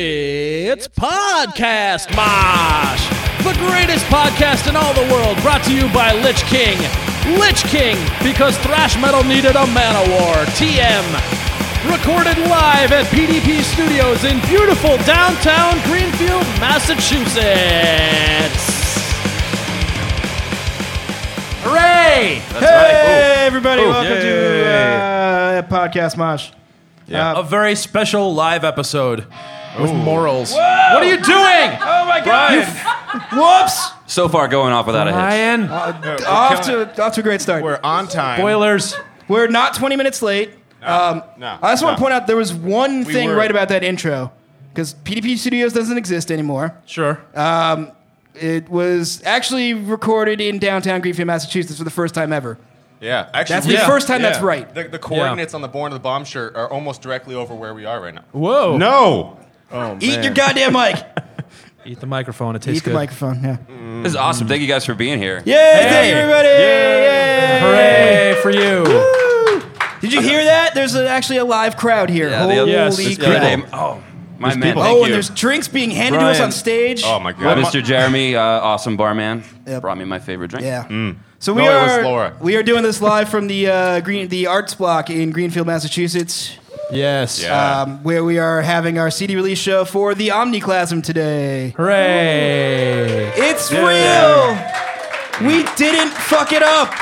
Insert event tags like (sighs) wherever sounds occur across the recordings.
It's Podcast Mosh, the greatest podcast in all the world, brought to you by Lich King. Lich King, because thrash metal needed a man of war. TM. Recorded live at PDP Studios in beautiful downtown Greenfield, Massachusetts. Hooray! That's Hey, right. everybody, Oh, welcome yay. to uh, Podcast Mosh. Yeah. A very special live episode with morals. What are you doing? Oh my God! (laughs) Whoops! So far, going off without a hitch. Ryan, Off to off to a great start. We're, We're on time. boilers. We're not 20 minutes late. Um, no, I just want to no. point out there was one thing were. right about that intro because PDP Studios doesn't exist anymore. Sure. It was actually recorded in downtown Greenfield, Massachusetts for the first time ever. Yeah, actually, That's the Yeah. first time yeah. that's right. The, the coordinates on the Born of the Bomb shirt are almost directly over where we are right now. Whoa. No, Eat your goddamn mic. (laughs) Eat the microphone. It tastes good. Eat the good. microphone. Yeah. This is awesome. Thank you guys for being here. Yay! Thank you, everybody! Yay! Hooray for you. Did you hear that? There's a, actually a live crowd here. Yeah, the Holy other- Yes, crap. it's The other Cool. day, oh, my man. people. Thank Oh, you. and there's drinks being handed to us Brian. on stage. oh my god, Mr. Jeremy, uh, awesome barman, Yep. brought me my favorite drink. Yeah. So we No, it was are Laura. we are doing this live from the uh, Green the Arts Block in Greenfield, Massachusetts, Yes. Yeah. um, where we are having our CD release show for the Omniclasm today. Hooray. It's real. We didn't fuck it up.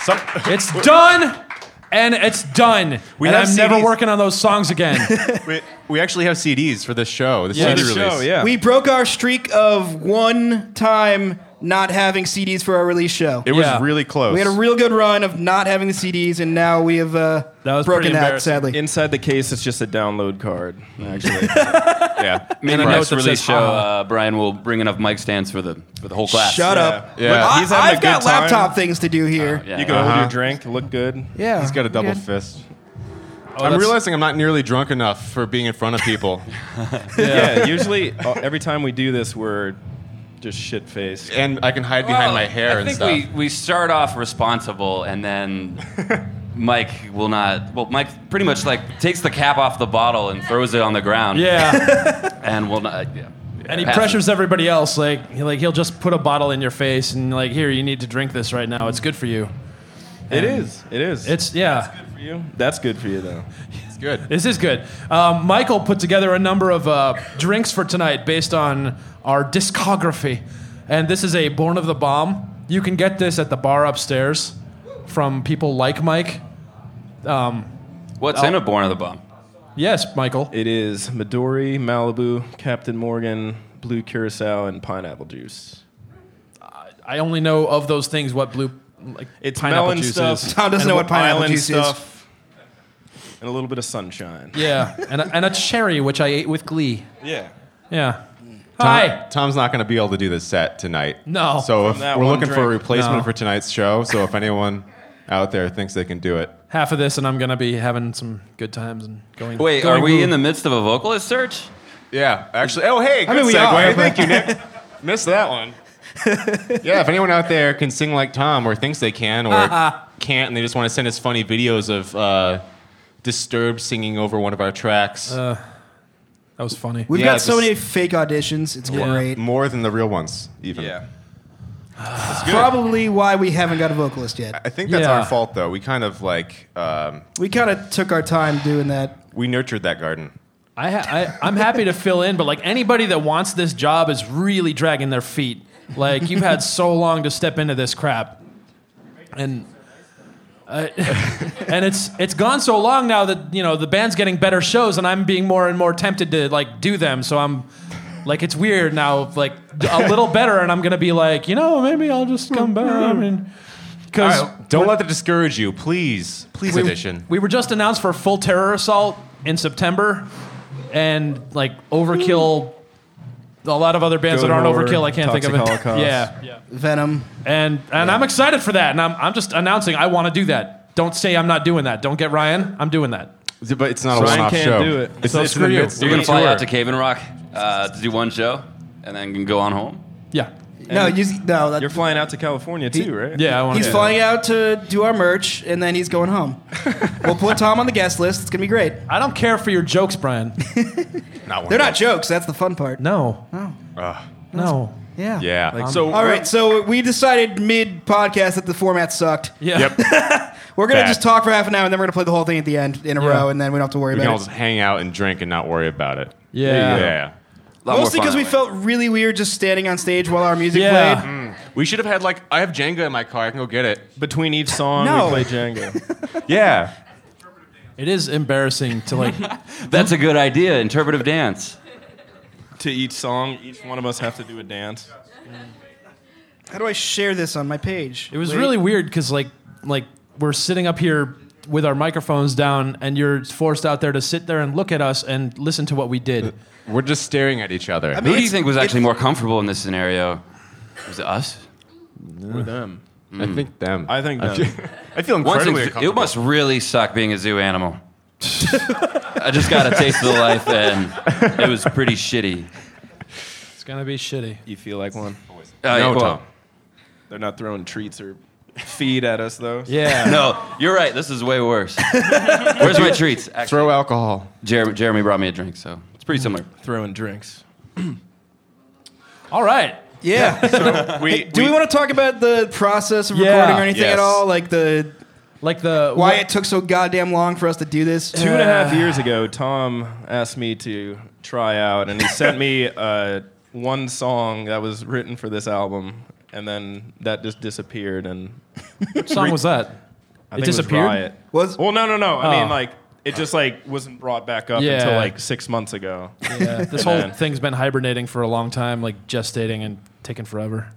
Some, It's done. And it's done. We and have I'm never working on those songs again. (laughs) we, we actually have CDs for this show. The Yeah, CD the release. show, yeah. We broke our streak of one time not having CDs for our release show. It was Yeah. really close. we had a real good run of not having the CDs, and now we have uh, That was broken pretty that. embarrassing. Sadly, Inside the case, it's just a download card. Actually, (laughs) yeah. Me And and a the note next that release says, show, "Ah." uh, Brian will bring enough mic stands for the for the whole class. shut up. Yeah. Look, He's I, having a I've got good time. laptop things to do here. Yeah, you can hold Uh-huh. your drink, look good. Yeah, He's got a double good. fist. Oh, I'm that's- realizing I'm not nearly drunk enough for being in front of people, (laughs) (laughs) Yeah, usually uh, every time we do this, we're just shit faced. and I can hide behind Well, my hair I and think stuff. we we start off responsible, and then (laughs) Mike will not. Well, Mike pretty much like takes the cap off the bottle and throws it on the ground. Yeah. (laughs) and will not. Yeah. And he Passes. pressures everybody else. Like, he, like he'll just put a bottle in your face and like, here, you need to drink this right now. It's good for you. It is. It is. It's yeah. good for you. That's good for you, though. it's good. This is good. Um, Michael put together a number of uh, drinks for tonight based on our discography, and this is a Born of the Bomb. You can get this at the bar upstairs from people like Mike. Um, What's in a Born of the Bomb? Yes, Michael. It is Midori, Malibu, Captain Morgan, Blue Curacao, and pineapple juice. I only know of those things what blue like It's pineapple melon juice stuff. is. Tom doesn't and know what pineapple island juice is. stuff, and a little bit of sunshine. Yeah, and a, and a cherry which I ate with glee. Yeah. Yeah. Tom- Hi. Tom's not going to be able to do the set tonight. No. So if we're one looking for a replacement No. for tonight's show, so if anyone out there thinks they can do it, Half of this, and I'm gonna be having some good times and going. Wait, going are we blue. in the midst of a vocalist search? yeah. Actually, oh hey, good mean, we segue. are, Thank you, Nick. Missed that one. yeah, if anyone out there can sing like Tom, or thinks they can, or can't, and they just want to send us funny videos of uh, Disturbed singing over one of our tracks, That was funny. We've Yeah, got so just- many fake auditions. It's Yeah. great. more than the real ones, even. Yeah. (sighs) Probably why we haven't got a vocalist yet. I think that's Yeah. our fault, though. We kind of like um, We kind of took our time doing that. we nurtured that garden. I, ha- I I'm happy to fill in, but like anybody that wants this job is really dragging their feet. Like you've had so long to step into this crap, and uh, (laughs) and it's it's gone so long now that you know the band's getting better shows, and I'm being more and more tempted to like do them. So I'm like it's weird now, like a little better, and I'm gonna be like, you know, maybe I'll just come back. I mean, because Don't let that discourage you, please. Please we, we were just announced for full terror assault in September, and like overkill. A lot of other bands Goat that aren't Horror, overkill, I can't think of it. Toxic (laughs) Holocaust. Yeah, yeah. Venom. And and I'm excited for that, and I'm I'm just announcing I want to do that. Don't say I'm not doing that. Don't get Ryan. I'm doing that. But it's not a Ryan one-off can't show. do it. It's, So it's screw in the you. midst You're of gonna fly tour. out to Cave-in-Rock uh, to do one show, and then can go on home. Yeah, No, you, no. That, You're flying out to California too, right? yeah. I want to. he's to. flying out to do our merch, and then he's going home. (laughs) we'll put Tom on the guest list. It's gonna be great. I don't care for your jokes, Brian. (laughs) Not one They're not bit. jokes. That's the fun part. No. Ugh. No. Yeah. Yeah. Like so. All right, so we decided mid podcast that the format sucked. Yeah. Yep. (laughs) We're gonna Bad. just talk for half an hour, and then we're gonna play the whole thing at the end in a Yeah. row, and then we don't have to worry we can all about just it. hang out and drink and not worry about it. Yeah. Yeah. A lot Mostly because we felt really weird just standing on stage while our music Yeah. played. Hmm. We should have had like I have Jenga in my car. I can go get it. Between each song, No. we play Jenga. (laughs) Yeah. It is embarrassing to like. (laughs) That's a good idea. Interpretive dance. to each song, each one of us have to do a dance. How do I share this on my page? It was Wait. really weird because like like we're sitting up here with our microphones down, and you're forced out there to sit there and look at us and listen to what we did. We're just staring at each other. mean, Who do you think was actually more comfortable in this scenario? Was it us? Or them. I think them. I think I them. feel, I feel Once incredibly it, it uncomfortable. must really suck being a zoo animal. I just got a taste of the life, and it was pretty shitty. It's gonna be shitty. You feel like one. Uh, No, well, Tom. They're not throwing treats or feed at us though. Yeah. (laughs) No, you're right. This is way worse. (laughs) Where's my treats? Actually, Throw alcohol. Jeremy, Jeremy brought me a drink, so it's pretty similar. Throwing drinks. (clears throat) All right. Yeah. (laughs) We, Do we, want to talk about the process of Yeah. recording or anything Yes. at all? Like the Like the why it took so goddamn long for us to do this? Two and a half years ago, Tom asked me to try out, and he sent me uh, one song that was written for this album, and then that just disappeared. And What song was that? I It think disappeared? It was Riot. Was- well, no, no, no. I Oh. mean, like it just like wasn't brought back up Yeah. until like six months ago. Yeah, this whole Man. thing's been hibernating for a long time, like gestating and taking forever.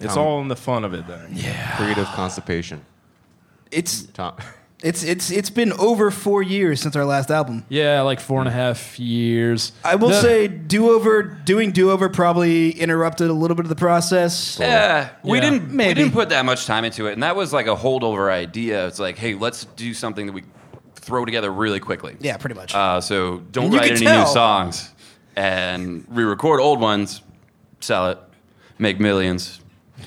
It's Tom. all in the fun of it, then. Yeah. Creative constipation. It's Tom. It's it's it's been over four years since our last album. Yeah, like four and a half years. I will The- say, do over doing do over probably interrupted a little bit of the process. Yeah, we Yeah. didn't. Maybe. We didn't put that much time into it, and that was like a holdover idea. It's like, hey, let's do something that we throw together really quickly. Yeah, pretty much. Uh, so don't You write can any tell. new songs, and re-record old ones, sell it, make millions.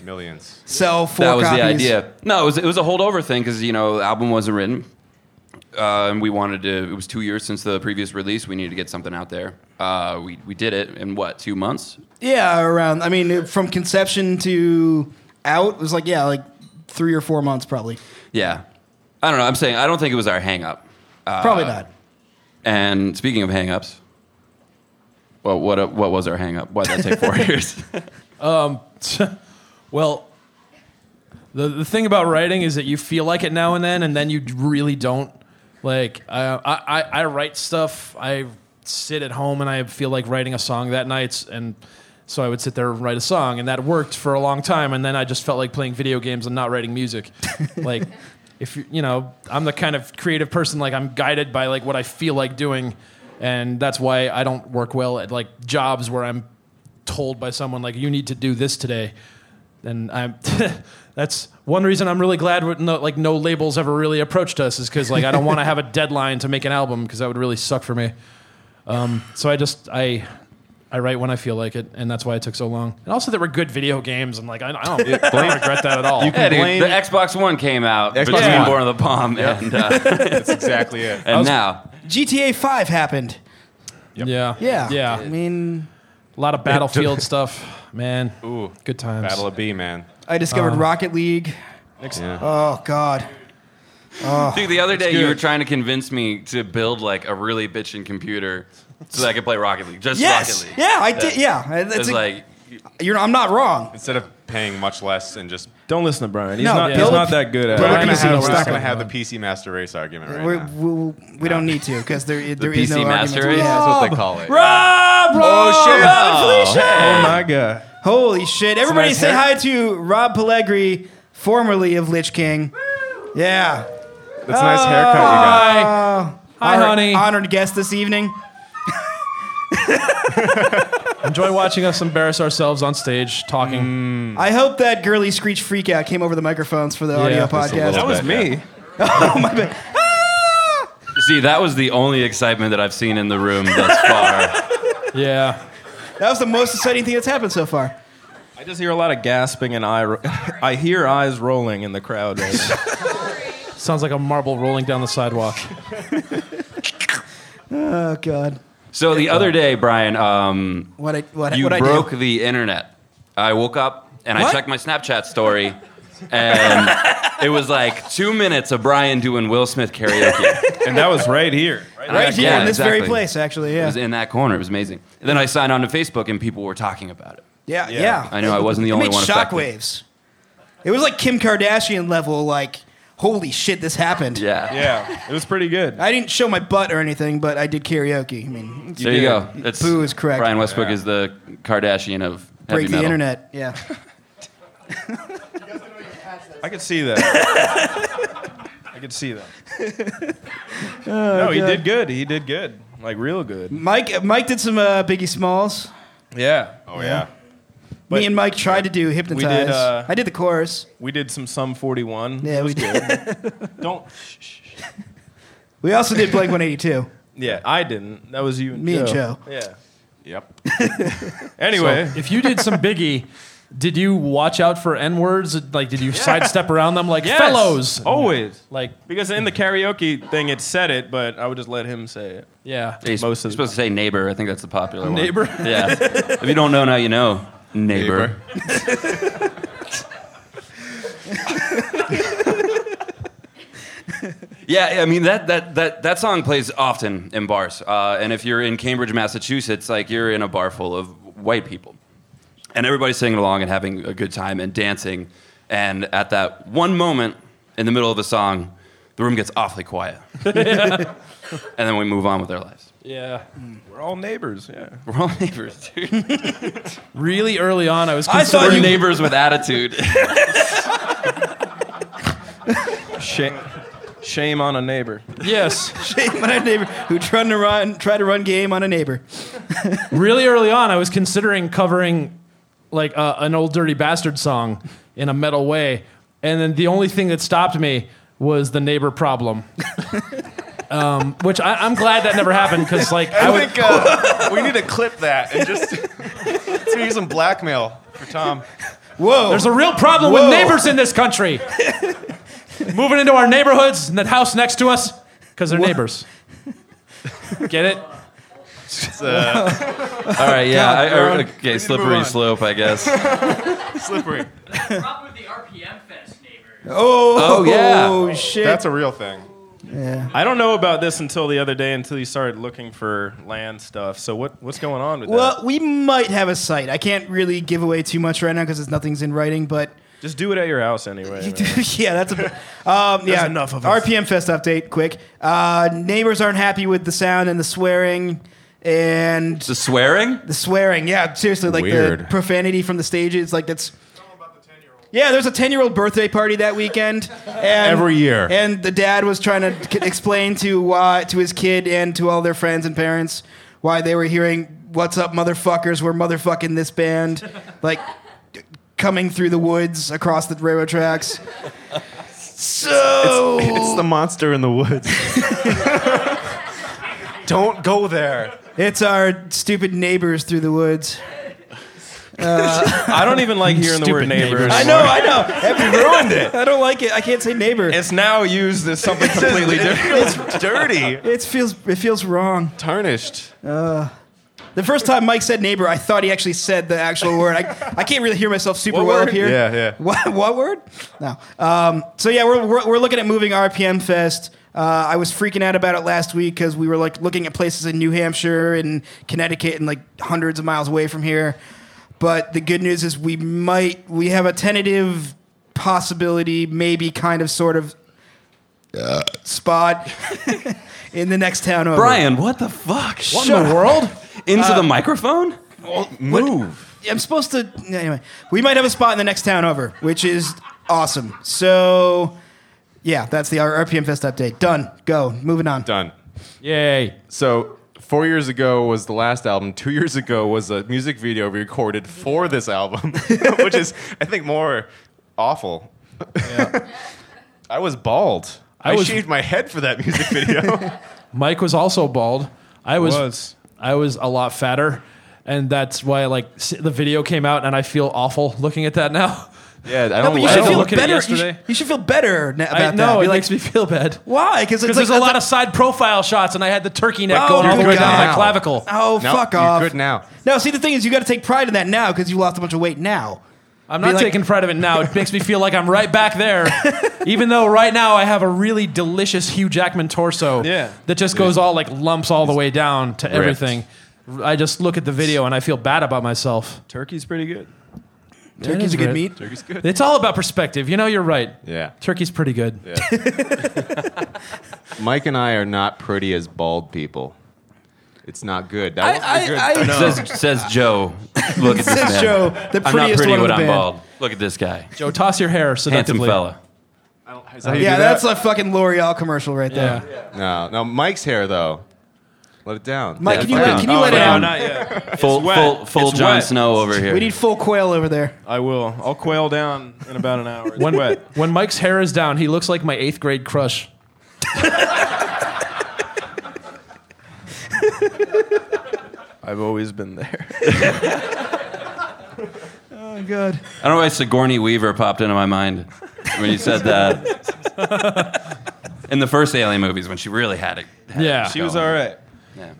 Millions. Sell four that was copies. the idea. No, it was it was a holdover thing because you know the album wasn't written, uh, and we wanted to. It was two years since the previous release. We needed to get something out there. Uh, we we did it in what two months? Yeah, around. I mean, from conception to out was like yeah, like three or four months probably. Yeah, I don't know. I'm saying I don't think it was our hang up. Uh, Probably not. And speaking of hang-ups, well, what what was our hang-up? Why did that take four (laughs) years? (laughs) Well, the the thing about writing is that you feel like it now and then, and then you really don't. Like I I, I write stuff. I sit at home and I feel like writing a song that night, and so I would sit there and write a song, and that worked for a long time. And then I just felt like playing video games and not writing music. (laughs) like if you you know, I'm the kind of creative person like I'm guided by like what I feel like doing, and that's why I don't work well at like jobs where I'm told by someone like you need to do this today and I'm (laughs) that's one reason I'm really glad with no, like no labels ever really approached us is because like I don't want to have a (laughs) deadline to make an album because that would really suck for me. Um, so I just I I write when I feel like it, and that's why it took so long. And also there were good video games, and like I, I don't, I don't regret that at all. yeah, dude, blame- the Xbox One came out Xbox between One. Born of the Bomb and uh, (laughs) That's exactly it. and now. GTA Five happened. Yeah, Yeah, yeah. I mean, A lot of Battlefield (laughs) stuff, man. Ooh. Good times. Battle of B, man. I discovered um, Rocket League. Oh, yeah. Oh God. Dude, the other day you were trying to convince me to build like a really bitchin' computer so that I could play Rocket League. Just Yes. Rocket League. Yeah, I did. Yeah, It's it's a- like you're. I'm not wrong. Instead of paying much less and just Don't listen to Brian. He's No, not. build he's a- not that good at build it. a we're, gonna PC have, we're not going to have the PC Master Race argument right We're, now. we we don't need to because there there is PC no Master argument. Race? That's what they call it. Rob, Oh, shit. Rob Felicia. Oh my god. Holy shit! Everybody nice say hair- hi to Rob Pellegri, formerly of Lich King. Yeah. That's a nice haircut you got. Ah. Hi, hi, Honored- honey. Honored guest this evening. (laughs) Enjoy watching us embarrass ourselves on stage talking. Mm. I hope that girly screech freakout came over the microphones for the Yeah, audio just a podcast. That was bit, me. (laughs) oh my bad. (laughs) see, that was the only excitement that I've seen in the room thus far. Yeah. That was the most exciting thing that's happened so far. I just hear a lot of gasping and eye. Ro- I hear eyes rolling in the crowd. Right now. Sounds like a marble rolling down the sidewalk. Oh god. So the other day, Brian, um, What I what, you what I broke do? the internet. I woke up and I What? checked my Snapchat story, and (laughs) it was like two minutes of Brian doing Will Smith karaoke. (laughs) and that was right here. And Right here yeah, in this very place, actually. It Yeah. was in that corner. It was amazing. And then I signed on to Facebook, and people were talking about it. yeah, Yeah. yeah, I know I wasn't the It only made one affected. shockwaves. It was like Kim Kardashian level. Like, holy shit, this happened. Yeah. Yeah, it was pretty good. I didn't show my butt or anything, but I did karaoke. I mean, there you go. That's Boo is correct. Brian Westbrook is the Kardashian of heavy break the metal. internet. Yeah. (laughs) (laughs) I could see that. I could see that. (laughs) no, he did good. He did good. Like real good. Mike Mike did some uh, Biggie Smalls. Yeah. Oh yeah. But Me and Mike tried to do hypnotize. uh, I did the chorus. We did some Sum 41. Yeah, That we was good. (laughs) Don't. We also did Blink 182. Yeah, I didn't. That was you and Me Joe. and Joe. Yeah. Yep. (laughs) Anyway, If you did some Biggie, did you watch out for N words? Like, did you sidestep around them like Yes, fellows? Always. Like, Because in the karaoke thing, it said it, but I would just let him say it. yeah. Yeah, he's, Most of he's the supposed to say neighbor. I think that's the popular one. Neighbor? Yeah. if you don't know now, you know. Neighbor. (laughs) Yeah, I mean that, that that that song plays often in bars, uh, and if you're in Cambridge, Massachusetts, like you're in a bar full of white people, and everybody's singing along and having a good time and dancing, and at that one moment in the middle of the song, the room gets awfully quiet, (laughs) and then we move on with our lives. Yeah. We're all neighbors, yeah. We're all neighbors, dude. (laughs) Really early on, I was I thought considering you- neighbors with attitude. (laughs) Shame, shame on a neighbor. Yes. (laughs) Shame on a neighbor who tried to run tried to run game on a neighbor. really early on, I was considering covering like uh, an old Dirty Bastard song in a metal way, and then the only thing that stopped me was the neighbor problem. Um, which I, I'm glad that never happened because like I I would, think uh, we need to clip that and just (laughs) let's use some blackmail for Tom. Whoa. there's a real problem Whoa. with neighbors in this country. Moving into our neighborhoods and that house next to us because they're neighbors. Get it? Uh, All right, yeah. I, we're I- okay, slippery slope, I guess. (laughs) slippery. Problem with the RPM Fest neighbor. oh, Oh, yeah. Oh shit. That's a real thing. Yeah. I don't know about this until the other day, until you started looking for land stuff. So what, what's going on with Well, that? Well, we might have a site. I can't really give away too much right now because nothing's in writing, but Just do it at your house anyway. (laughs) yeah, that's a bit. Um, yeah, enough of us. RPM Fest update, quick. Uh, neighbors aren't happy with the sound and the swearing and The swearing? the swearing. Yeah, seriously, like the profanity from the stages. Like that's. Yeah, there's a 10 year old birthday party that weekend. And, Every year. And the dad was trying to c- explain to why to his kid and to all their friends and parents why they were hearing "What's up, motherfuckers? We're motherfucking this band," like coming through the woods across the railroad tracks. So It's the monster in the woods. (laughs) Don't go there. it's our stupid neighbors through the woods. I don't even like hearing the word Stupid neighbor. neighbors. I anymore. know, I know. (laughs) Have You ruined it. I don't like it. I can't say neighbor. It's now used as something completely different. It's dirty. It feels it feels wrong. Tarnished. The first time Mike said neighbor, I thought he actually said the actual word. I, I can't really hear myself super What well word? up here. Yeah, yeah. What, what word? No. Um, so yeah, we're, we're, we're looking at moving RPM Fest. Uh, I was freaking out about it last week because we were like looking at places in New Hampshire and Connecticut and like hundreds of miles away from here. But the good news is we might we have a tentative possibility, maybe kind of sort of spot (laughs) in the next town over. Brian, what the fuck? What in the world? (laughs) Into the uh, microphone? Move. I'm supposed to. Anyway, we might have a spot in the next town over, which is awesome. So, yeah, that's the R- RPM Fest update. Done. Go. Moving on. Done. Yay. So four years ago was the last album. Two years ago was a music video we recorded for this album, (laughs) which is I think more awful. (laughs) I was bald. I, I was- shaved my head for that music video. (laughs) Mike was also bald. I was, Was. I was a lot fatter, and that's why like the video came out, and I feel awful looking at that now Yeah, I No, don't but you I should don't feel look at it better. You yesterday. should, you should feel better na- about I that. know Be it like, makes me feel bad why? Because because there's a lot of side profile shots, and I had the turkey neck Oh, going all the good way down God. my clavicle. Oh, No, fuck you're off. good now. No, see, the thing is, you got to take pride in that now because you lost a bunch of weight now. I'm not like- taking pride of it now. It makes me feel like I'm right back there, (laughs) even though right now I have a really delicious Hugh Jackman torso. Yeah. that just goes all like lumps all the way down to everything. I just look at the video and I feel bad about myself. Turkey's pretty good. Turkey's a good meat. Turkey's good. It's all about perspective. You know, you're right. Yeah. Turkey's pretty good. (laughs) Mike and I are not pretty as bald people. It's not good. That wasn't good. I, I, Says, says Joe. Look at this Says man. Joe, the I'm not pretty one when I'm band. bald. Look at this guy. Joe, toss your hair Handsome seductively. fella. Is that how you yeah, do that? that's a fucking L'Oreal commercial right there. Yeah. no, no. Mike's hair though. Let it down. Mike, Let can you down. let, can you Oh, let it no, out? not yet. Full, wet. full, full It's Jon wet. Snow over here. We need full quail over there. I will. I'll quail down in about an hour. It's When, wet. when Mike's hair is down, he looks like my eighth grade crush. (laughs) I've always been there. (laughs) Oh, God. I don't know why Sigourney Weaver popped into my mind when you said that. (laughs) In the first Alien movies, when she really had it. had Yeah. it She was going. all right. Yeah.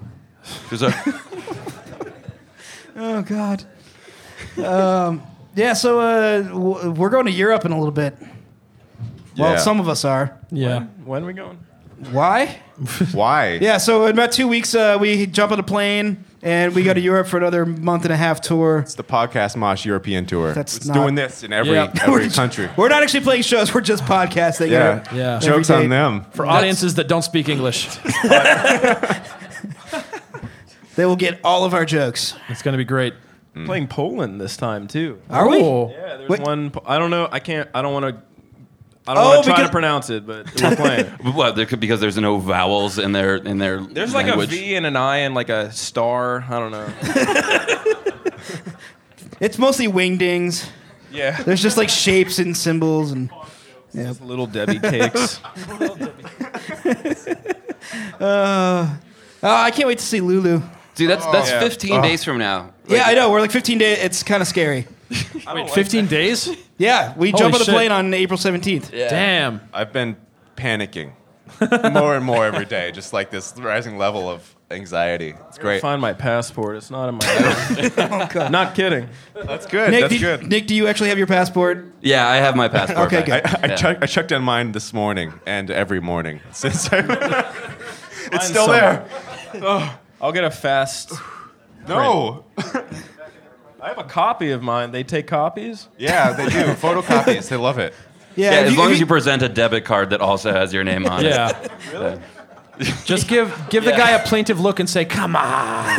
She was all- Oh, God. Um, yeah, so uh, w- we're going to Europe in a little bit. Well, Yeah. some of us are. Yeah. When are we going? Why? (laughs) Why? Yeah, so in about two weeks, uh, we jump on a plane and we go to Europe for another month and a half tour. It's the podcast Mosh European tour. That's it's not- doing this in every Yeah. every country. We're not actually playing shows, we're just podcasting. Yeah. Yeah. Jokes Every on day. them. For audiences that don't speak English, (laughs) They will get all of our jokes. it's going to be great. Mm. Playing Poland this time too. Are we? Yeah, there's Wait. one. po- I don't know. I can't. I don't want to. I don't Oh, want to try because- to pronounce it, but we're (laughs) playing. what? There could, because there's no vowels in their in their. There's like language. a V and an I and like a star. I don't know. (laughs) It's mostly wingdings. Yeah. There's just like shapes and symbols and yeah. Little Debbie cakes. (laughs) Uh, oh, I can't wait to see Lulu. Dude, that's that's oh, Yeah. 15 days from now. yeah, I know. We're like 15 days. It's kind of scary. (laughs) Wait, 15 days? (laughs) Yeah, we Holy jump on the shit. plane on April 17th. Damn. I've been panicking (laughs) more and more every day, just like this rising level of anxiety. It's great. Find my passport. It's not in my. Oh, Not kidding. That's good. Nick, That's did- good. Nick, do you actually have your passport? Yeah, I have my passport. Okay, back. good. I, I, Yeah. check, I checked on mine this morning and every morning since I, it's still somewhere. there. I'll get a fast. (sighs) No. (laughs) I have a copy of mine. They take copies. Yeah, they do (laughs) photocopies. They love it. Yeah, if as long if as you present a debit card that also has your name on it. Yeah. Really? (laughs) Just give give the guy a plaintive look and say, "Come on."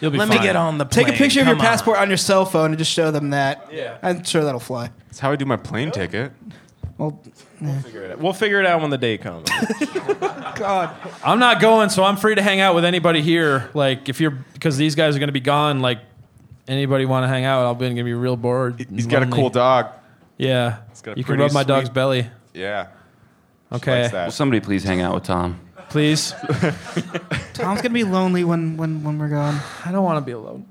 You'll be Let fine. me get on the Take a picture of your Come on. passport on. your cell phone and just show them that. Yeah. I'm sure that'll fly. That's how I do my plane ticket. Well, We'll figure it out when the day comes. (laughs) God. I'm not going, so I'm free to hang out with anybody here. Like if you're because these guys are going to be gone. Like anybody want to hang out? I'll be going to be real bored. He's and got a lonely. cool dog. Yeah. got a You can pretty rub my dog's belly. Yeah. Okay. Likes Will somebody please hang out with Tom? Please. (laughs) Tom's gonna be lonely when when when we're gone. I don't want to be alone.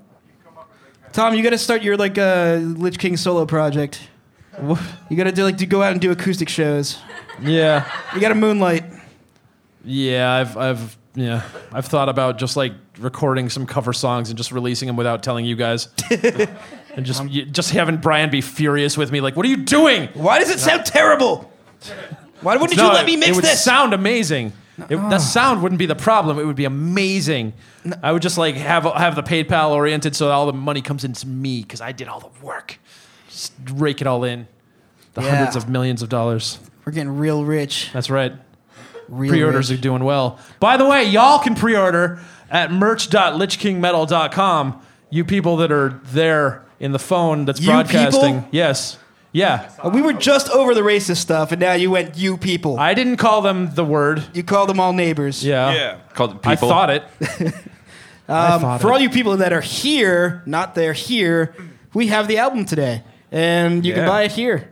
Tom, you got to start your like uh, Lich King solo project. You got to do like to go out and do acoustic shows. Yeah. You got to moonlight. Yeah, I've I've yeah, I've thought about just like recording some cover songs and just releasing them without telling you guys. (laughs) and just um, y- just having Brian be furious with me like, "What are you doing?" Why does it sound terrible? Why wouldn't No, you let me it mix would this? sound amazing. It, the sound wouldn't be the problem. It would be amazing. I would just like have have the PayPal oriented so all the money comes into me because I did all the work. Just rake it all in. The Yeah. hundreds of millions of dollars. we're getting real rich. That's right. Real Pre-orders rich. are doing well. By the way, y'all can pre-order at merch.lichkingmetal.com. You people that are there in the phone that's You broadcasting. people? Yes. Yeah. Uh, we were just over the racist stuff, and now you went you people. I didn't call them the word. you called them all neighbors. Yeah. Called I people. thought it. (laughs) I Um, thought for it. all you people that are here, not there here, we have the album today, and you can Yeah. buy it here,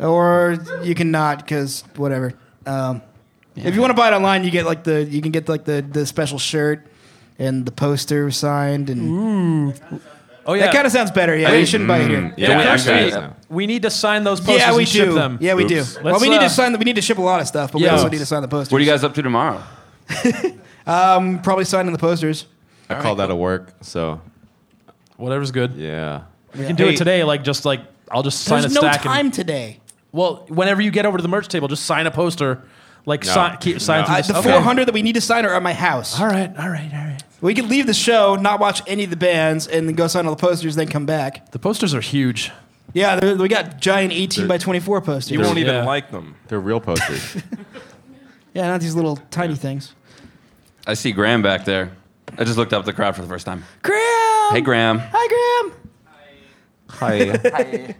or you can not because whatever. Um, If you want to buy it online, you get like the you can get like the the special shirt and the poster signed and Oh yeah. That kind of sounds better. Yeah, you shouldn't buy it here. Yeah, Yeah, I first got we, it now. we need to sign those posters Yeah, we and ship do. them. Yeah, we do. Oops. Well, Let's, we need uh, to sign. We need to ship a lot of stuff, but we Yeah. also need to sign the posters. What are you guys up to tomorrow? (laughs) Probably signing the posters. I call that a work. So Whatever's good. yeah. We can do it today. Like just like I'll just sign a poster. There's a no stack. time And, today. well, whenever you get over to the merch table, just sign a poster. Like No. sign, keep sign No. through Uh, this- the okay. 400 that we need to sign are at my house. All right, all right, all right. We could leave the show, not watch any of the bands, and then go sign all the posters, then come back. The posters are huge. Yeah, they're- we got giant 18 by 24 posters. You won't even Yeah. like them. They're real posters. (laughs) Yeah, not these little tiny things. I see Graham back there. I just looked up the crowd for the first time. Graham! Hey, Graham. Hi, Graham! Hi.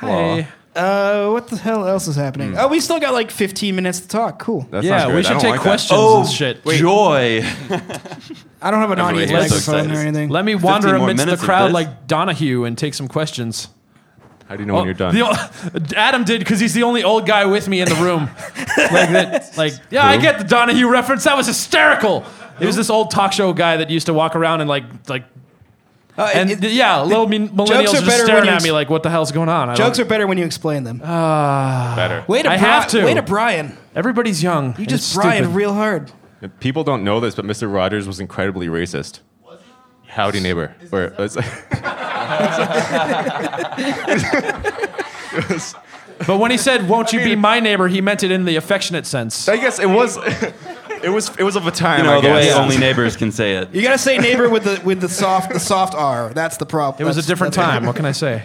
Hey. Uh, what the hell else is happening? Oh, we still got like 15 minutes to talk. Cool. That yeah, good. we I should don't take like that. questions Oh, and shit. Joy. (laughs) I don't have an Everybody audio so microphone excited. or anything. Let me 15 wander more amidst the minutes of crowd this? like Donahue and take some questions. How do you know when you're done? The o- (laughs) Adam did because he's the only old guy with me in the room. (laughs) like that. Like yeah, I get the Donahue reference. That was hysterical. It was this old talk show guy that used to walk around and like like Uh, and it- yeah, little me- millennials are just staring when at me like, what the hell's going on? I jokes are better when you explain them. Better. Wait a I Bri- have to. Wait a Brian. Everybody's young. You just Brian stupid. real hard. People don't know this, but Mr. Rogers was incredibly racist. Howdy, neighbor. Or, it's- (laughs) But when he said, "Won't you be my neighbor?" he meant it in the affectionate sense. I guess it was. (laughs) It was. It was of a time. You know I the way guess. only neighbors can say it. (laughs) You gotta say neighbor with the with the soft the soft R. That's the problem. It was a different time. What can I say?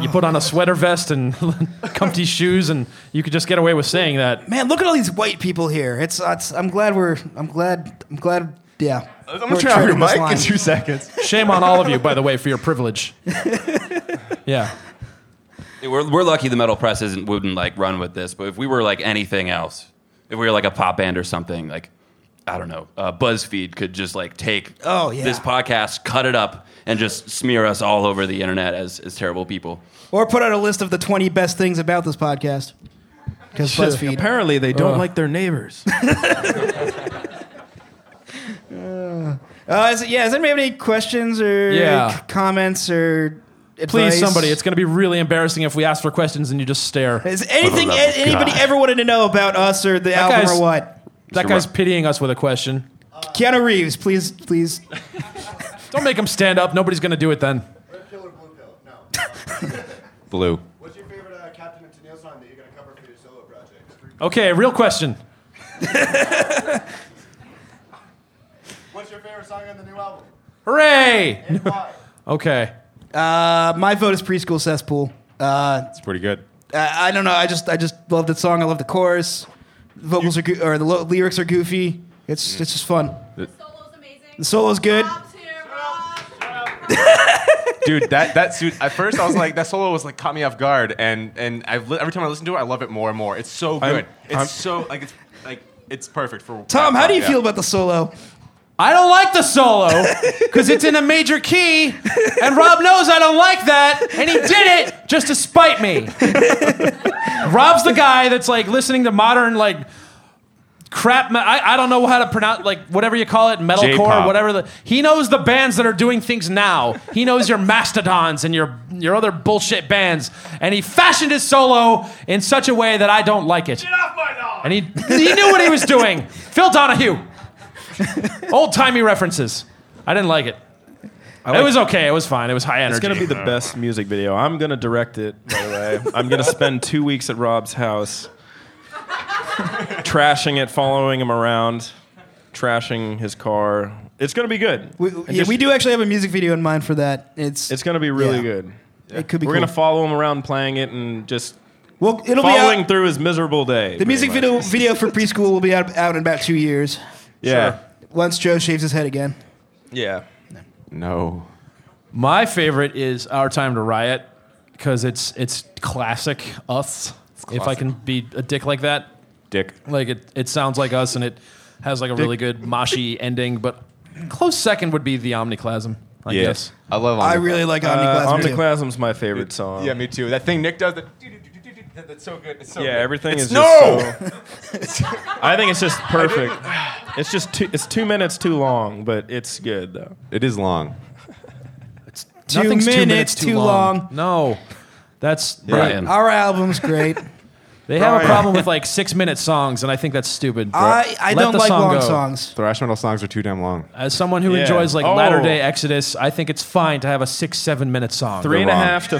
You put on a sweater vest and (laughs) comfy shoes, and you could just get away with saying that. Man, look at all these white people here. It's, it's I'm glad we're I'm glad I'm glad yeah. I'm gonna turn off your this mic line. in two seconds. (laughs) Shame on all of you, by the way, for your privilege. Yeah. We're, we're lucky the metal press isn't wouldn't like run with this, but if we were like anything else, if we were like a pop band or something, like I don't know, uh, BuzzFeed could just like take Oh, yeah. this podcast, cut it up, and just smear us all over the internet as, as terrible people. Or put out a list of the 20 best things about this podcast. Because BuzzFeed. Apparently, they don't Ugh. like their neighbors. (laughs) Uh, is it, yeah, does anybody have any questions or Yeah. c- comments or Please, advice? somebody. It's going to be really embarrassing if we ask for questions and you just stare. Is anything love a- anybody God. ever wanted to know about us or the album guy's- or what? That guy's pitying us with a question. Keanu Reeves, please, please. (laughs) Don't make him stand up. Nobody's going to do it then. Red pill or blue pill? No. Blue. What's your favorite uh, Captain and Tennille song that you're going to cover for your solo project? Okay, real question. (laughs) What's your favorite song on the new album? Hooray! And why? (laughs) Okay. Uh, my vote is preschool cesspool. Uh, It's pretty good. I, I don't know. I just I just love the song. I love the chorus. The vocals are goo- or the lo- lyrics are goofy. It's it's just fun. The solo's amazing. The solo's good. Rob's here, Rob. Dude, that that suit. At first, I was like, that solo was like caught me off guard, and and I've li- every time I listen to it, I love it more and more. It's so good. I'm- it's I'm- so like it's like it's perfect for. Tom, how do you yeah. feel about the solo? I don't like the solo because it's in a major key, and Rob knows I don't like that, and he did it just to spite me. Rob's the guy that's like listening to modern like crap. me- I, I don't know how to pronounce like whatever you call it, metalcore, J-pop. whatever. The, he knows the bands that are doing things now. He knows your Mastodons and your your other bullshit bands, and he fashioned his solo in such a way that I don't like it. Get off my lawn! And he he knew what he was doing. Phil Donahue. (laughs) Old timey references. I didn't like it. it was okay. It was fine. It was high energy. It's gonna be the best music video. I'm gonna direct it. By the way, (laughs) I'm gonna spend two weeks at Rob's house, trashing it, following him around, trashing his car. It's gonna be good. We, yeah, just- we do actually have a music video in mind for that. It's It's gonna be really Yeah. good. It could be. We're cool. gonna follow him around playing it and just Well, it'll be following out. through his miserable day. The music pretty video video for preschool will be out, out in about two years. Yeah. Once Joe shaves his head again. Yeah. No. My favorite is Our Time to Riot because it's it's classic us. If I can be a dick like that, Dick. like it, it sounds like us, and it has like a really good moshy (laughs) ending. But close second would be the Omniclasm, I guess. I love. I really like Uh, Omniclasm. too. Omniclasm's my favorite song. Yeah, me too. That thing Nick does. That. That's so good. It's so Yeah, good. everything It's- is no. just so. (laughs) I think it's just perfect. (sighs) (sighs) (sighs) It's just two, it's two minutes too long, but it's good though. It is long. Two minutes two minutes too long. No, that's Brian. Our album's great. (laughs) They have a Brian. problem with like six minute songs, and I think that's stupid. I, I Let don't the like song long go. songs. Thrash metal songs are too damn long. As someone who Yeah. enjoys like Oh. latter day Exodus, I think it's fine to have a six seven minute song. Three and a wrong. half to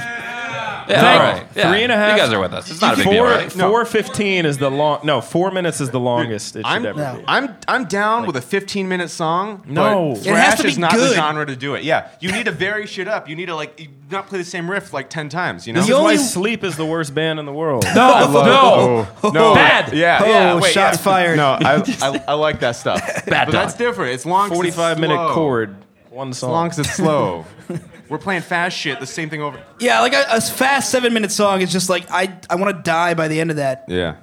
Yeah, all right. Yeah. Three and a half- You guys are with us. It's not a big deal, four. right? Four fifteen is the long. No, four minutes is the longest it should I'm, ever No. be. I'm I'm down with a 15 minute song. No. but It thrash has to be is not the good. genre to do it. Yeah, you need to vary shit up. You need to like you not play the same riff like 10 times. You know. This The is why only- Sleep is the worst band in the world. (laughs) No, oh. no, Oh, no, Bad. Yeah, Oh, yeah. Wait, shots yeah. fired. No, I, I, (laughs) I like that stuff. Bad but dog. that's different. It's long. Forty-five minute chord, one As song. long as it's slow. (laughs) We're playing fast shit. The same thing over. Yeah, like a, a fast seven minute song is just like I I want to die by the end of that. Yeah.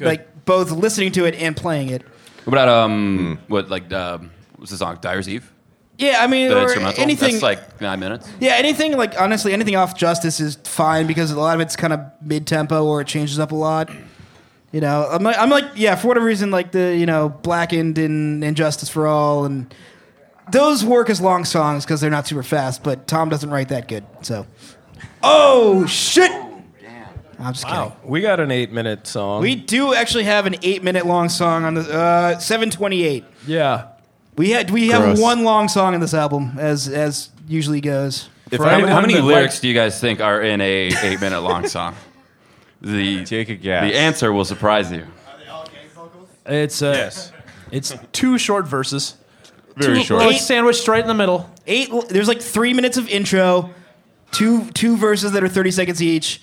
Like both listening to it and playing it. What about um what like um what's the song? Dyer's Eve? Yeah, I mean, The or instrumental? anything That's like nine minutes. Yeah, anything like honestly, anything off Justice is fine because a lot of it's kind of mid tempo or it changes up a lot. You know, I'm like, I'm like, yeah, for whatever reason, like the you know Blackened and Injustice for All and those work as long songs because they're not super fast. But Tom doesn't write that good, so. Oh shit! Damn, I'm just kidding. We got an eight minute song. We do actually have an eight minute long song on the uh, seven twenty eight. yeah. We had we have Gross. one long song in this album as as usually goes. If For How, anyone how many that lyrics likes- do you guys think are in a eight minute long song? The Take a guess. the answer will surprise you. Are they all gang vocals? It's uh, Yes. it's two short verses, very short. like sandwiched right in the middle. eight there's like three minutes of intro two two verses that are 30 seconds each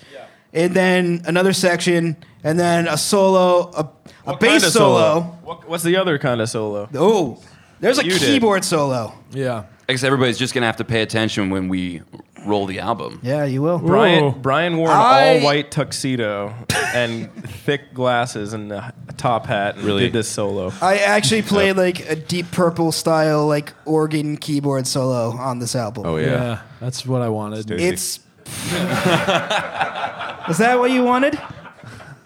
and then another section and then a solo a, a What bass kind of solo, What, what's the other kind of solo? oh there's a You did. keyboard solo Yeah. I guess everybody's just gonna have to pay attention when we roll the album. yeah you will Brian Whoa. Brian wore an I- all white tuxedo and thick glasses and a top hat and Really? did this solo. i actually played like a deep purple style like organ keyboard solo on this album Oh yeah, yeah. that's what I wanted. Dude. it's (laughs) is that what you wanted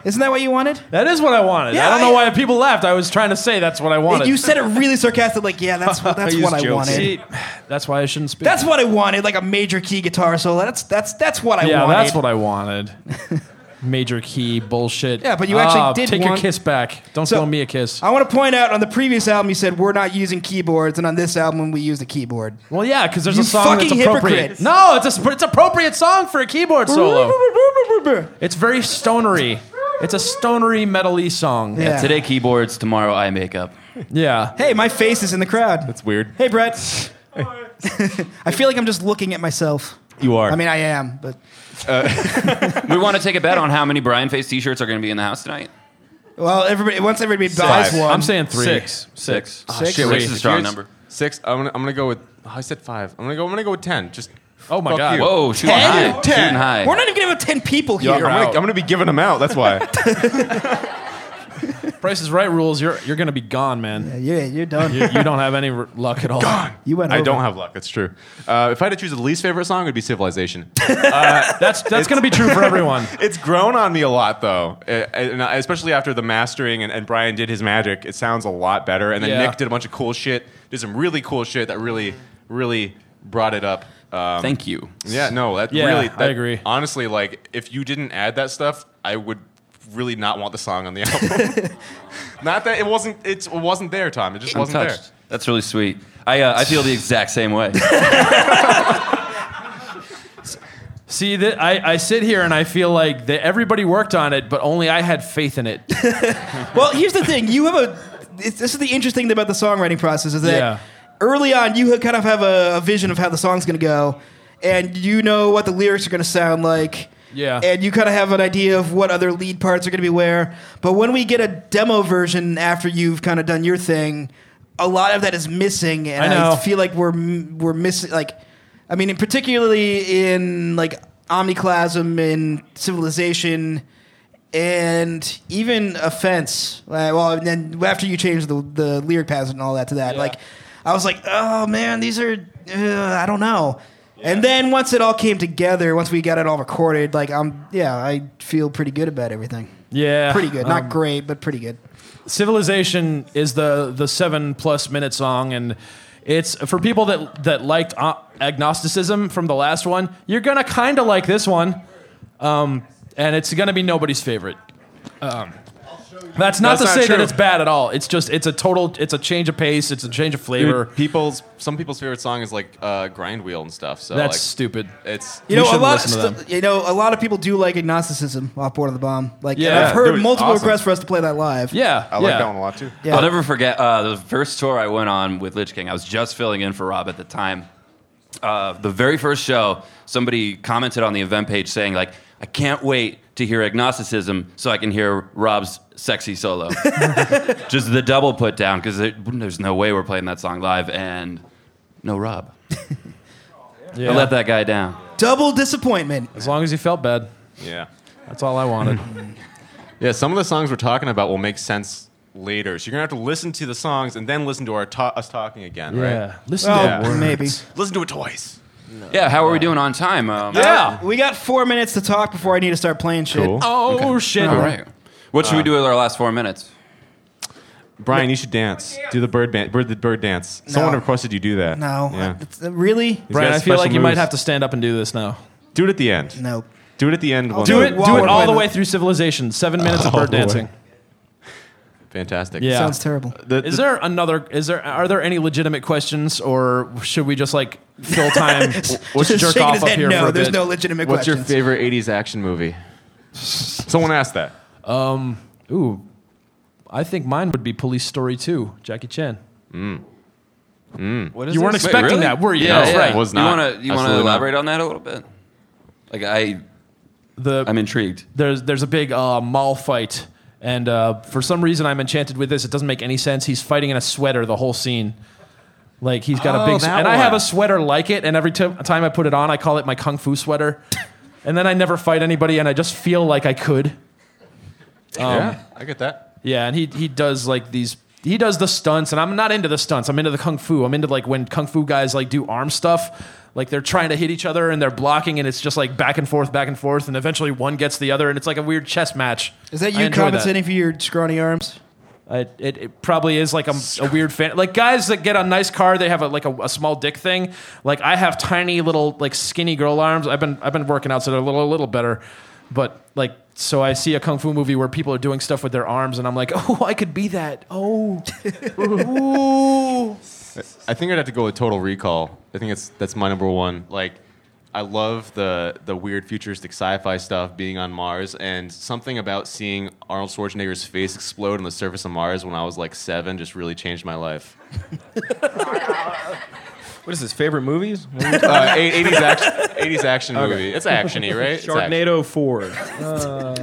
isn't that what you wanted That is what I wanted. Yeah, I don't know I- why people laughed. I was trying to say that's what I wanted. you said it really sarcastic like yeah that's (laughs) that's He's what i joking. wanted See, that's why I shouldn't speak. That's what I wanted, like a major key guitar solo. That's that's that's what I yeah, wanted. that's what I wanted. (laughs) Major key bullshit. Yeah, but you actually Ah, did take your want- kiss back. Don't So- blow me a kiss. I want to point out on the previous album, you said we're not using keyboards, and on this album, we use the keyboard. Well, yeah, because there's You a song that's fucking appropriate. hypocrite. No, it's a it's appropriate song for a keyboard solo. (laughs) It's very stonery. It's a stonery metally song. Yeah. Today keyboards, tomorrow eye makeup. Yeah. Hey, my face is in the crowd. That's weird. Hey, Brett. (laughs) I feel like I'm just looking at myself. You are. I mean, I am, but uh, (laughs) We want to take a bet on how many Brian Face T-shirts are going to be in the house tonight. well, everybody once everybody buys Five. one. I'm saying three. Six. Six. Six? Oh, Six Shit, is a strong number. Six. I'm gonna, I'm gonna go with. oh, I said five. I'm gonna go. I'm gonna go with ten. Just. Oh my Fuck god. you. Whoa, shooting Ten? high. Ten. Shooting high. We're not even gonna have ten people Yeah, here. I'm, gonna, I'm gonna be giving them out. That's why. (laughs) Price is Right rules. You're you're gonna be gone, man. Yeah, you're done. You, you don't have any r- luck at all. You went. I over. don't have luck. That's true. Uh, if I had to choose the least favorite song, it would be Civilization. (laughs) That's that's gonna be true for (laughs) everyone. it's grown on me a lot, though, Uh, and I- especially after the mastering and, and Brian did his magic. It sounds a lot better. And then Yeah. Nick did a bunch of cool shit. Did some really cool shit that really, really brought it up. Um, Thank you. Yeah, no, that Yeah, really. I agree. Honestly, like if you didn't add that stuff, I would really not want the song on the (laughs) album. (laughs) not that it wasn't. It's, it wasn't there, Tom. It just I'm wasn't touched. That's really sweet. I uh, I feel the exact same way. (laughs) See that I, I sit here and I feel like that everybody worked on it, but only I had faith in it. Well, here's the thing. You have a. It's, this is the interesting thing about the songwriting process is that Yeah. Early on you kind of have a, a vision of how the song's going to go, and you know what the lyrics are going to sound like. Yeah. And you kind of have an idea of what other lead parts are going to be where. But when we get a demo version after you've kind of done your thing, a lot of that is missing, and I know. feel like we're we're missing like. I mean, particularly in like Omniclasm and Civilization, and even Offense. Well, and then after you change the the lyric pattern and all that to that, Yeah. like I was like, oh man, these are uh, I don't know. And then once it all came together, once we got it all recorded, like I'm yeah, I feel pretty good about everything. Yeah, Pretty good, not Um, great, but pretty good. Civilization is the the seven plus minute song, and It's for people that that liked agnosticism from the last one. You're gonna kind of like this one, um, and it's gonna be nobody's favorite. Um, that's not That's to not say that it's bad at all. It's just it's a total it's a change of pace. It's a change of flavor. Dude, people's some people's favorite song is like uh, Grind Wheel and stuff. So That's like, stupid. it's You We know, a shouldn't lot. listen to Of them. st- you know, a lot of people do like agnosticism off Born of the Bomb. Like, Yeah. I've heard Dude, multiple awesome. requests for us to play that live. Yeah, I like yeah. that one a lot too. Yeah. I'll never forget uh, the first tour I went on with Lich King. I was just filling in for Rob at the time. Uh, the very first show, somebody commented on the event page saying, like, I can't wait to hear agnosticism so I can hear Rob's sexy solo. (laughs) just the double put down, because there's no way we're playing that song live, and no Rob. (laughs) Yeah. I let that guy down. Double disappointment. As long as you felt bad, yeah, that's all I wanted. (laughs) yeah. Some of the songs we're talking about will make sense later. So you're gonna have to listen to the songs and then listen to our ta- us talking again. yeah, Right? listen Oh, to Yeah. the words. maybe. Listen to it twice. Yeah, how are we doing on time? Um, Yeah. We got four minutes to talk before I need to start playing shit. Cool. Oh shit! All right. What should we do with our last four minutes? Brian, you should dance. Do the bird ban- bird the bird dance. Someone No. requested you do that. No, Yeah. It's- uh, really? He's Brian, got I feel special like you might moves. have to stand up and do this now. do it at the end. No. Do it at the end. I'll Do do it. it Do it all the the- way through Civilization. Seven minutes of bird the way. dancing. Fantastic. Yeah. Sounds terrible. The- Is the- there another? Is there? Are there any legitimate questions, or should we just like fill time? (laughs) Just Just jerk shaking off his up head, here no, for a there's bit. no legitimate What's your questions. favorite '80s action movie? Someone asked that. Ooh, I think mine would be Police Story 2, Jackie Chan. What is You weren't this? expecting really? that, were you? Yeah, No, yeah. right. Was You not. want to you want to Absolutely not. elaborate on that a little bit? Like I, The I'm intrigued. there's there's a big uh, mall fight, and uh, for some reason I'm enchanted with this. It doesn't make any sense. He's fighting in a sweater the whole scene. Like he's got a Oh, big, that and I have a sweater like it, and every t- time I put it on, I call it my kung fu sweater. and then I never fight anybody, and I just feel like I could. yeah, um, I get that. Yeah, and he he does like these. He does the stunts, and I'm not into the stunts. I'm into the kung fu. I'm into like when kung fu guys like do arm stuff, like they're trying to hit each other and they're blocking, and it's just like back and forth, back and forth, and eventually one gets the other, and it's like a weird chess match. Is that you enjoy compensating for your scrawny arms? Uh, I, it, it probably is like a, a weird fan. Like guys that get a nice car, they have a, like a, a small dick thing. Like I have tiny little like skinny girl arms. I've been I've been working out so they're a little a little better, but like so I see a kung fu movie where people are doing stuff with their arms, and I'm like, (laughs) oh, I could be that. Oh. (laughs) I think I'd have to go with Total Recall. I think it's that's my number one. Like, I love the the weird futuristic sci-fi stuff, being on Mars, and something about seeing Arnold Schwarzenegger's face explode on the surface of Mars when I was like seven just really changed my life. (laughs) What is his favorite movies? (laughs) Uh, 80s action, 80s action movie. It's actiony, right? It's action. Sharknado Four.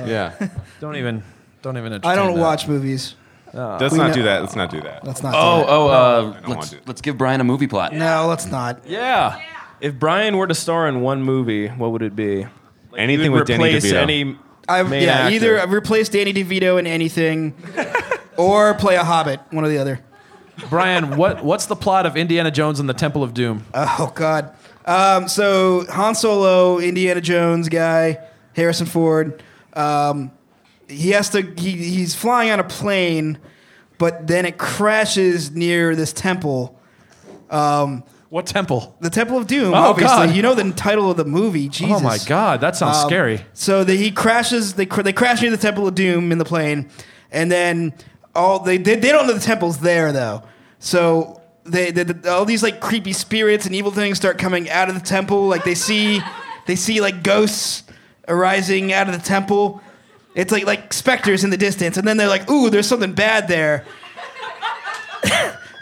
Yeah. don't even don't even. I don't that. watch movies. Let's not know- do that. Let's not do that. Let's not. do Oh, that. oh, uh, let's want to. let's give Brian a movie plot. no, let's not. Yeah. If Brian were to star in one movie, what would it be? Like, Anything you would with Danny replace DeVito. Any I main yeah, actor. either I've Danny DeVito in anything, or play a Hobbit. One or the other. Brian, what what's the plot of Indiana Jones and the Temple of Doom? Oh God. Um, so Han Solo, Indiana Jones guy, Harrison Ford. Um, he has to. He, he's flying on a plane, but then it crashes near this temple. What temple? The Temple of Doom. Oh, obviously, God. you know the title of the movie. Jesus. Oh my God, that sounds Um, scary. So the, he crashes. They cr- they crash into the Temple of Doom in the plane, and then all they they, they don't know the temple's there though. So they, they, they- all these like creepy spirits and evil things start coming out of the temple. Like they see they see like ghosts arising out of the temple. It's like like specters in the distance, and then they're like, "Ooh, there's something bad there."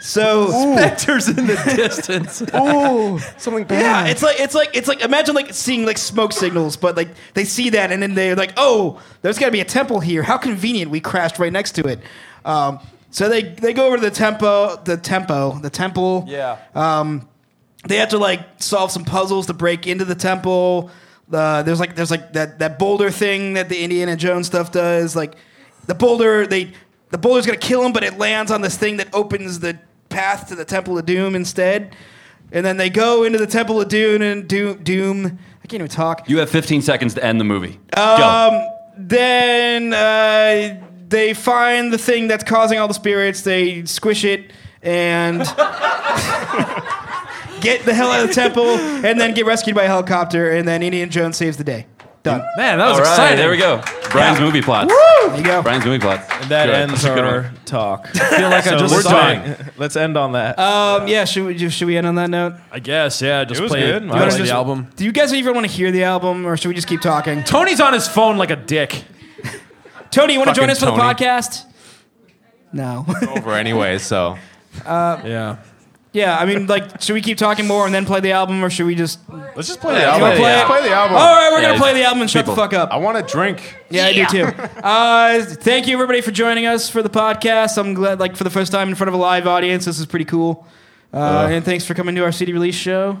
So Specters in the (laughs) distance. Oh, something bad. Yeah, it's like it's like it's like imagine like seeing like smoke signals, but like they see that and then they're like, oh, there's got to be a temple here. How convenient! We crashed right next to it. Um, so they they go over to the tempo, the tempo, the temple. yeah. Um, They have to like solve some puzzles to break into the temple. Uh, there's like there's like that that boulder thing that the Indiana Jones stuff does. Like the boulder, they the boulder's gonna kill him, but it lands on this thing that opens the path to the Temple of Doom instead. And then they go into the Temple of Doom and Doom. Doom. I can't even talk. You have 15 seconds to end the movie. Go. Um, then uh, they find the thing that's causing all the spirits. They squish it, and (laughs) get the hell out of the temple, and then get rescued by a helicopter, and then Indiana Jones saves the day. Done. Man, that was All right, exciting. there we go. Brian's movie plots. There you go. Brian's movie plots. That Good. ends That's a good our one. talk. (laughs) I feel like I just we're saw it. done. (laughs) Let's end on that. Um, yeah, should we should we end on that note? I guess, yeah. Just It was play, good. play I was the just- album. Do you guys even want to hear the album, or should we just keep talking? Tony's on his phone like a dick. (laughs) Tony, you want to join Fucking us for the Tony. podcast? No. Over anyway, so Yeah. Yeah, I mean, like, should we keep talking more and then play the album, or should we just? let's just play the album. wanna play Let's play the album. All right, we're Yeah, gonna play the album and shut the fuck up. I want to drink. Yeah, I do too. Uh, thank you everybody for joining us for the podcast. I'm glad, like, for the first time in front of a live audience, this is pretty cool. Uh, and thanks for coming to our CD release show.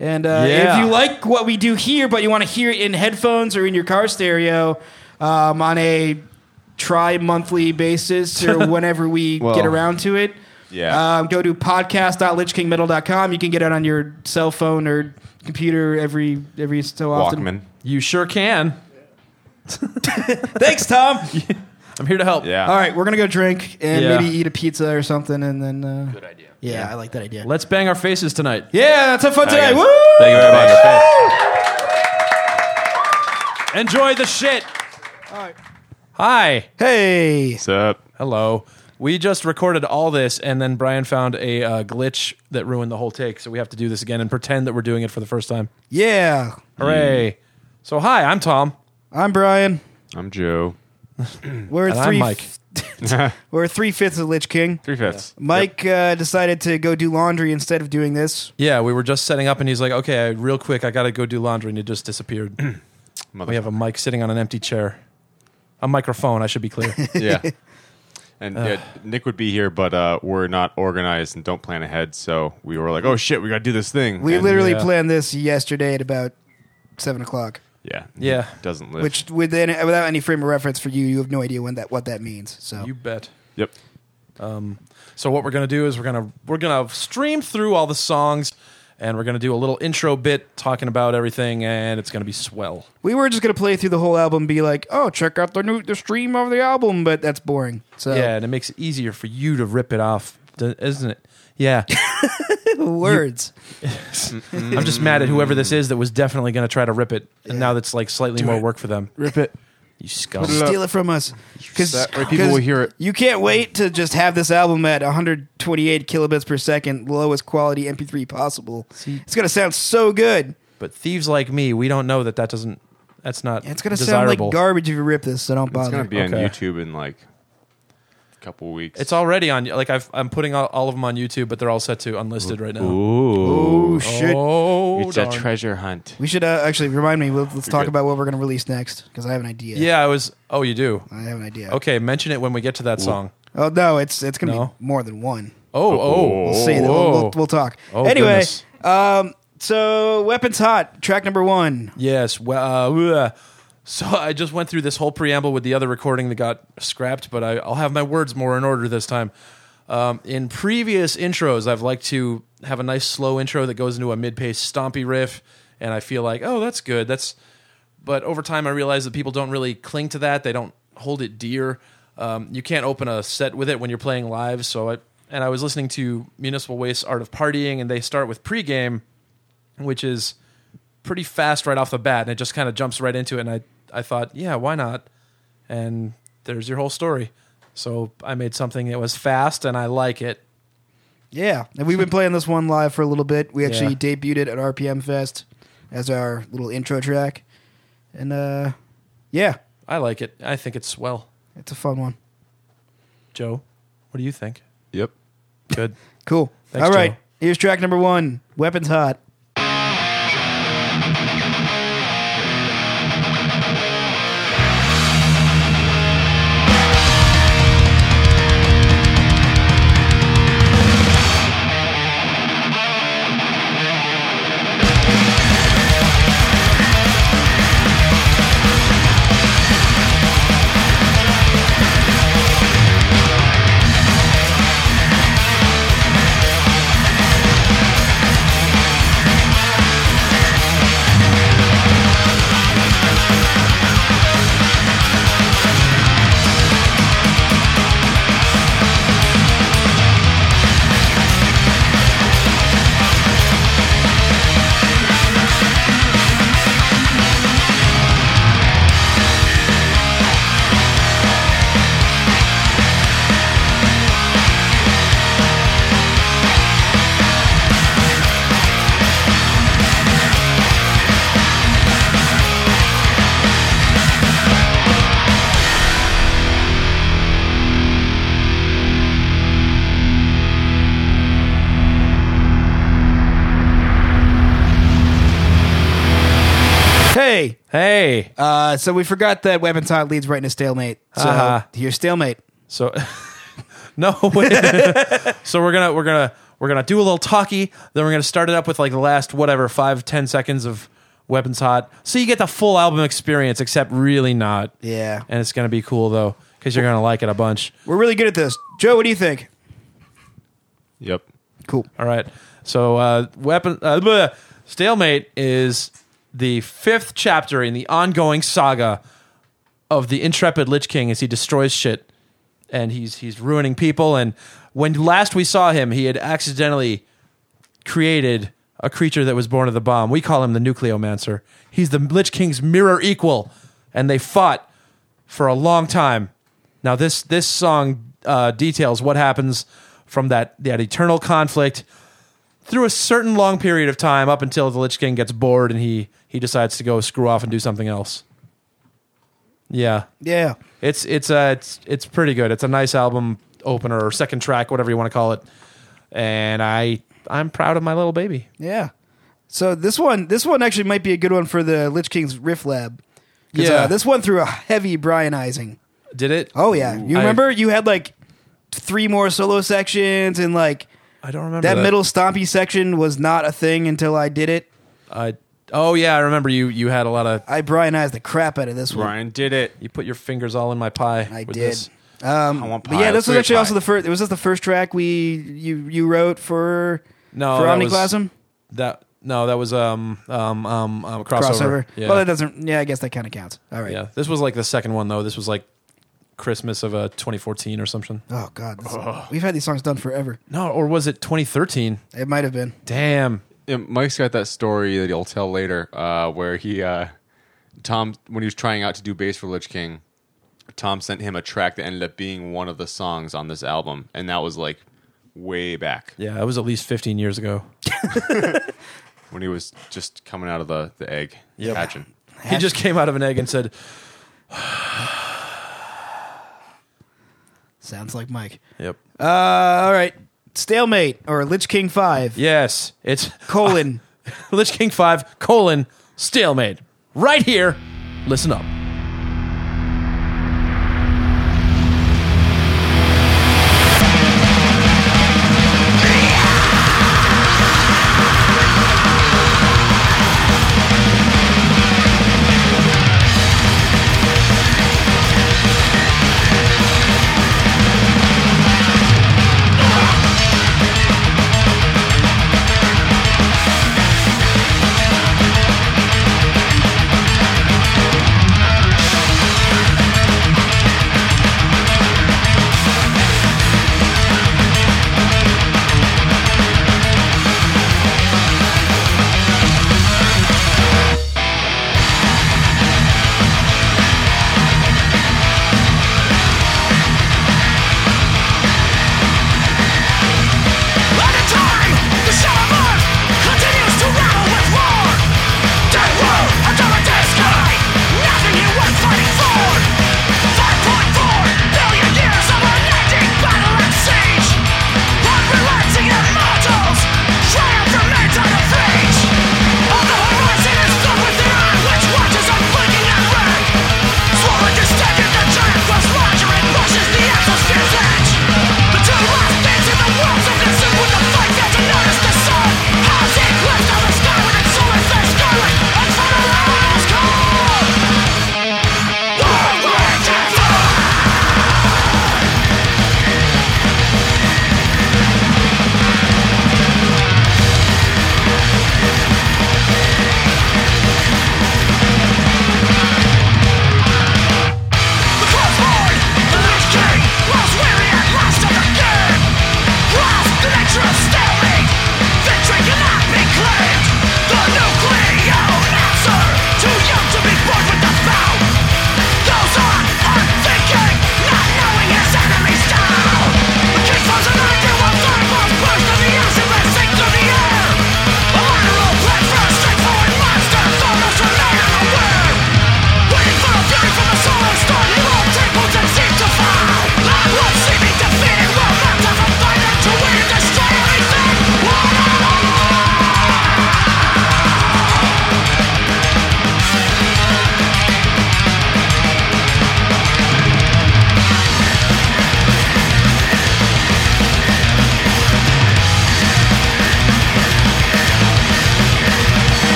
And uh, Yeah. if you like what we do here, but you want to hear it in headphones or in your car stereo um, on a tri-monthly basis or (laughs) whenever we Well, get around to it, Yeah. um, go to podcast.lichkingmetal.com. You can get it on your cell phone or computer every every so often. Walkman. You sure can. (laughs) Thanks, Tom. (laughs) I'm here to help. Yeah. All right, we're gonna go drink and Yeah. maybe eat a pizza or something, and then. Uh, Good idea. yeah, I like that idea. Let's bang our faces tonight. Yeah, that's have fun today. guys. Woo! Thank you very much. Enjoy the shit. Hi. Hey. What's up? Hello. We just recorded all this, and then Brian found a uh, glitch that ruined the whole take. So we have to do this again and pretend that we're doing it for the first time. Yeah, Hooray! So hi, I'm Tom. I'm Brian. I'm Joe. We're And I'm three. Mike. (laughs) we're three fifths of Lich King. Three fifths. Mike uh, decided to go do laundry instead of doing this. Yeah, we were just setting up, and he's like, "Okay, real quick, I got to go do laundry," and it just disappeared. (clears throat) We have a mic sitting on an empty chair, a microphone. I should be clear. (laughs) yeah. And yeah, Nick would be here, but uh, we're not organized and don't plan ahead. So we were like, "Oh shit, we got to do this thing." We And- literally yeah. planned this yesterday at about seven o'clock. yeah, Yeah. doesn't live. Which, within, without any frame of reference for you, you have no idea when that what that means. So you bet. yep. So what we're gonna do is we're gonna we're gonna stream through all the songs, and we're gonna do a little intro bit talking about everything, and it's gonna be swell. we were just gonna play through the whole album, and be like, "Oh, check out the new the stream of the album," but that's boring. So Yeah, and it makes it easier for you to rip it off, isn't it? Yeah. (laughs) words. (laughs) I'm just mad at whoever this is that was definitely gonna try to rip it, and now that's like slightly more work for them. Rip it. You scum. steal it from us because That way people will hear it. You can't wait to just have this album at 128 kilobits per second, lowest quality MP3 possible. it's gonna sound so good. But thieves like me, we don't know that that doesn't. That's not. It's gonna desirable. sound like garbage if you rip this. So don't It's bother. gonna be on Okay. YouTube in like a couple weeks. It's already on. Like I've, I'm putting all, all of them on YouTube, but they're all set to unlisted right now. Ooh. oh shit! Oh, it's a darn. treasure hunt. We should uh, actually remind me. We'll, let's talk good. about what we're gonna release next because I have an idea. Yeah, I was. Oh, you do. I have an idea. Okay, mention it when we get to that song. Oh no, it's it's gonna No? be more than one. Oh, oh, We'll see. We'll, we'll, we'll talk. Oh, anyway, goodness. um, so weapons hot track number one. Yes. Well, uh, so I just went through this whole preamble with the other recording that got scrapped, but I, I'll have my words more in order this time. Um, in previous intros, I've liked to have a nice slow intro that goes into a mid-paced stompy riff, and I feel like, oh, that's good. That's. But over time, I realized that people don't really cling to that. They don't hold it dear. Um, you can't open a set with it when you're playing live. So I and I was listening to Municipal Waste Art of Partying, and they start with pregame, which is pretty fast right off the bat, and it just kind of jumps right into it. And I, I thought, yeah, why not? And there's your whole story. So I made something that was fast, and I like it. Yeah, and we've been playing this one live for a little bit. We actually Yeah. debuted it at RPM Fest as our little intro track, and uh, yeah, I like it. I think it's swell. it's a fun one. Joe, what do you think? Yep. Good. (laughs) Cool. Thanks, All right, Joe. here's track number one. Weapons hot. Hey, Hey. uh, so we forgot that Weapons Hot leads right into stalemate. So Uh-huh. here's stalemate. So (laughs) no. wait. (laughs) so we're gonna we're gonna we're gonna do a little talkie. Then we're gonna start it up with like the last whatever five ten seconds of Weapons Hot. So you get the full album experience, except really not. Yeah, And it's gonna be cool though, because you're gonna like it a bunch. we're really good at this. Joe, what do you think? Yep. Cool. All right. So uh, weapon uh, bleh. stalemate is the fifth chapter in the ongoing saga of the intrepid Lich King as he destroys shit and he's he's ruining people. And when last we saw him, he had accidentally created a creature that was born of the bomb. We call him the Nucleomancer. He's the Lich King's mirror equal, and they fought for a long time. Now this this song uh, details what happens from that that eternal conflict through a certain long period of time up until the Lich King gets bored and he he decides to go screw off and do something else. Yeah, Yeah. it's it's uh it's it's pretty good. It's a nice album opener or second track, whatever you want to call it. And I I'm proud of my little baby. Yeah. So this one, this one actually might be a good one for the Lich King's Riff Lab. Yeah. uh, this one through a heavy Brianizing. Did it? Oh yeah, you I- remember you had like three more solo sections and like I don't remember that, middle stompy section was not a thing until I did it. I oh yeah, I remember you you had a lot of I Brianized the crap out of this one. Brian did it. you put your fingers all in my pie. I with did. This. Um, I want but pie. yeah, this was actually pie. also the first. It Was this the first track we you you wrote for No, for that was- That no, that was um um um, um crossover. crossover? Yeah. Well, that doesn't. Yeah, I guess that kind of counts. All right. yeah. This was like the second one though. This was like Christmas of uh, 2014 or something. Oh God, this, we've had these songs done forever. No, or was it 2013? It might have been. Damn. Yeah, Mike's got that story that he'll tell later, uh, where he, uh, Tom, when he was trying out to do bass for Lich King, Tom sent him a track that ended up being one of the songs on this album, and that was like way back Yeah, it was at least 15 years ago. (laughs) (laughs) when he was just coming out of the, the egg Yep. hatching. He just came out of an egg and said, Sounds like Mike. "Yep, Uh, all right. Stalemate or Lich King Five yes, it's colon. (laughs) Lich King Five colon stalemate right here. Listen up."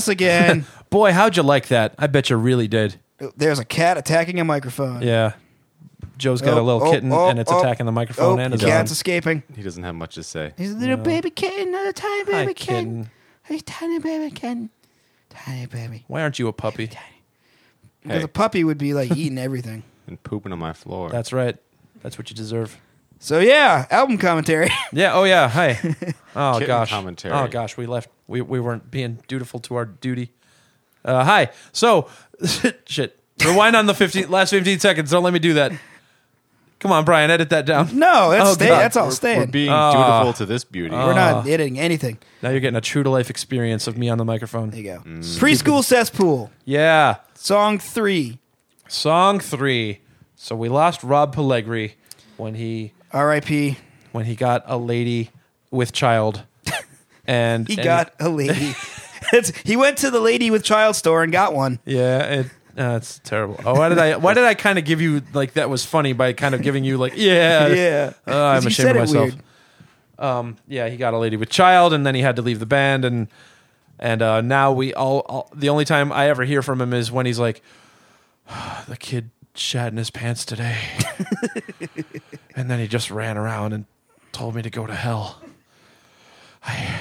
Us again. (laughs) boy, how'd you like that? I bet you really did. There's a cat attacking a microphone. Yeah. Joe's got a Oh, little oh, kitten oh, and it's oh. attacking the microphone Oh, and the his cat's arm. escaping. He doesn't have much to say. He's a little baby kitten, a tiny baby Hi, kitten. kitten. Hey, tiny baby kitten. Tiny baby. Why aren't you a puppy? Because Hey. a puppy would be like eating everything. (laughs) And pooping on my floor. That's right. That's what you deserve. So yeah, album commentary. (laughs) Yeah. Oh yeah. Hi. (laughs) Oh Kitten gosh. commentary. Oh gosh. We left. We we weren't being dutiful to our duty. Uh, hi. So, (laughs) shit. Rewind on the 15, last fifteen seconds. Don't let me do that. Come on, Brian. Edit that down. no, that's Oh, stay, God. that's all We're staying. being Ah. dutiful to this beauty. We're not editing anything. Now you're getting a true to life experience of me on the microphone. There you go. Mm. Preschool cesspool. Yeah. Song three. Song three. So we lost Rob Pellegri when he R.I.P. when he got a lady with child, (laughs) and He and got a lady. (laughs) It's- he went to the lady with child store and got one. Yeah, it, uh, it's terrible. Oh, why did I? Why did I kind of give you like that was funny by kind of giving you like (laughs) yeah Yeah. Uh, I'm you ashamed said of it myself. weird. Um, yeah, he got a lady with child, and then he had to leave the band, and and uh, now we all, all. The only time I ever hear from him is when he's like, (sighs) "The kid shat in his pants today," (laughs) and then he just ran around and told me to go to hell. I,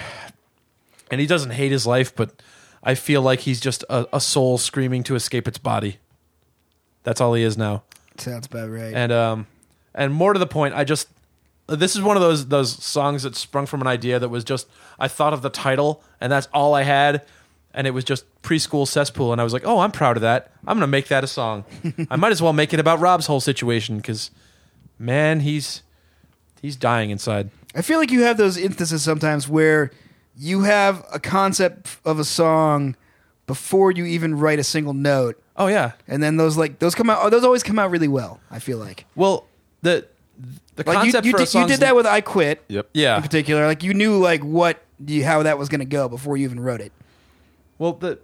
and he doesn't hate his life, but I feel like he's just a, a soul screaming to escape its body. That's all he is now. Sounds about right. And um, and more to the point, I just this is one of those those songs that sprung from an idea that was just I thought of the title and that's all I had, and it was just preschool cesspool, and I was like, oh, I'm proud of that. I'm gonna make that a song. I might as well make it about Rob's whole situation because, man, he's he's dying inside. I feel like you have those instances sometimes where you have a concept of a song before you even write a single note, Oh yeah. and then those like those come out. Those always come out really well. I feel like Well, the the like you, concept you, for a did, you song's- did that with "I Quit" Yep. yeah. in particular. Like you knew like what you, how that was going to go before you even wrote it. Well, the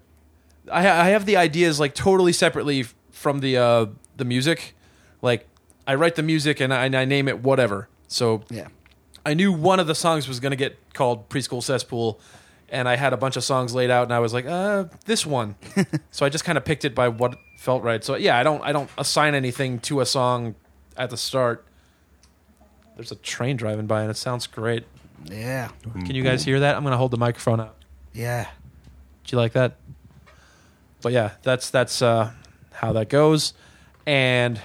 I, ha- I have the ideas like totally separately f- from the uh, the music. Like I write the music and I, and I name it whatever. So Yeah. I knew one of the songs was going to get called Preschool Cesspool, and I had a bunch of songs laid out, and I was like, uh, this one. (laughs) so I just kind of picked it by what felt right. So yeah, I don't I don't assign anything to a song at the start. There's a train driving by, and it sounds great. Yeah. Can you guys hear that? I'm going to hold the microphone up. Yeah. Do you like that? But yeah, that's that's uh, how that goes, and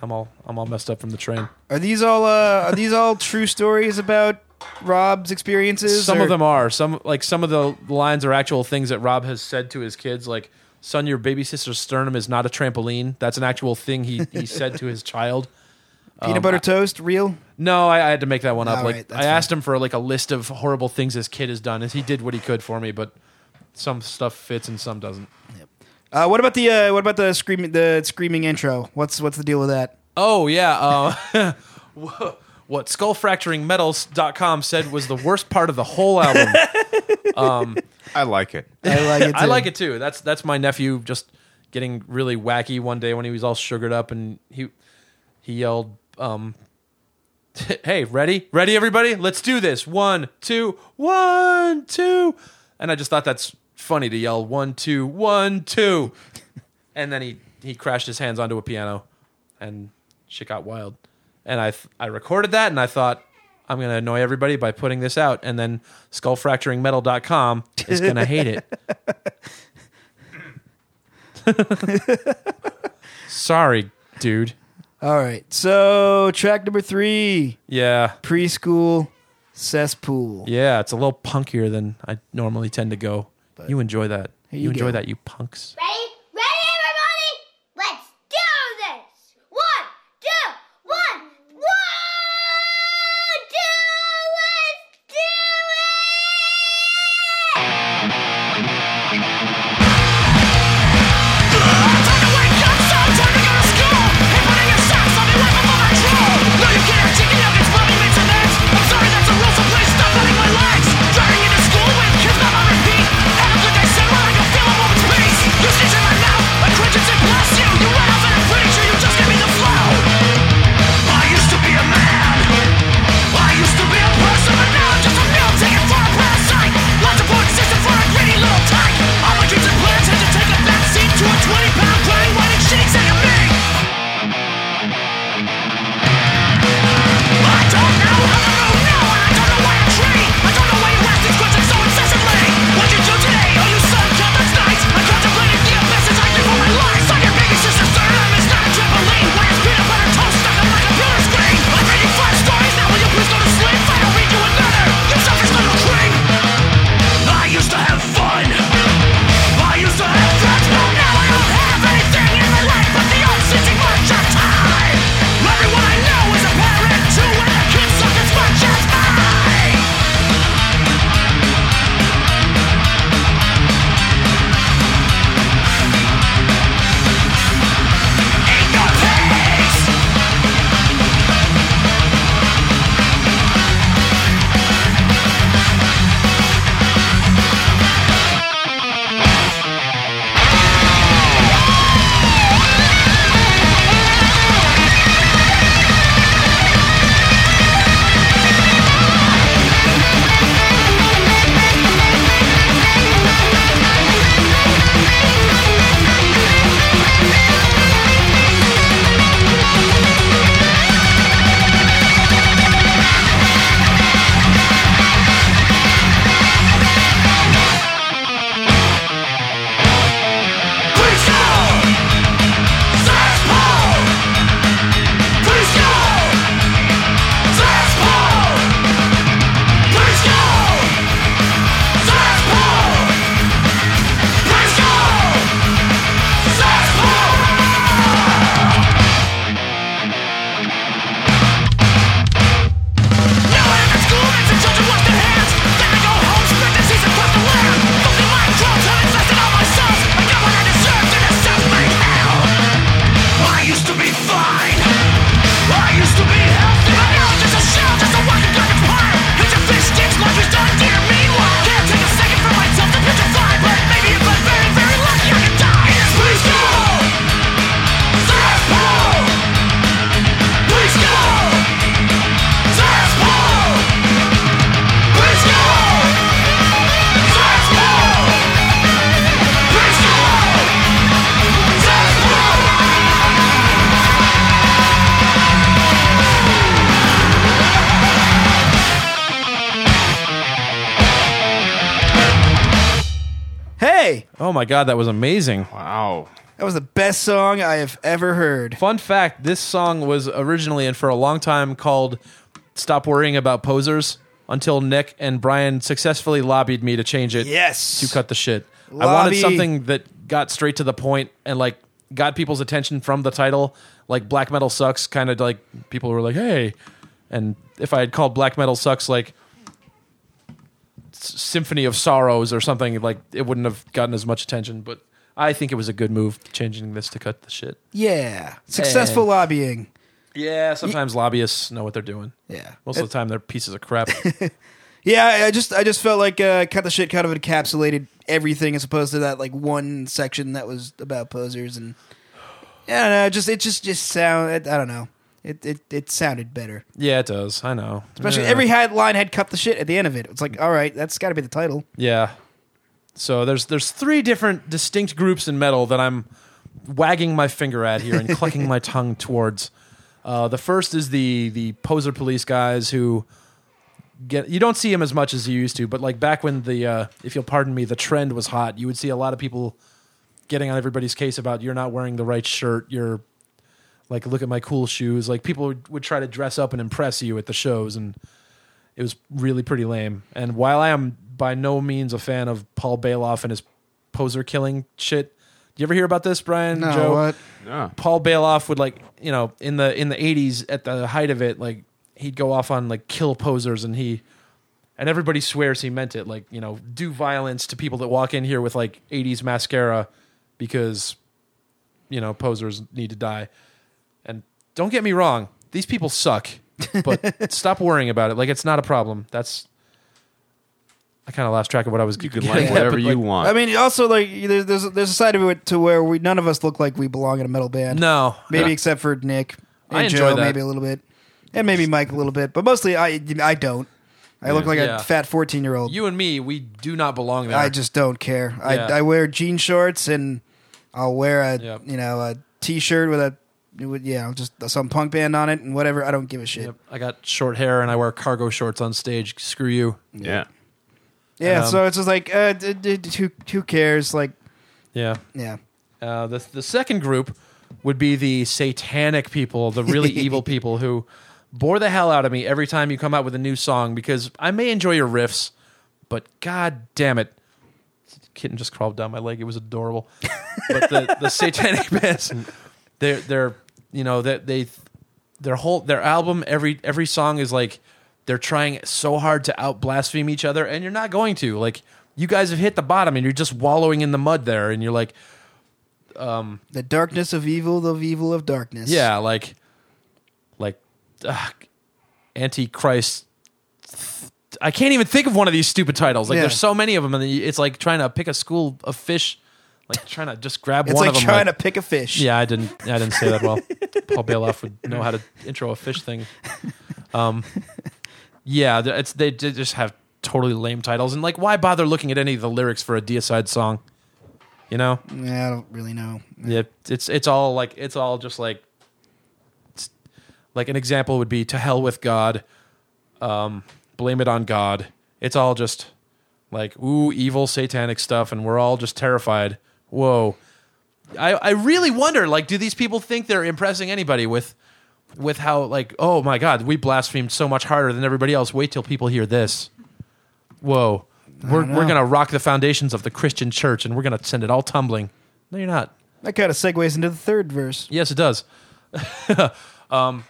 I'm all I'm all messed up from the train. Are these all uh, are these all true stories about Rob's experiences? Some or- of them are some like some of the lines are actual things that Rob has said to his kids, like "Son, your baby sister's sternum is not a trampoline." That's an actual thing he he said to his (laughs) child. peanut um, butter toast, real. No, I, I had to make that one up. All like right, I that's asked him for like a list of horrible things his kid has done, and he did what he could for me, but some stuff fits and some doesn't. Uh, what about the uh, what about the screaming the screaming intro? What's what's the deal with that? Oh yeah. Uh, (laughs) what skullfracturingmetals.com said was the worst part of the whole album. (laughs) I like it. I like it. (laughs) I like it too. That's that's my nephew just getting really wacky one day when he was all sugared up and he he yelled, um, "Hey, ready, ready, everybody, let's do this! One, two, one, two!" And I just thought that's funny to yell one, two, one, two, (laughs) and then he he crashed his hands onto a piano, and shit got wild. And I th- I recorded that, and I thought. I'm going to annoy everybody by putting this out, and then skullfracturingmetal.com is going to hate it. (laughs) Sorry, dude. All right. So track number three, Yeah. preschool cesspool. Yeah, it's a little punkier than I normally tend to go. You enjoy that. You you enjoy go. that, you punks. Ready? Ready, I Oh my god, that was amazing. Wow. that was the best song I have ever heard. Fun fact: This song was originally and for a long time called "Stop Worrying About Posers." Until Nick and Brian successfully lobbied me to change it. Yes. to cut the shit. I wanted Lobby. something that got straight to the point and like got people's attention from the title. Like black metal sucks, kind of like people were like, "Hey," and if I had called black metal sucks like S- Symphony of Sorrows or something, like it wouldn't have gotten as much attention. But I think it was a good move changing this to cut the shit. Yeah, successful Hey. lobbying. Yeah, sometimes lobbyists know what they're doing. Yeah, Most of the time, they're pieces of crap. (laughs) Yeah, I I just I just felt like uh, cut the shit kind of encapsulated everything as opposed to that like one section that was about posers and yeah, I don't know, just it just just sound I don't know. It it it sounded better. yeah, it does. I know. Especially Yeah. every headline had cut the shit at the end of it. It's like, all right, that's got to be the title. Yeah. So there's there's three different distinct groups in metal that I'm wagging my finger at here and clucking my (laughs) tongue towards. Uh, the first is the the poser police guys who get you don't see them as much as you used to, but like back when the uh, if you'll pardon me, the trend was hot, you would see a lot of people getting on everybody's case about you're not wearing the right shirt, you're like look at my cool shoes. Like people would, would try to dress up and impress you at the shows and it was really pretty lame. And while I am by no means a fan of Paul Baloff and his poser killing shit, do you ever hear about this, Brian? No, Joe? No. Paul Baloff would like, you know, in the in the eighties at the height of it, like he'd go off on like kill posers and he and everybody swears he meant it, like, you know, do violence to people that walk in here with like eighties mascara because, you know, posers need to die. And don't get me wrong, these people suck. But (laughs) stop worrying about it. Like it's not a problem. That's I kind of lost track of what I was. You can like whatever you want. I mean, also like there's there's a, there's a side of it to where we none of us look like we belong in a metal band. No, maybe Yeah. except for Nick and I enjoy Joe, that. maybe a little bit, and maybe Mike a little bit, but mostly I I don't. I look like Yeah. a fat fourteen year old. You and me, we do not belong there. I just don't care. Yeah. I I wear jean shorts and I'll wear a Yep. you know a t shirt with a with yeah just some punk band on it and whatever. I don't give a shit. Yep. I got short hair and I wear cargo shorts on stage. Screw you. yeah. Yeah, Um, so it's just like uh, d- d- d- who who cares? Like Yeah. yeah. Uh, the the second group would be the satanic people, the really (laughs) evil people who bore the hell out of me every time you come out with a new song because I may enjoy your riffs, but god damn it. Kitten just crawled down my leg. It was adorable. but the, the (laughs) satanic bands, they're they're you know that they, their whole their album every every song is like they're trying so hard to out blaspheme each other, and you're not going to like. You guys have hit the bottom, and you're just wallowing in the mud there, and you're like, um The darkness of evil, the evil of darkness. Yeah, like, like, ugh, Antichrist. I can't even think of one of these stupid titles. Like, Yeah. there's so many of them, and it's like trying to pick a school of fish, like trying to just grab It's one like of them. trying like- trying to pick a fish. yeah, I didn't. I didn't say that well. (laughs) Paul Baloff would know how to intro a fish thing. Um, yeah, th- it's they did just have totally lame titles, and like, why bother looking at any of the lyrics for a Deicide song? You know, Yeah, I don't really know. yeah, it's it's all like it's all just like it's- like an example would be to hell with God, um, blame it on God. It's all just like ooh evil satanic stuff, and we're all just terrified. Whoa, I I really wonder like do these people think they're impressing anybody with with how like oh my God we blasphemed so much harder than everybody else. Wait till people hear this. Whoa. We're, we're going to rock the foundations of the Christian church and we're going to send it all tumbling. No, you're not. That kind of segues into the third verse. Yes, it does. (laughs) um,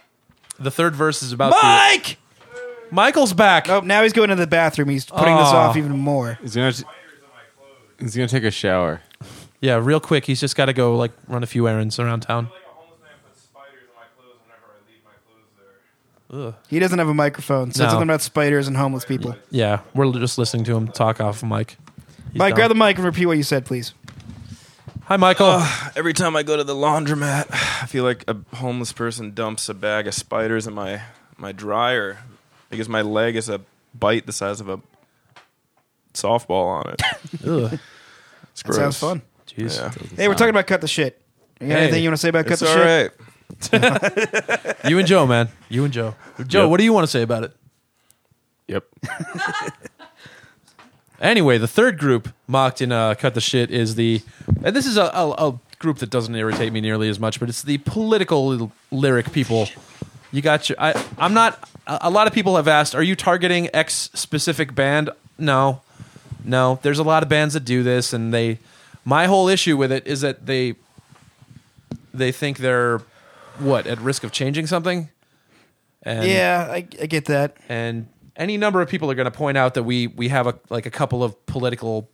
the third verse is about the- Mike! Michael's back. Oh, now he's going to the bathroom. He's putting this Aw. off even more. He's gonna he's gonna take a shower. Yeah, real quick. He's just got to go like run a few errands around town. Ugh. He doesn't have a microphone, so No. it's something about spiders and homeless people. Yeah, we're just listening to him talk off mic. He's Mike, done. grab the mic and repeat what you said, please. Hi, Michael. Every time I go to the laundromat, I feel like a homeless person dumps a bag of spiders in my my dryer because my leg is a bite the size of a softball on it. (laughs) Ugh. It's That gross. sounds fun. Jeez. Yeah. Hey, we're talking about cut the shit. You got Hey. anything you want to say about cut It's the all shit? right. (laughs) You and Joe, man. You and Joe. Joe, Yep. what do you want to say about it? Yep. (laughs) Anyway, the third group mocked in uh, Cut the Shit is the, and this is a, a, a group that doesn't irritate me nearly as much, but it's the political lyric people. You got your. I, I'm not. A a lot of people have asked, are you targeting X specific band? No, no. There's a lot of bands that do this, and they. My whole issue with it is that they. They think they're, what at risk of changing something. And, yeah, I, I get that. and any number of people are going to point out that we we have a like a couple of political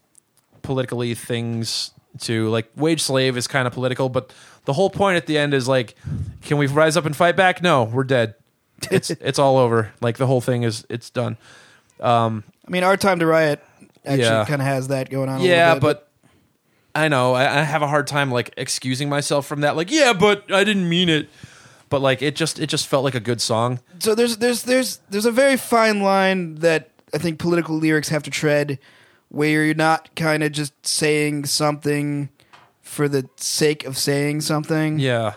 politically things to like wage slave is kind of political but the whole point at the end is like can we rise up and fight back no we're dead (laughs) it's it's all over like the whole thing is it's done um, I mean, our time to riot actually Yeah. kind of has that going on. a yeah little bit, but i know I, I have a hard time like excusing myself from that like yeah but i didn't mean it but like it just it just felt like a good song so there's there's there's there's a very fine line that I think political lyrics have to tread, where you're not kind of just saying something for the sake of saying something. yeah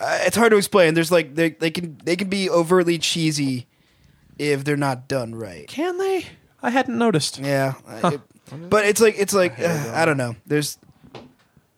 Uh, it's hard to explain. There's like they they can they can be overtly cheesy if they're not done right. can they i hadn't noticed Yeah, I- it- but it's like it's like uh, I don't know. There's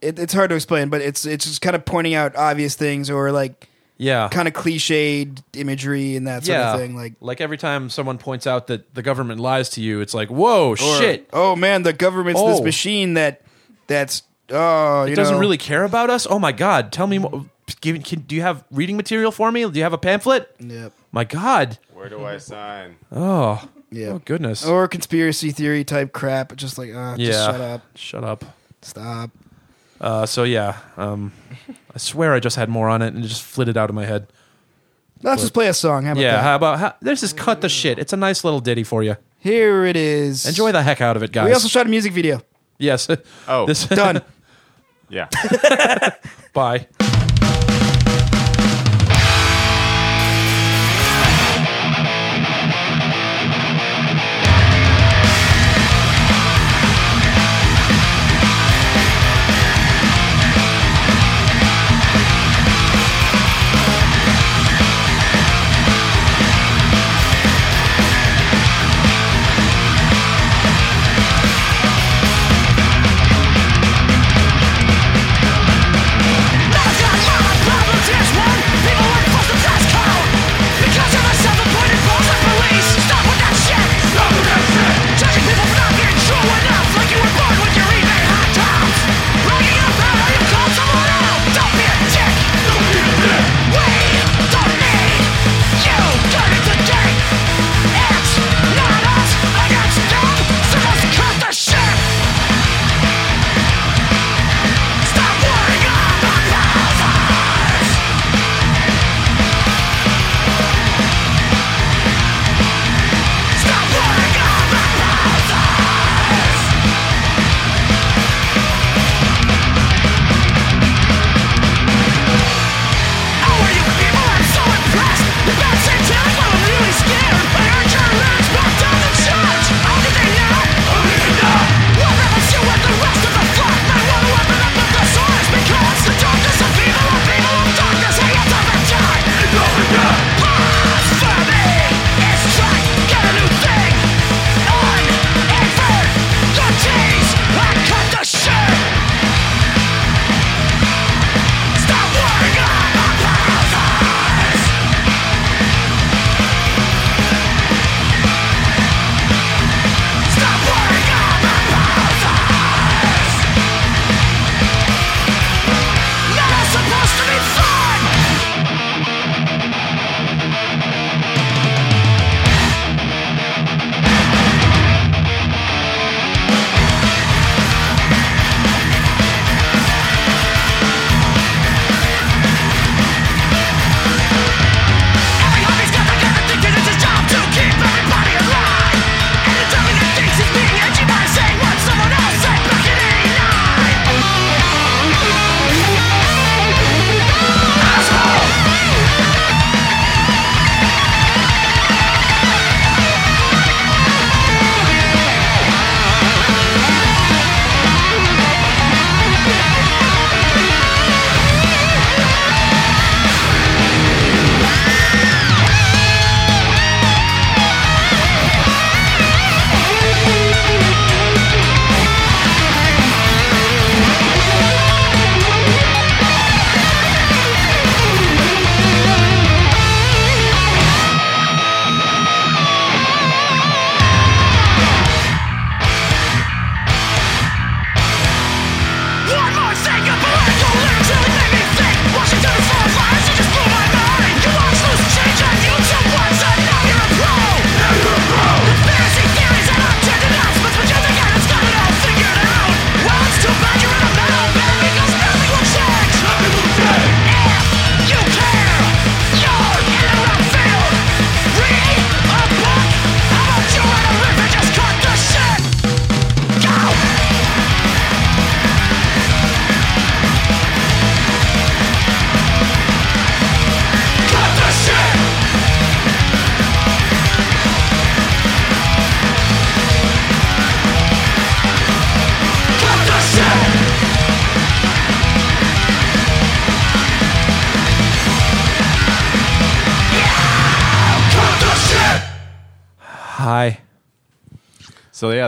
it, it's hard to explain, but it's it's just kind of pointing out obvious things or like yeah kind of cliched imagery and that sort yeah, of thing. Like like every time someone points out that the government lies to you, it's like, whoa, or, shit! Oh man, the government's this Oh. machine that that's oh you It doesn't know, really care about us. Oh my god, tell me, more. Give, can, do you have reading material for me? Do you have a pamphlet? Yep. My god, Where do I sign? oh, Yeah. oh goodness, or conspiracy theory type crap. Just like uh, yeah, just shut up, shut up. stop. Uh, so yeah, um, I swear I just had more on it and it just flitted out of my head. Let's just play a song. How about Yeah, that? how about how, there's this cut the shit. It's a nice little ditty for you. Here it is. Enjoy the heck out of it, guys. We also shot a music video. yes. (laughs) Oh. this Done. (laughs) Yeah. (laughs) Bye.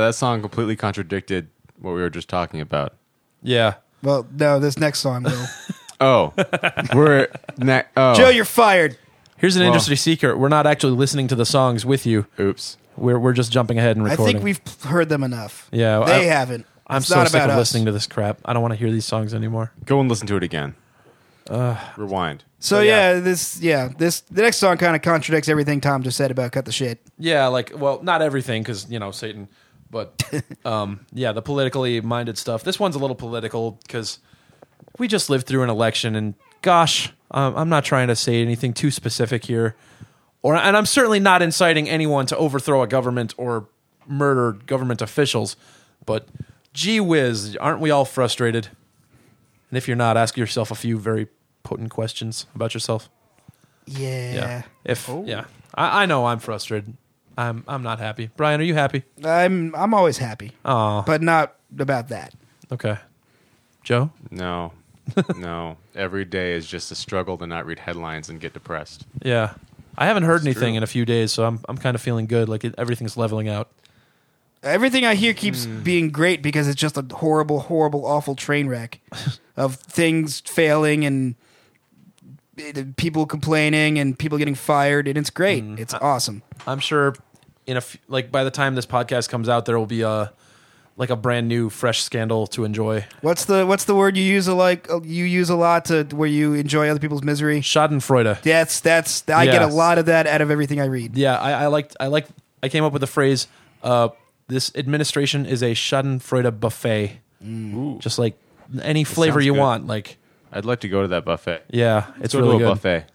That song completely contradicted what we were just talking about. Yeah. Well, no, this next song will. (laughs) Oh, we're ne- oh. Joe, you're fired. Here's an Well- industry secret. We're not actually listening to the songs with you. Oops. We're we're just jumping ahead and recording. I recording. think we've heard them enough. Yeah, they I- haven't. I'm It's so not sick about of us. listening to this crap. I don't want to hear these songs anymore. Go and listen to it again. Rewind. So yeah. this yeah this the next song kind of contradicts everything Tom just said about cut the shit. Yeah, like well, not everything because you know Satan, but um, yeah, the politically minded stuff. This one's a little political because we just lived through an election, and gosh, um, I'm not trying to say anything too specific here, or and I'm certainly not inciting anyone to overthrow a government or murder government officials, but gee whiz, aren't we all frustrated? And if you're not, ask yourself a few very potent questions about yourself. Yeah. yeah. If yeah, I, I know I'm frustrated. I'm I'm not happy. Brian, are you happy? I'm I'm always happy, Oh, but not about that. okay. Joe, No, (laughs) no. Every day is just a struggle to not read headlines and get depressed. yeah, I haven't heard It's anything true. in a few days, so I'm I'm kind of feeling good. Like it, everything's leveling out. Everything I hear keeps Hmm. being great because it's just a horrible, horrible, awful train wreck (laughs) of things failing and people complaining and people getting fired, and it's great. Hmm. It's awesome. I'm sure in a f- like by the time this podcast comes out, there will be a like a brand new, fresh scandal to enjoy. What's the what's the word you use a like uh, you use a lot to where you enjoy other people's misery? Schadenfreude. That's that's I get a lot of that out of everything I read. Yeah, I, I liked I like I came up with the phrase. Uh, this administration is a Schadenfreude buffet. Just like any flavor you good. want. Like I'd like to go to that buffet. yeah, it's Let's go really to a good. buffet.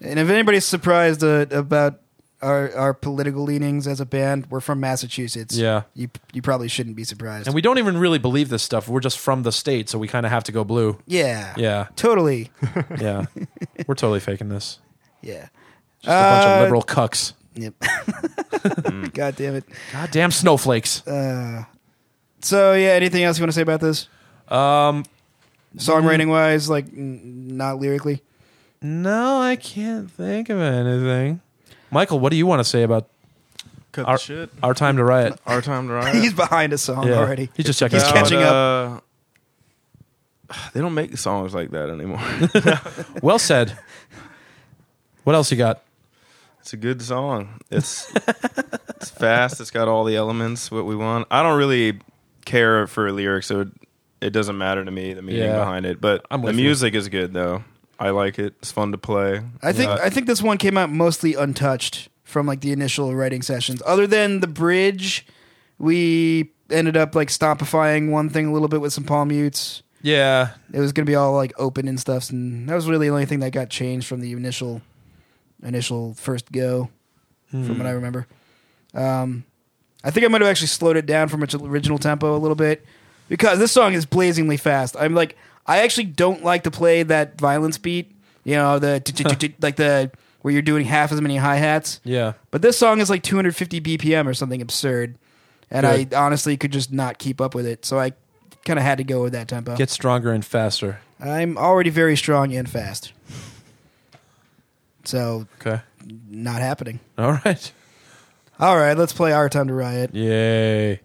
And if anybody's surprised uh, about our our political leanings as a band, we're from Massachusetts. Yeah. you you probably shouldn't be surprised. And we don't even really believe this stuff. We're just from the state, so we kind of have to go blue. yeah, Yeah, totally. (laughs) yeah. We're totally faking this. Yeah. Just a bunch Uh, of liberal cucks. Yep. (laughs) God damn it. Goddamn snowflakes. So yeah, anything else you want to say about this? Um, Songwriting wise, like n- not lyrically. no, I can't think of anything. Michael, what do you want to say about Cut our, shit. our time to riot? (laughs) Our time to riot. (laughs) He's behind a song Yeah. already. He's just checking. He's his About, catching up. uh, they don't make songs like that anymore. (laughs) Well said. What else you got? It's a good song. It's it's fast. It's got all the elements what we want. I don't really care for lyrics, so it, it doesn't matter to me the meaning Yeah. behind it. But I'm the with you. music is good though. I like it. It's fun to play. I think Uh, I think this one came out mostly untouched from like the initial writing sessions. Other than the bridge, we ended up like stompifying one thing a little bit with some palm mutes. Yeah, It was gonna be all like open and stuff, and that was really the only thing that got changed from the initial initial first go, from what I remember. Um, I think I might have actually slowed it down from its original tempo a little bit because this song is blazingly fast. I'm like, I actually don't like to play that violence beat. You know, the (laughs) like the where you're doing half as many hi hats. yeah. But this song is like 250 BPM or something absurd, and Good. I honestly could just not keep up with it. So I kind of had to go with that tempo. Get stronger and faster. I'm already very strong and fast. So, Okay. not happening. All right. All right, let's play Our Time to Riot. Yay.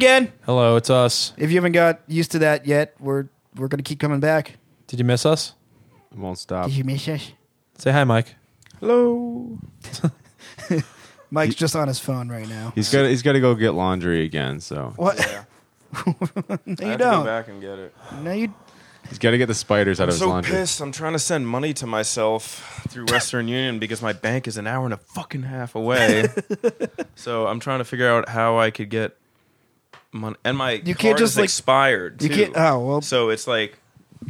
Again. Hello, it's us. If you haven't got used to that yet, we're we're gonna keep coming back. Did you miss us? It won't stop. Did you miss us? Say hi, Mike. Hello. (laughs) (laughs) Mike's just on his phone right now. He's got he's got to go get laundry again. So What? Yeah. (laughs) no, I you have to go don't. back and get it. No, you. he's got to get the spiders out I'm of his so laundry. pissed. I'm trying to send money to myself through Western Union because my bank is an hour and a fucking half away. so I'm trying to figure out how I could get money. And my You card can't just, is like- expired. You too. can't. Oh well, So it's like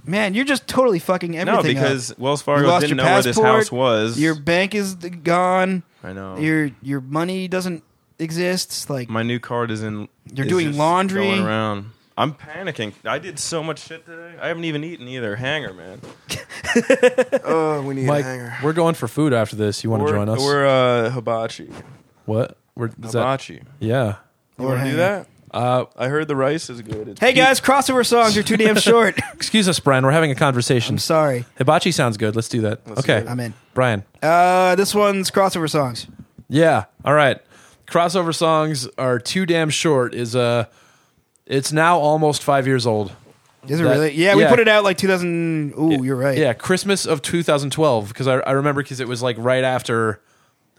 man, you're just totally fucking everything. no, up. because Wells You Fargo lost didn't your know where this house was. Your bank is gone. I know. Your your money doesn't exist. Like my new card is in. You're is doing laundry? Going around. I'm panicking. I did so much shit today. I haven't even eaten either. Hanger, man. (laughs) oh, we need Mike, a hanger. we're going for food after this. You want to join us? we're uh, hibachi. what? We're, is that, Hibachi. yeah. You want to do that? Uh, I heard the rice is good. It's hey pu- guys, crossover songs are too damn (laughs) short. excuse us, Brian. We're having a conversation. I'm sorry. Hibachi sounds good. Let's do that. Let's okay. it. I'm in. Brian. Uh, this one's crossover songs. Yeah. All right. Crossover songs are too damn short. Is uh, it's now almost five years old. Is it That- really? Yeah, we put it out like 2000. Ooh, you're right. Yeah, Christmas of 2012 because I, I remember because it was like right after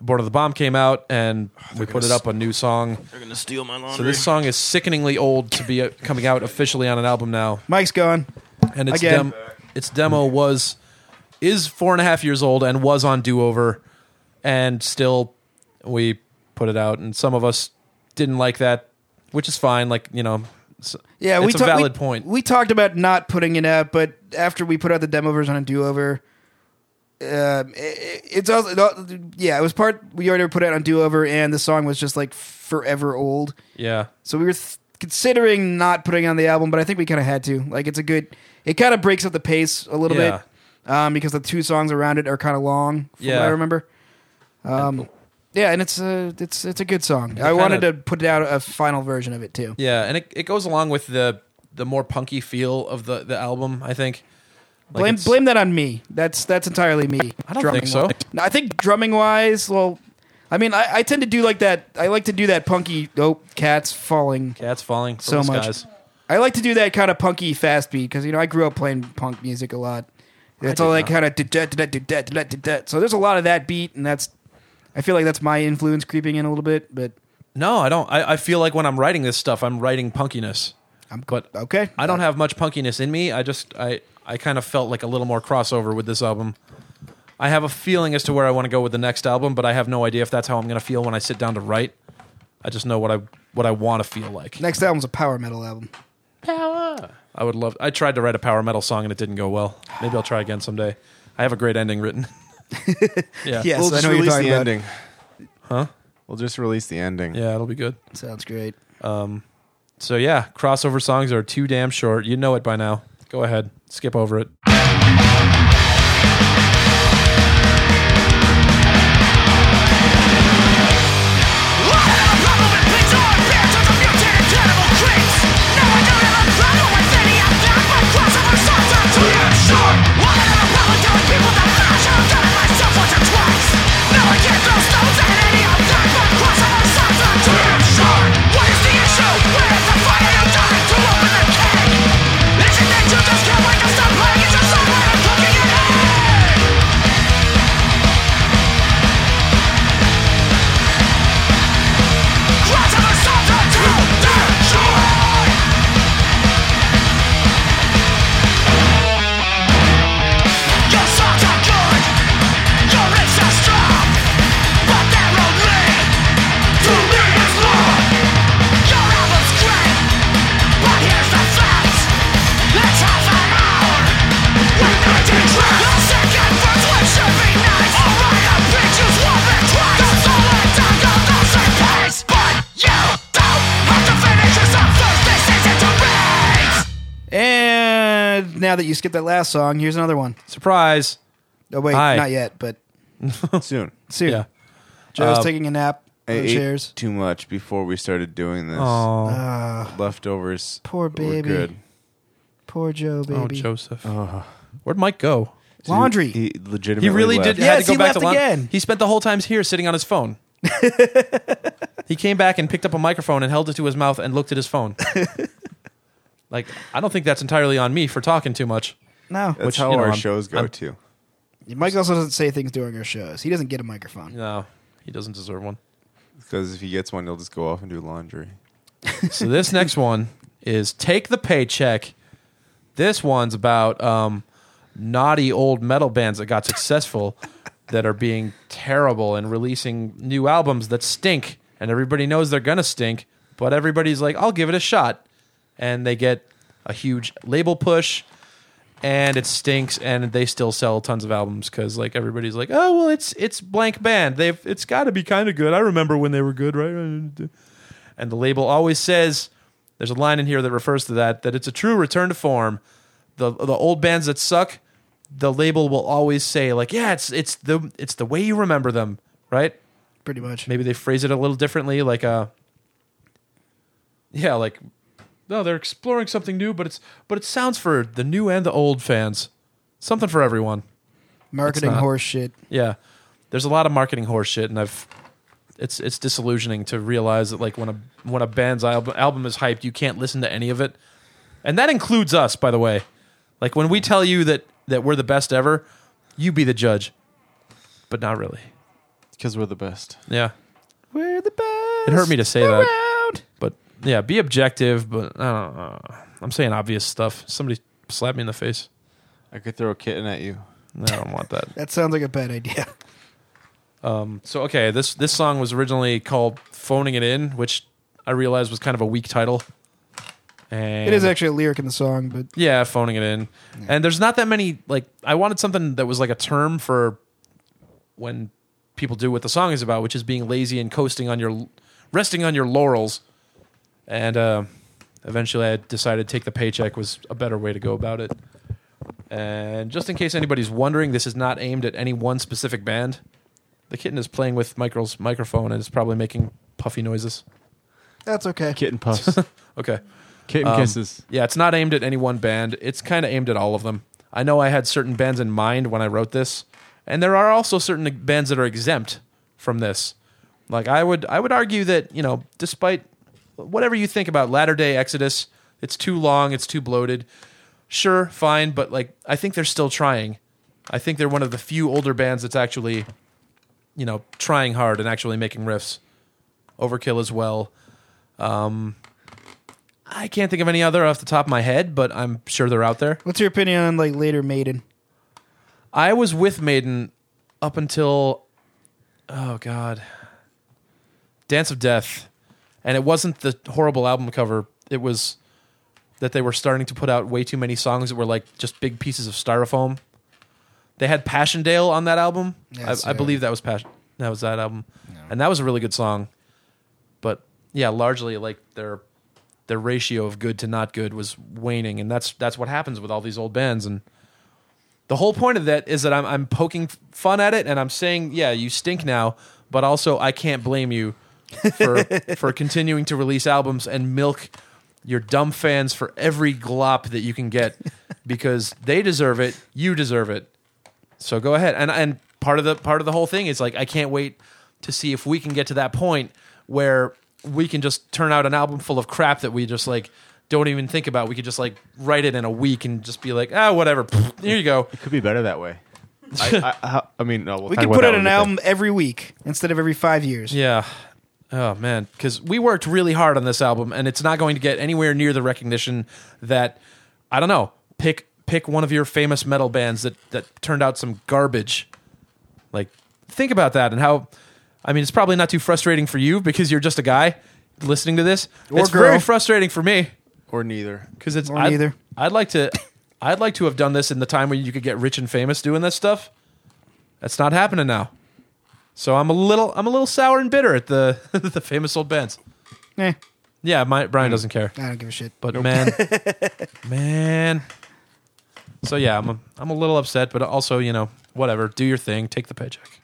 Born of the Bomb came out and we put it up a new song. They're gonna steal my laundry. So this song is sickeningly old to be uh, coming out officially on an album now, Mike's gone. and its Again. dem- its demo was is four and a half years old and was on Do Over, and still we put it out, and some of us didn't like that, which is fine. Like you know, s- Yeah, it's we a ta- valid we, point. We talked about not putting it out, but after we put out the demo version on a Do Over, um, it, it's also yeah, it was part we already put out on Do Over, and the song was just like forever old. yeah, So we were th- considering not putting on the album, but I think we kind of had to. Like, it's a good. It kind of breaks up the pace a little Yeah. bit um, because the two songs around it are kind of long. From what Yeah. I remember. Um, yeah, and it's a it's it's a good song. I kinda- wanted to put out a final version of it too. yeah, and it, it goes along with the the more punky feel of the the album. I think. Like blame it's- blame that on me. That's that's entirely me. I don't think so. I think drumming wise, well, I mean, I, I tend to do like that. I like to do that punky. Oh, cats falling. Cats falling from So the much. skies. I like to do that kind of punky fast beat because you know I grew up playing punk music a lot. It's all like kind of so there's a lot of that beat, and that's I feel like that's my influence creeping in a little bit. But No, I don't. I, I feel like when I'm writing this stuff, I'm writing punkiness. I'm But okay. I don't have much punkiness in me. I just I I kind of felt like a little more crossover with this album. I have a feeling as to where I want to go with the next album, but I have no idea if that's how I'm going to feel when I sit down to write. I just know what I what I want to feel like. Next album's a power metal album. Power. I would love. I tried to write a power metal song and it didn't go well. Maybe I'll try again someday. I have a great ending written. (laughs) yeah. Yes, we'll I just know what you're release talking the about. ending. Huh? We'll just release the ending. Yeah, it'll be good. Sounds great. Um, So yeah, crossover songs are too damn short. You know it by now. Go ahead, skip over it. Now that you skipped that last song, here's another one. Surprise! Oh wait, Hi. not yet, but (laughs) Soon. soon. Yeah. Joe's Uh, taking a nap I on the ate chairs. too much before we started doing this. Oh, Ah, Leftovers. poor were baby. good. Poor Joe, baby. oh, baby. Joseph. Where'd Mike go? Laundry. He legitimately He really left. did. Yes, had to go he back left to Lon- again. He spent the whole time here sitting on his phone. (laughs) he came back and picked up a microphone and held it to his mouth and looked at his phone. (laughs) like, I don't think that's entirely on me for talking too much. No, That's Which, how you know, our I'm- shows go I'm- too. Mike also doesn't say things during our shows. He doesn't get a microphone. No, he doesn't deserve one. Because if he gets one, he'll just go off and do laundry. (laughs) So this next one is take the paycheck. This one's about um, naughty old metal bands that got successful (laughs) that are being terrible and releasing new albums that stink, and everybody knows they're gonna stink, but everybody's like, "I'll give it a shot," and they get a huge label push. And it stinks, and they still sell tons of albums because, like, everybody's like, "Oh, well, it's it's blank band. They've it's got to be kind of good. I remember when they were good, right?" And the label always says, there's a line in here that refers to that, that it's a true return to form. The the old bands that suck, the label will always say like, yeah, it's it's the it's the way you remember them, right? Pretty much. Maybe they phrase it a little differently, like uh yeah, like no, they're exploring something new, but it's but it sounds for the new and the old fans. Something for everyone. Marketing It's not. horse shit. Yeah, there's a lot of marketing horse shit, and I've it's it's disillusioning to realize that like when a when a band's album album is hyped, you can't listen to any of it, and that includes us, by the way. Like when we tell you that that we're the best ever, you be the judge, but not really. Because we're the best. Yeah, We're the best. it hurt me to say that, around. but yeah, be objective. But I don't know. I'm saying obvious stuff. Somebody slap me in the face. I could throw a kitten at you. I don't want that. (laughs) That sounds like a bad idea. Um, So okay, this this song was originally called "Phoning It In," which I realized was kind of a weak title. And It is actually a lyric in the song, but yeah, phoning it in. And there's not that many like I wanted something that was like a term for when people do what the song is about, which is being lazy and coasting on your resting on your laurels. And uh, eventually, I decided take the paycheck was a better way to go about it. And just in case anybody's wondering, this is not aimed at any one specific band. The kitten is playing with Michael's microphone and is probably making puffy noises. that's okay. Kitten puffs. (laughs) Okay. Kitten Um, kisses. Yeah, it's not aimed at any one band. It's kind of aimed at all of them. I know I had certain bands in mind when I wrote this, and there are also certain bands that are exempt from this. Like I would, I would argue that you know, despite whatever you think about Latter Day Exodus, it's too long, it's too bloated. Sure, fine, but like I think they're still trying. I think they're one of the few older bands that's actually, you know, trying hard and actually making riffs. Overkill as well. Um, I can't think of any other off the top of my head, but I'm sure they're out there. What's your opinion on like later Maiden? I was with Maiden up until oh god, Dance of Death, and it wasn't the horrible album cover. It was that they were starting to put out way too many songs that were like just big pieces of styrofoam. They had Passchendaele on that album. Yes, I, I believe that was Passion. That was that album, and that was a really good song. But yeah, largely like their their ratio of good to not good was waning, and that's that's what happens with all these old bands. And the whole point of that is that I'm I'm poking fun at it, and I'm saying, yeah, you stink now, but also I can't blame you for for continuing to release albums and milk your dumb fans for every glop that you can get because they deserve it, you deserve it. So go ahead. And and part of the part of the whole thing is like I can't wait to see if we can get to that point where we can just turn out an album full of crap that we just like don't even think about. We could just like write it in a week and just be like, ah, whatever. (laughs) Here you go. It could be better that way. (laughs) I, I, I, I mean, no, we'll We could put out an we get album every week instead of every five years. Yeah. Oh man, because we worked really hard on this album, and it's not going to get anywhere near the recognition that I don't know. Pick pick one of your famous metal bands that that turned out some garbage. Like, think about that and how. I mean, it's probably not too frustrating for you because you're just a guy listening to this. Or it's girl. very frustrating for me or neither. because it's Or I'd, neither. I'd like to. I'd like to have done this in the time when you could get rich and famous doing this stuff. That's not happening now. So I'm a little I'm a little sour and bitter at the (laughs) the famous old bands. Eh, Yeah, my, Brian doesn't care, I don't give a shit. but man, (laughs) man. So yeah, I'm a, I'm a little upset, but also you know whatever. Do your thing. Take the paycheck.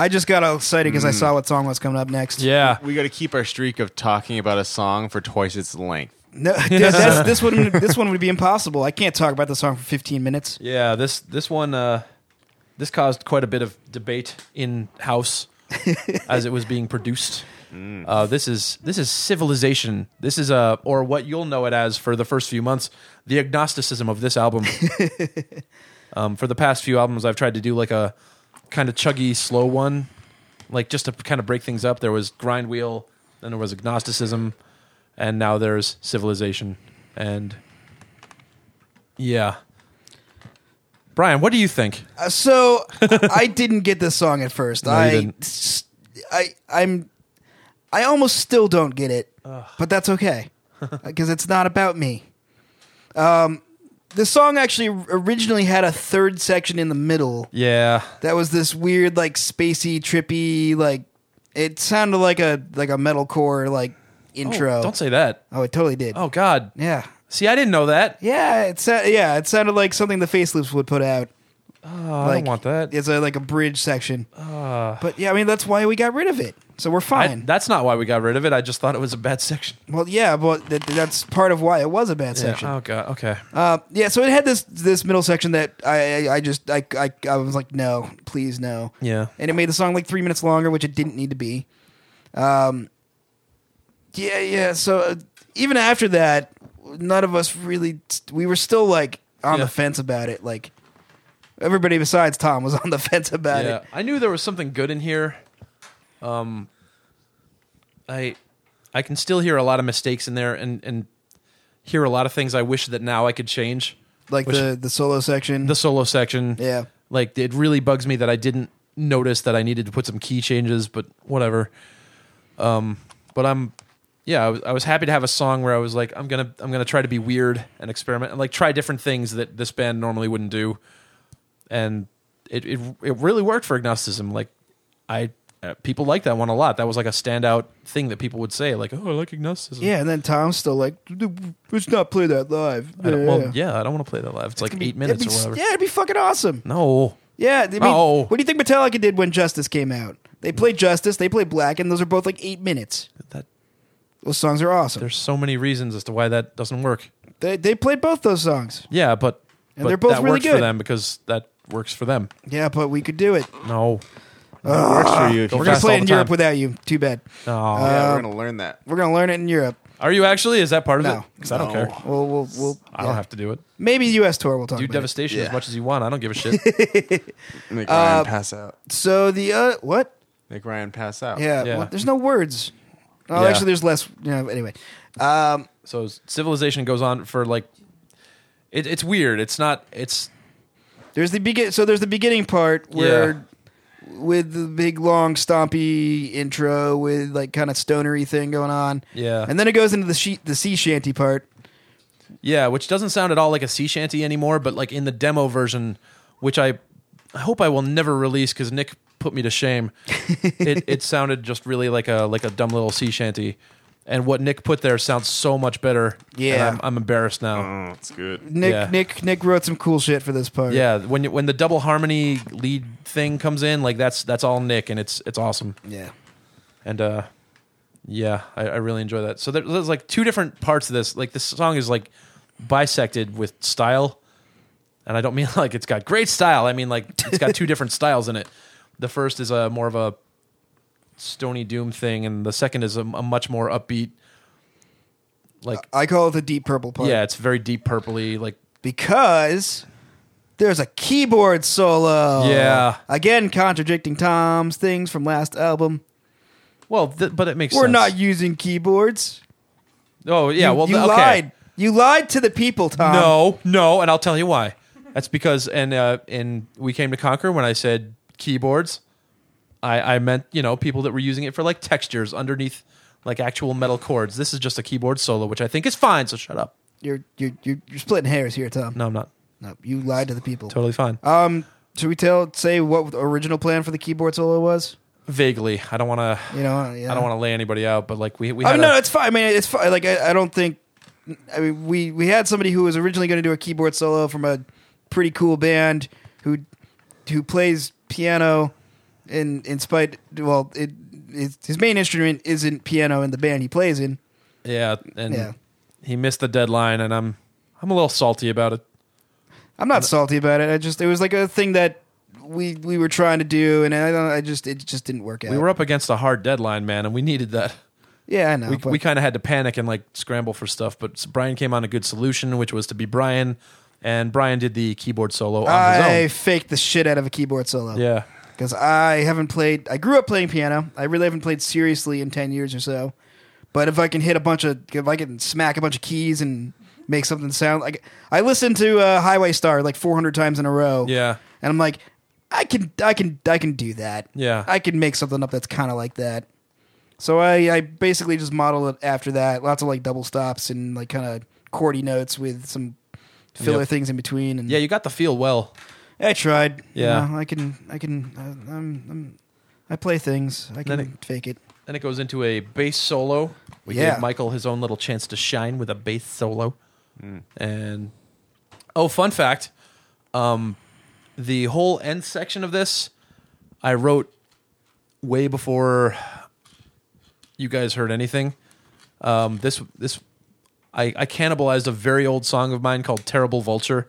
I just got all excited because I saw what song was coming up next. Yeah. We got to keep our streak of talking about a song for twice its length. No, (laughs) th- that's, this one. This one would be impossible. I can't talk about the song for 15 minutes. Yeah, this this one uh, this caused quite a bit of debate in house (laughs) as it was being produced. Uh, this is this is civilization. This is uh, or what you'll know it as for the first few months, the agnosticism of this album. (laughs) um, for the past few albums, I've tried to do like a kind of chuggy, slow one, like just to kind of break things up. There was grind wheel, then there was agnosticism, and now there's civilization. And yeah, Brian, what do you think? Uh, so (laughs) I didn't get this song at first. No, you I, didn't. s- I, I'm, I almost still don't get it, but that's okay (laughs) because it's not about me. Um, the song actually originally had a third section in the middle. Yeah, That was this weird, like spacey, trippy, like it sounded like a like a metalcore like oh, intro. Oh, don't say that. Oh, it totally did. Oh God. yeah, See, I didn't know that. yeah. It sa- yeah, it sounded like something the Facelifts would put out. Oh, I don't want that. It's a like a bridge section. Ah. but yeah, I mean that's why we got rid of it. So we're I- fine. that's not why we got rid of it. I just thought it was a bad section. well, yeah, but th- that's part of why it was a bad Yeah. section. Oh God. Okay. Uh, yeah, so it had this this middle section that I I, I just I, I I was like no, please no. Yeah. and it made the song like three minutes longer, which it didn't need to be. Um, yeah, yeah. So uh, even after that, none of us really. We were still like on Yeah. the fence about it. Like everybody besides Tom was (laughs) on the fence about yeah. it. I knew there was something good in here. Um. I, I can still hear a lot of mistakes in there, and and hear a lot of things I wish that now I could change. Like Which- the the solo section. The solo section. yeah. Like it really bugs me that I didn't notice that I needed to put some key changes, but whatever. Um, but I'm, yeah, I was, I was happy to have a song where I was like, I'm gonna, I'm gonna try to be weird and experiment and like try different things that this band normally wouldn't do, and it it, it really worked for agnosticism. Like, I uh, people like that one a lot. That was like a standout thing that people would say, like, oh, I like agnosticism. Yeah, and then Tom's still like, let's not play that live. I don't, well, yeah, I don't want to play that live. It's like eight minutes or whatever. Yeah, it'd be fucking awesome. No, Yeah, I mean, Oh. what do you think Metallica did when Justice came out? They played Justice, they played Black, and those are both like eight minutes. that Those songs are awesome. there's so many reasons as to why that doesn't work. They they played both those songs. Yeah, but, And but they're both that really works for good. them because that works for them. Yeah, but we could do it. No, works for you. If you We're gonna fast play all it in the Europe time. without you. Too bad. no. yeah, we're gonna learn that. We're gonna learn it in Europe. Are you actually? Is that part of No. it? Because I don't No. care. We'll we'll, we'll I yeah. don't have to do it. Maybe U.S. tour. We'll talk Do about. it. devastation as Yeah. much as you want. I don't give a shit. (laughs) Make Uh, Ryan pass out. So the uh, what? Make Ryan pass out. Yeah, Yeah. well, there's no words. Oh, Yeah. actually, there's less. You know, anyway, um, so civilization goes on for like. It, it's weird. It's not. It's there's the begin. So there's the beginning part where, with the big long stompy intro with like kind of stonery thing going on, yeah, and then it goes into the she- the sea shanty part. yeah, which doesn't sound at all like a sea shanty anymore. But like in the demo version, which I, I hope I will never release because Nick put me to shame. (laughs) it it sounded just really like a like a dumb little sea shanty. And what Nick put there sounds so much better. and Yeah. I'm, I'm embarrassed now. Oh, it's good. Nick Yeah. Nick Nick wrote some cool shit for this part. Yeah, when you- when the double harmony lead thing comes in, like that's that's all Nick, and it's it's awesome. yeah. And uh, yeah, I, I really enjoy that. So there, there's like two different parts of this. Like this song is like bisected with style, and I don't mean (laughs) like it's got great style. I mean like it's got two (laughs) different styles in it. The first is a more of a stony doom thing, and the second is a, a much more upbeat. Like I call it the deep purple part. yeah, it's very deep purpley. Like because there's a keyboard solo. Yeah. Again, contradicting Tom's things from last album. well, th- but it makes We're sense. not using keyboards. Oh yeah, you, well you okay. lied. You lied to the people, Tom. No, no, and I'll tell you why. That's because and uh and we came to conquer when I said keyboards, I I meant, you know, people that were using it for like textures underneath like actual metal chords. This is just a keyboard solo, which I think is fine, so shut up. You're you're you're, you're splitting hairs here, Tom. No, I'm not. No, you lied to the people. Totally fine. Um, should we tell say what the original plan for the keyboard solo was? Vaguely. I don't want to You know, yeah. I don't want to lay anybody out, but like we we I mean, no, a- it's fine. I mean, it's fine. Like, I, I don't think. I mean, we we had somebody who was originally going to do a keyboard solo from a pretty cool band who who plays piano in in spite well, it, it his main instrument isn't piano in the band he plays in. Yeah, and Yeah. he missed the deadline, and I'm I'm a little salty about it. I'm not salty about it. I just it was like a thing that we we were trying to do, and I don't. I just it just didn't work out. We were up against a hard deadline, man, and we needed that. yeah, I know. we but we kind of had to panic and like scramble for stuff, but Brian came on a good solution, which was to be Brian, and Brian did the keyboard solo on I his faked the shit out of a keyboard solo. Yeah, because I haven't played. I grew up playing piano. I really haven't played seriously in ten years or so. But if I can hit a bunch of, if I can smack a bunch of keys and make something sound like, I listened to uh, Highway Star like 400 times in a row. yeah, and I'm like, I can, I can, I can do that. Yeah. I can make something up that's kind of like that. So I, I basically just modeled it after that. Lots of like double stops and like kind of chordy notes with some filler Yep. things in between. And yeah. You got the feel well. I tried. You Yeah. know, I can. I can. Uh, I'm, I'm. I play things. I Then can fake it. Then it goes into a bass solo. We Yeah. gave Michael his own little chance to shine with a bass solo. And oh, fun fact: um, the whole end section of this, I wrote way before you guys heard anything. Um, this this I, I cannibalized a very old song of mine called "Terrible Vulture,"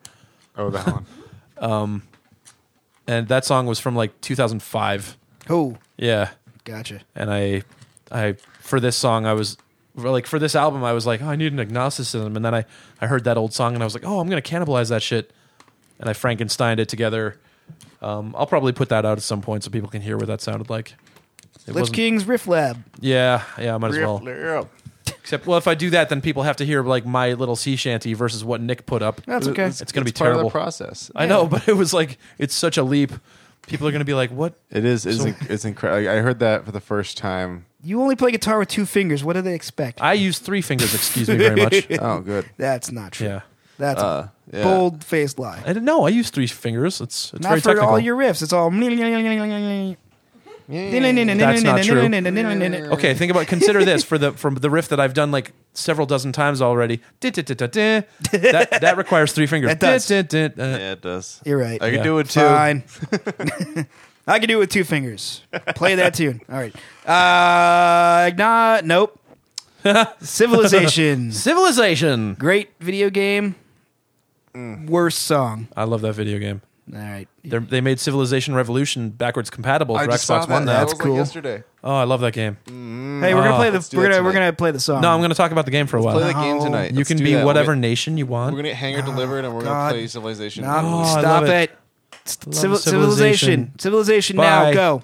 Oh, that one. (laughs) and that song was from like 2005. Oh, Yeah, gotcha. and I, I for this song I was like for this album I was like oh I need an agnosticism and then I I heard that old song and I was like oh I'm gonna cannibalize that shit and I Frankensteined it together. Um, I'll probably put that out at some point so people can hear what that sounded like. It wasn't- King's Riff Lab. Yeah, yeah, I might as well. Except, well, if I do that, then people have to hear like my little sea shanty versus what Nick put up. That's okay. It's gonna be part terrible. of the process. I know, but it was like it's such a leap. People are gonna be like, "What?" It is. It's, So- inc- it's incredible. I heard that for the first time. You only play guitar with two fingers. What do they expect? I use three fingers. Excuse me very much. (laughs) Oh, good. That's not true. Yeah, That's Uh, a yeah. bold faced lie. I didn't know. I use three fingers. It's it's Not very for technical. all your riffs. It's all. (laughs) (laughs) That's not true. (laughs) Okay, think about consider this for the from the riff that I've done like several dozen times already. That that requires three fingers. That does. Yeah, it does. You're right. I can do it too. Fine. (laughs) I can do it with two fingers. Play that tune. All right. Uh, not. Nope. (laughs) Civilization. Civilization. Great video game. Worst song. I love that video game. All right. They're, they made Civilization Revolution backwards compatible for I just saw Xbox that. One That now. was like cool. yesterday. Oh, I love that game. Mm-hmm. Hey, we're gonna Oh, play the. do We're that gonna we're tonight. gonna play the song. No, I'm going to talk about the game for a while. Play the game tonight. you Let's can do be that. We'll whatever get- nation you want. We're gonna get hanger delivered, and we're God. gonna play Civilization. No, Oh, I stop love it. it. Civil, Civilization. civilization. Civilization now. Bye. Go.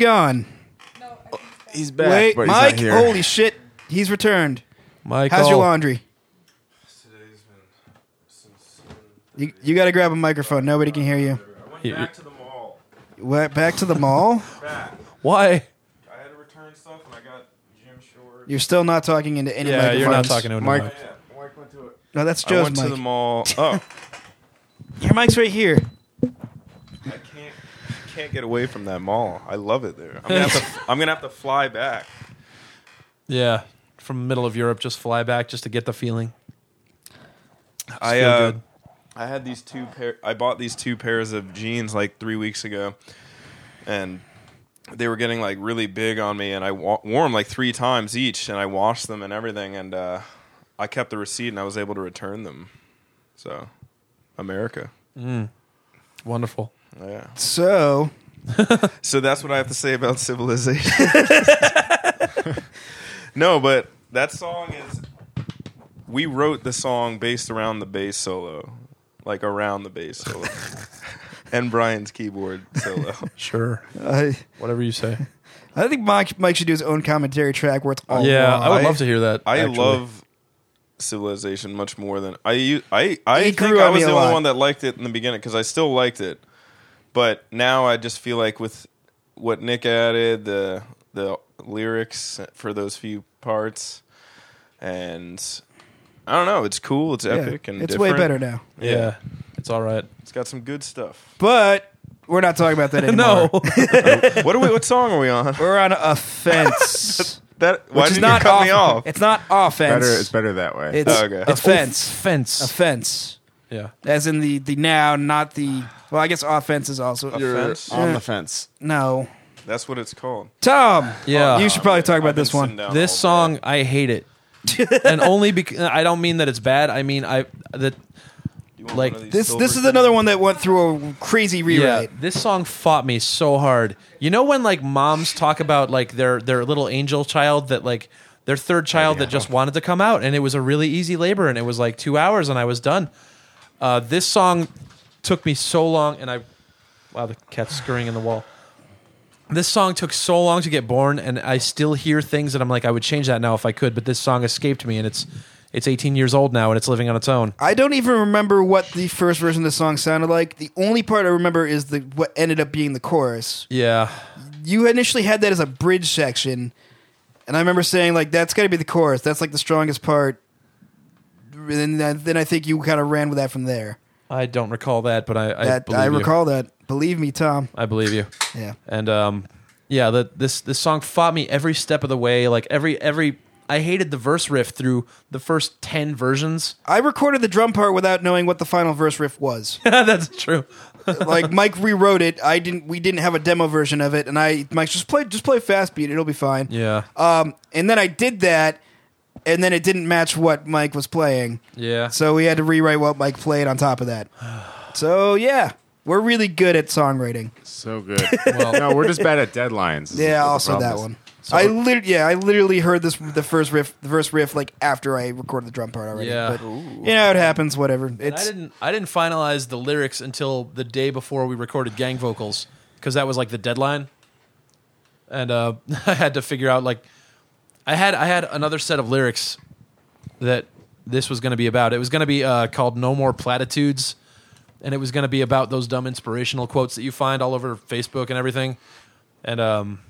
Gone. He's back, Wait, but he's Mike. here. Holy shit, he's returned. Michael. How's your laundry? You, you got to grab a microphone. Nobody can hear you. You- Back to the mall. What, back to the mall? Back. Why? I had to return stuff, and I got gym shorts. You're still not talking into any Yeah, microphones. you're not talking to him. Mike, Yeah. No, that's I Joe's went mic. to the mall. (laughs) Oh, Your mic's right here. I can't get away from that mall. I love it there. I'm gonna have to. (laughs) I'm gonna have to fly back. Yeah, from the middle of Europe, just fly back just to get the feeling. I feel uh, good. I had these two pair. I bought these two pairs of jeans like three weeks ago, and they were getting like really big on me. And I wa- wore them like three times each, and I washed them and everything. And uh, I kept the receipt, and I was able to return them. So, America. Wonderful. Yeah. So, (laughs) So that's what I have to say about civilization. (laughs) no, but that song is. We wrote the song based around the bass solo, like around the bass solo, (laughs) and Brian's keyboard solo. Sure. I, Whatever you say. I think Mike, Mike should do his own commentary track where it's all yeah, wrong. I would I- love to hear that. I actually. love civilization much more than I. I He think I was the only lot. one that liked it in the beginning because I still liked it, but now I just feel like with what Nick added, the the lyrics for those few parts, and I don't know, it's cool, it's Yeah, epic, and it's way different. better now. Yeah, it's all right. It's got some good stuff. But we're not talking about that (laughs) anymore. no. (laughs) what are we? What song are we on? We're on offense. (laughs) That why which is did not you cut me off- off? It's not offense. better. It's better that way. It's Oh, okay. offense. Fence. Offense. Yeah. As in the, the noun, not the. Well, I guess offense is also. You're Offense? on Yeah. the fence. No. That's what it's called. Tom. Yeah. You should probably talk about I've been this one. down This all day. song, I hate it, and only because I don't mean that it's bad. I mean I that You want like, one of these This silver this is another one that went through a crazy yeah, rewrite. this song fought me so hard. You know when like moms talk about like their their little angel child that like their third child oh, that just wanted to come out and it was a really easy labor and it was like two hours and I was done. Uh, this song took me so long and I wow the cat's scurrying in the wall. This song took so long to get born and I still hear things that I'm like I would change that now if I could, but this song escaped me and it's it's 18 years old now and it's living on its own. I don't even remember what the first version of the song sounded like. The only part I remember is the what ended up being the chorus. Yeah. You initially had that as a bridge section, and I remember saying like that's got to be the chorus. That's like the strongest part. And then, then I think you kind of ran with that from there. I don't recall that, but I I, that believe I you. recall that. Believe me, Tom. I believe you. Yeah. And um, yeah, the, this this song fought me every step of the way. Like every every, I hated the verse riff through the first ten versions. I recorded the drum part without knowing what the final verse riff was. (laughs) That's true. (laughs) like Mike rewrote it. I didn't. We didn't have a demo version of it, and I Mike just play just play fast beat. It'll be fine. Yeah, Um, and then I did that, and then it didn't match what Mike was playing. yeah. So we had to rewrite what Mike played on top of that. So yeah, we're really good at songwriting. So good. (laughs) Well- no, we're just bad at deadlines. Yeah, what the also problem that is. one. I lit- yeah, I literally heard this the first riff, the first riff like after I recorded the drum part already. Yeah. but you know it happens. Whatever. And I It's didn't I didn't finalize the lyrics until the day before we recorded gang vocals because that was like the deadline, and uh, (laughs) I had to figure out like I had I had another set of lyrics that this was going to be about. It was going to be uh, called "No More Platitudes," and it was going to be about those dumb inspirational quotes that you find all over Facebook and everything, and um,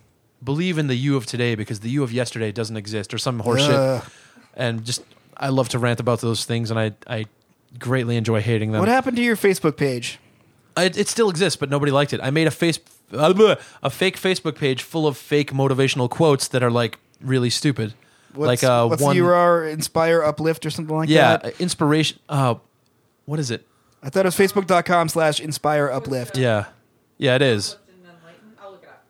believe in the you of today because the you of yesterday doesn't exist or some horseshit. And just I love to rant about those things, and I I greatly enjoy hating them. what happened to your Facebook page. It, it still exists, but nobody liked it. I made a face uh, a fake Facebook page full of fake motivational quotes that are like really stupid. What's, like uh, what's one, the URL? Inspire, uplift, or something like yeah, that. Yeah, inspiration. Uh, what is it? I thought it was facebook.com slash inspire uplift. Yeah, yeah, it is.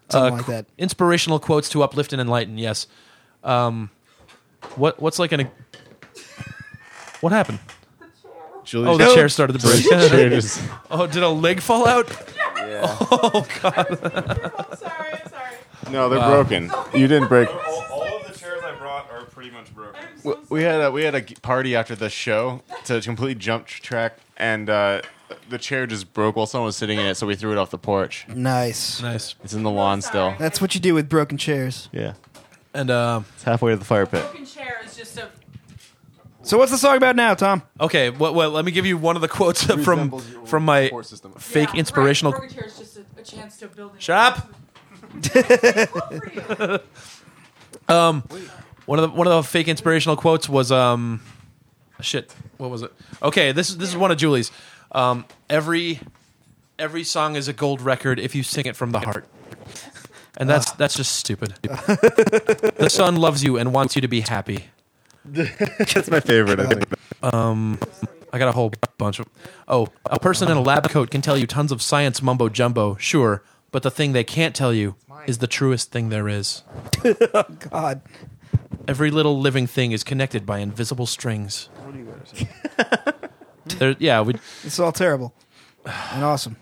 Something Uh, like that. Inspirational quotes to uplift and enlighten. Yes. Um, what what's like an what happened? Julie Oh, the just- chair started to break. (laughs) oh, did a leg fall out? (laughs) Oh God! I'm (laughs) sorry. I'm sorry. No, they're Wow. broken. You didn't break. All, all of the chairs I brought are pretty much broken. W- We had a we had a g- party after the show to completely jump track, and uh, the chair just broke while someone was sitting in it, so we threw it off the porch. Nice. Nice. It's in the lawn still. That's what you do with broken chairs. Yeah, And uh, it's halfway to the fire pit. Broken chair is just a. So what's the song about now, Tom? okay, well, well, let me give you one of the quotes (laughs) from Resembles your from my support system. fake Yeah, inspirational. Right, broken chair is just a, a chance to build. an- Shut up. (laughs) (laughs) Um, one of the one of the fake inspirational quotes was um, shit. What was it? Okay, this is this is one of Julie's. Um, every every song is a gold record if you sing it from the heart, and that's that's just stupid. the sun loves you and wants you to be happy. (laughs) That's my favorite. I think. I got a whole bunch of. Oh, a person in a lab coat can tell you tons of science mumbo jumbo, sure, but the thing they can't tell you is the truest thing there is. (laughs) God. Every little living thing is connected by invisible strings. (laughs) there, yeah, we, It's all terrible and awesome.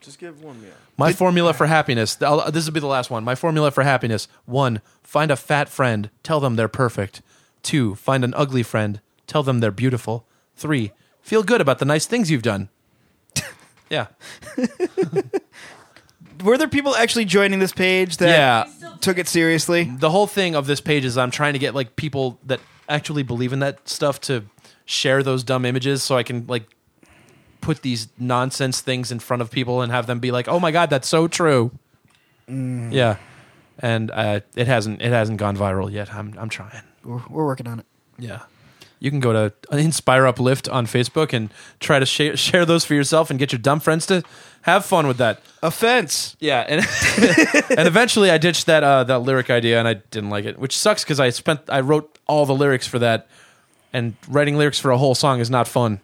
Just give one, yeah. my formula for happiness. I'll, this will be the last one. My formula for happiness: one, find a fat friend, tell them they're perfect. Two, find an ugly friend, tell them they're beautiful. Three, feel good about the nice things you've done. (laughs) yeah, Were there people actually joining this page that yeah. Took it seriously? the whole thing of this page is I'm trying to get like people that actually believe in that stuff to share those dumb images so I can like put these nonsense things in front of people and have them be like, "Oh my god, that's so true." Yeah. And uh, it hasn't it hasn't gone viral yet. I'm I'm trying. We're, we're working on it. Yeah. You can go to Inspire Uplift on Facebook and try to share, share those for yourself and get your dumb friends to have fun with that. Offense. Yeah, and (laughs) and eventually I ditched that uh, that lyric idea and I didn't like it, which sucks because I spent I wrote all the lyrics for that, and writing lyrics for a whole song is not fun.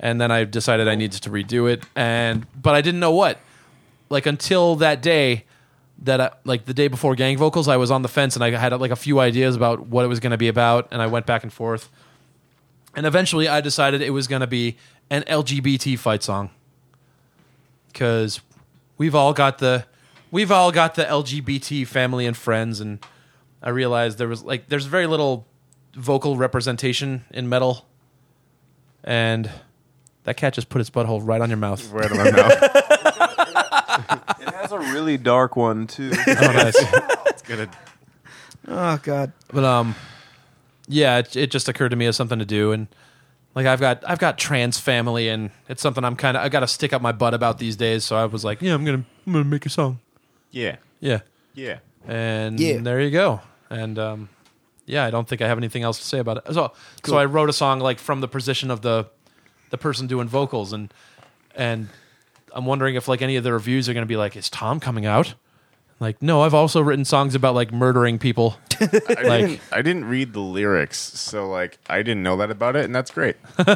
And then I decided I needed to redo it, and but I didn't know what. Like until that day, that I, like the day before gang vocals, I was on the fence and I had like a few ideas about what it was going to be about, and I went back and forth. And eventually, I decided it was going to be an LGBT fight song because we've all got the we've all got the LGBT family and friends, and I realized there was like there's very little vocal representation in metal, and that cat just put its butthole right on your mouth. Right on my mouth. (laughs) It has a really dark one too. Oh, nice. (laughs) It's gonna. Oh God. But um, yeah, it, it just occurred to me as something to do, and like I've got I've got trans family, and it's something I'm kind of I got to stick up my butt about these days. So I was like, yeah, I'm gonna I'm gonna make a song. Yeah. Yeah, Yeah. and Yeah. there you go. And um, yeah, I don't think I have anything else to say about it. So so I wrote a song like from the position of the the person doing vocals, and and I'm wondering if like any of the reviews are gonna be like, is Tom coming out? Like, no, I've also written songs about like murdering people. I Like- didn't. I didn't read the lyrics, so like I didn't know that about it, and that's great. (laughs)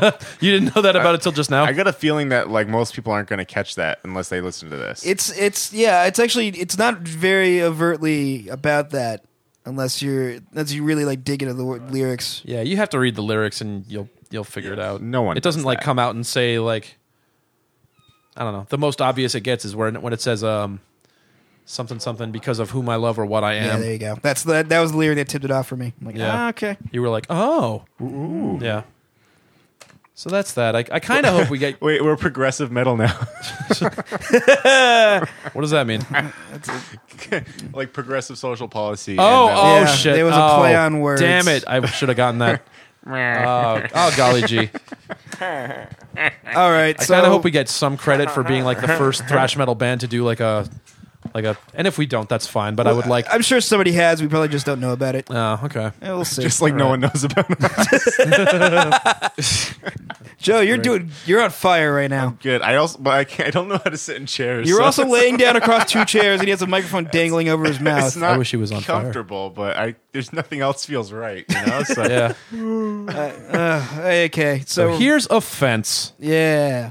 You didn't know that about it till just now. I got a feeling that like most people aren't going to catch that unless they listen to this. It's it's yeah. It's actually it's not very overtly about that unless you're unless you really like dig into the word, lyrics. Yeah, you have to read the lyrics and you'll you'll figure it out. No one It doesn't does like that. come out and say like I don't know. The most obvious it gets is when when it says um something something because of whom I love or what I Yeah, am. there you go. That's the that was the lyric that tipped it off for me. I'm like, Yeah. ah, okay. you were like, "Oh." Yeah. So that's that. I, I kind of hope we get. (laughs) Wait, we're progressive metal now. (laughs) (laughs) What does that mean? like progressive social policy. Oh, and, uh, oh Yeah, shit! there was a play Oh, on words. Damn it! I should have gotten that. oh, oh, golly gee! All right. I so kind of hope we get some credit for being like the first thrash metal band to do like a, like a. And if we don't, that's fine. But I would like. I'm sure somebody has. We probably just don't know about it. Oh, okay. Yeah, we'll (laughs) see. just like no one knows about it. (laughs) Joe, you're doing. You're on fire right now. Good. I also, but I can't. I don't know how to sit in chairs. You're so also (laughs) laying down across two chairs, and he has a microphone dangling over his It's mouth. I wish he was on fire. comfortable, but I there's nothing else feels right. You know. So Yeah. Uh, uh, okay, so, So here's a fence. yeah.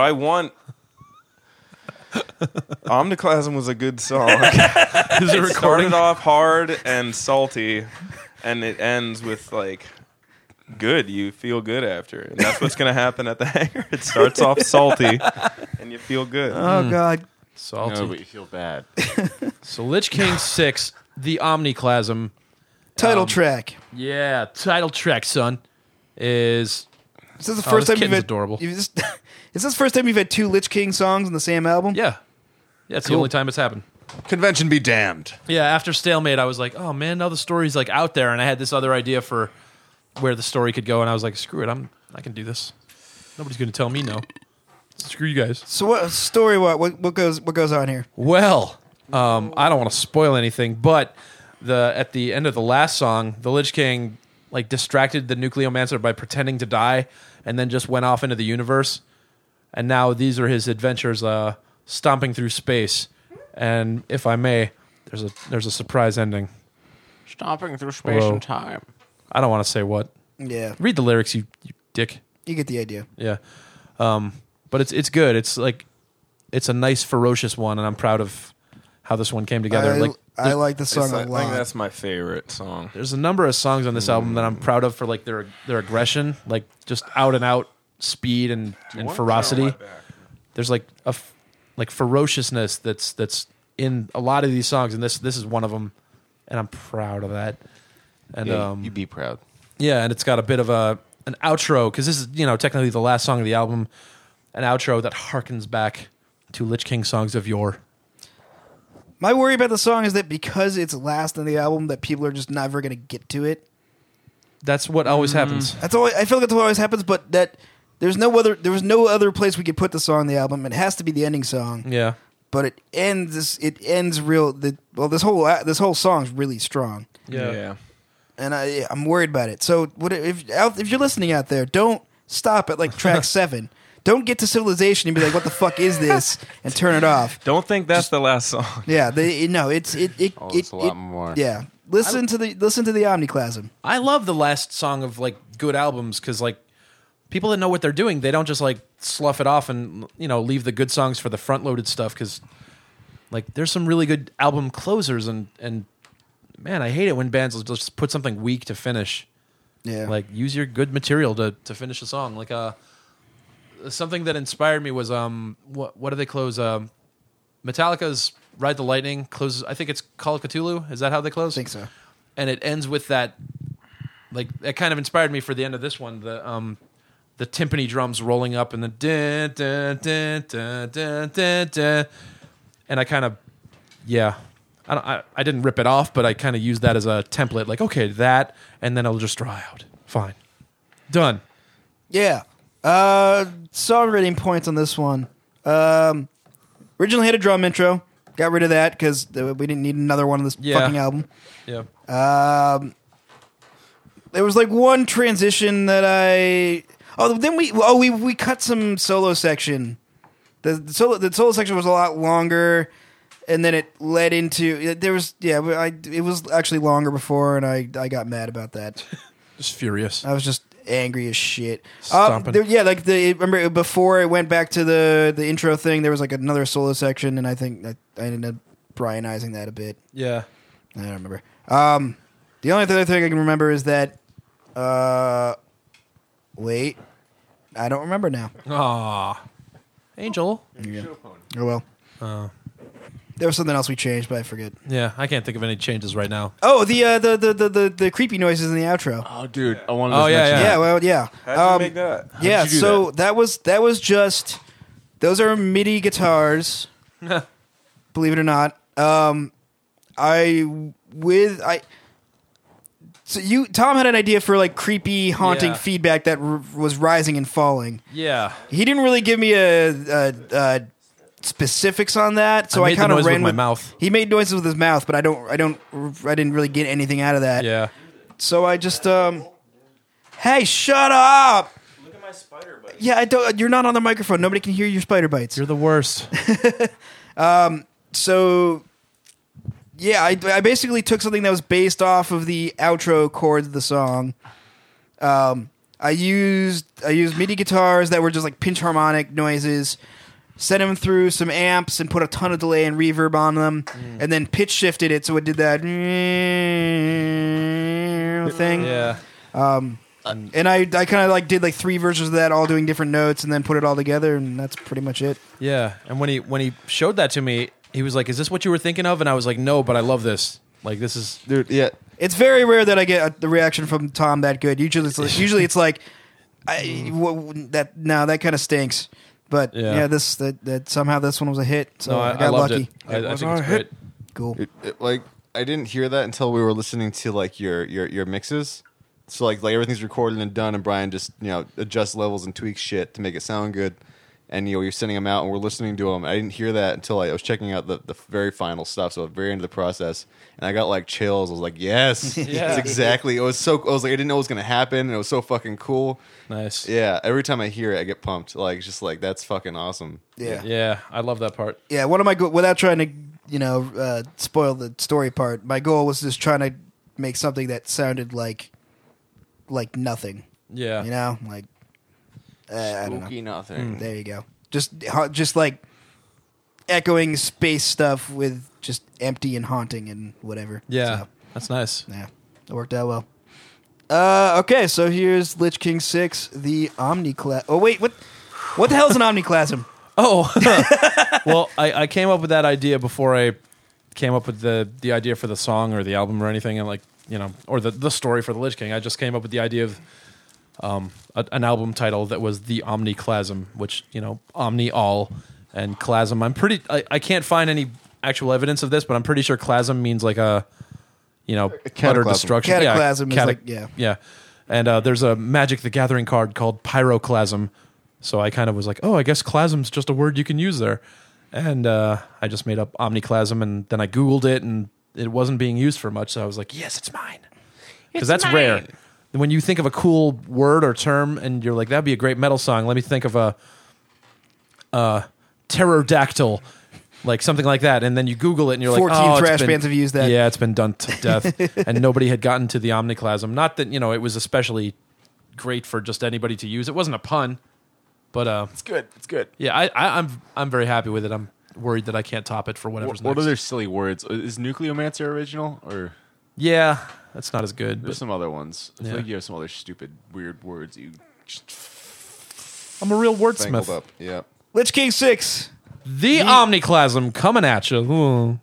But I want. (laughs) Omniclasm was a good song. Is it it recording? started off hard and salty, and it ends with like good. You feel good after, and that's what's gonna happen at the hangar. It starts off salty, and you feel good. Oh God. Salty. No, but you feel bad. (laughs) So Lich King Six, the Omniclasm. Title Um, track. Yeah, title track, son, is This Is this the Oh, first this time you've kitten's adorable. You've just, is this the first time you've had two Lich King songs on the same album? yeah, yeah. It's the Cool. only time it's happened. Convention be damned. Yeah, after Stalemate, I was like, oh man, now the story's like out there, and I had this other idea for where the story could go, and I was like, screw it, I'm I can do this. Nobody's gonna tell me no. Screw you guys. So what story? What what, what goes what goes on here? Well, um, I don't want to spoil anything, but the at the end of the last song, the Lich King like distracted the Nucleomancer by pretending to die, and then just went off into the universe. And now these are his adventures, uh, stomping through space. And if I may, there's a there's a surprise ending. Stomping through space Whoa. and time. I don't want to say what. Yeah, Read the lyrics, you, you dick. you get the idea. Yeah, um, but it's it's good. It's like it's a nice, ferocious one, and I'm proud of how this one came together. I, like I like the song like- a I think that's my favorite song. there's a number of songs on this album that I'm proud of for like their their aggression, like just out and out speed and, and ferocity. There's like a f- like ferociousness that's that's in a lot of these songs, and this this is one of them, and I'm proud of that. And Yeah, um, you'd be proud. yeah, and it's got a bit of a an outro because this is you know technically the last song of the album, an outro that harkens back to Lich King songs of yore. My worry about the song is that because it's last on the album, that people are just never going to get to it. That's what always happens. That's all. I feel like that's what always happens. But that there's no other. There was no other place we could put the song on the album. It has to be the ending song. Yeah, But it ends. It ends real. The, well, this whole uh, this whole song's really strong, yeah, yeah. and I I'm worried about it. So what if if you're listening out there, don't stop at like track (laughs) seven. Don't get to civilization and be like, "What the fuck is this?" and turn it off. Don't think that's the last song. Yeah, they, no, it's it it, Oh, it, it's a lot it- more. Yeah, listen to the listen to the Omniclasm. I love the last song of like good albums because like people that know what they're doing, they don't just like slough it off and you know leave the good songs for the front loaded stuff because like there's some really good album closers and and man, I hate it when bands will just put something weak to finish. Yeah, Like use your good material to to finish a song. Like uh something that inspired me was um what what do they close um Metallica's Ride the Lightning closes I think it's Call of Cthulhu. Is that how they close? I think so. and it ends with that like that kind of inspired me for the end of this one the um the timpani drums rolling up and the dun, dun, dun, dun, dun, dun, dun. and I kind of yeah I, don't, I I didn't rip it off but I kind of used that as a template like okay that and then it'll just dry out fine done Yeah. Uh, songwriting points on this one. Um, originally had a drum intro. Got rid of that because we didn't need another one on this Yeah. fucking album. yeah Um, there was like one transition that I. Oh, then we. Oh, we we cut some solo section. The, the solo the solo section was a lot longer, and then it led into there was yeah. I it was actually longer before, and I I got mad about that. (laughs) just furious I was just angry as shit. Uh, Stomping. there- yeah, like the remember before it went back to the the intro thing, there was like another solo section, and I think I, I ended up Brianizing that a bit. yeah I don't remember. Um, the only other thing I can remember is that. Uh, wait, I don't remember now. ah Angel Yeah. Oh well. there was something else we changed, but I forget. yeah I can't think of any changes right now Oh, the uh, the, the the the the creepy noises in the outro. Oh, dude, I wanted Oh, to yeah, mention yeah. Yeah, well, yeah. How'd you Um, make that? Yeah, did you do so that? was that was just those are MIDI guitars. (laughs) believe it or not. Um I with I so you Tom had an idea for like creepy haunting Yeah. feedback that r- was rising and falling. yeah He didn't really give me a, a, a specifics on that, so I I, made the kind of noise ran with my mouth. He made noises with his mouth, but I don't I don't I didn't really get anything out of that. yeah So I just um Hey, shut up. Look at my spider bite. Yeah, I don't. You're not on the microphone. Nobody can hear your spider bites. you're the worst (laughs) so, yeah, I, I basically took something that was based off of the outro chords of the song. Um, I used I used MIDI guitars that were just like pinch harmonic noises. Sent them through some amps and put a ton of delay and reverb on them, mm. and then pitch shifted it so it did that thing. Yeah. Um, uh, and I, I kind of like did like three versions of that, all doing different notes, and then put it all together, and that's pretty much it. Yeah. And when he when he showed that to me, he was like, "Is this what you were thinking of?" And I was like, "No, but I love this. Like this is Dude, yeah. It's very rare that I get a, the reaction from Tom that good. Usually, it's like, (laughs) usually it's like, I, w- that no, that kind of stinks. But Yeah. yeah, this that, that somehow this one was a hit, so no, I, I, I got loved lucky. it. I, I think it's a great. Cool. It, it, like I didn't hear that until we were listening to like your your your mixes. So like like everything's recorded and done, and Brian just you know adjusts levels and tweaks shit to make it sound good. And you know you're sending them out, and we're listening to them. I didn't hear that until I was checking out the, the very final stuff, so at the very end of the process, and I got like chills. I was like, yes, (laughs) Yeah. it's exactly. It was so. I was like, I didn't know it was gonna happen, and it was so fucking cool. Nice. Yeah, every time I hear it, I get pumped. Like it's just like that's fucking awesome. Yeah. Yeah, I love that part. Yeah, one of my go- without trying to you know uh, spoil the story part, my goal was just trying to make something that sounded like like nothing. Yeah. You know, like uh, I don't know. Spooky nothing. There you go. Just ha- just like echoing space stuff with just empty and haunting and whatever. Yeah. So, That's nice. yeah, it worked out well. Uh, okay, so here's Lich King Six, the Omniclasm. Oh wait, what? What the hell is an Omniclasm? (laughs) Oh, (laughs) well, I, I came up with that idea before I came up with the the idea for the song or the album or anything, and like you know, or the the story for the Lich King. I just came up with the idea of um, a, an album title that was the Omniclasm, which you know, Omni all and Clasm. I'm pretty. I, I can't find any actual evidence of this, but I'm pretty sure Clasm means like a you know utter cataclysm. destruction. Cataclysm is cata- like- yeah. yeah. And uh, there's a Magic the Gathering card called Pyroclasm. So I kind of was like, oh, I guess clasm's just a word you can use there. And uh, I just made up omniclasm, and then I Googled it, and it wasn't being used for much. So I was like, yes, it's mine. Because that's rare. When you think of a cool word or term, and you're like, that'd be a great metal song, let me think of a uh, pterodactyl. Like something like that, and then you Google it, and you're like, 14 "Oh, thrash been- bands have used that. Yeah, it's been done to (laughs) death, and nobody had gotten to the omniclasm. Not that you know it was especially great for just anybody to use. It wasn't a pun, but uh, It's good. It's good. yeah, I, I, I'm I'm very happy with it. I'm worried that I can't top it for whatever's What, what next. are their silly words? Is Nucleomancer original or yeah, that's not as good. there's But some other ones? I feel like you have some other stupid, weird words you I'm a real wordsmith. up. Yeah. Lich King Six. The omniclasm coming at you. Ooh.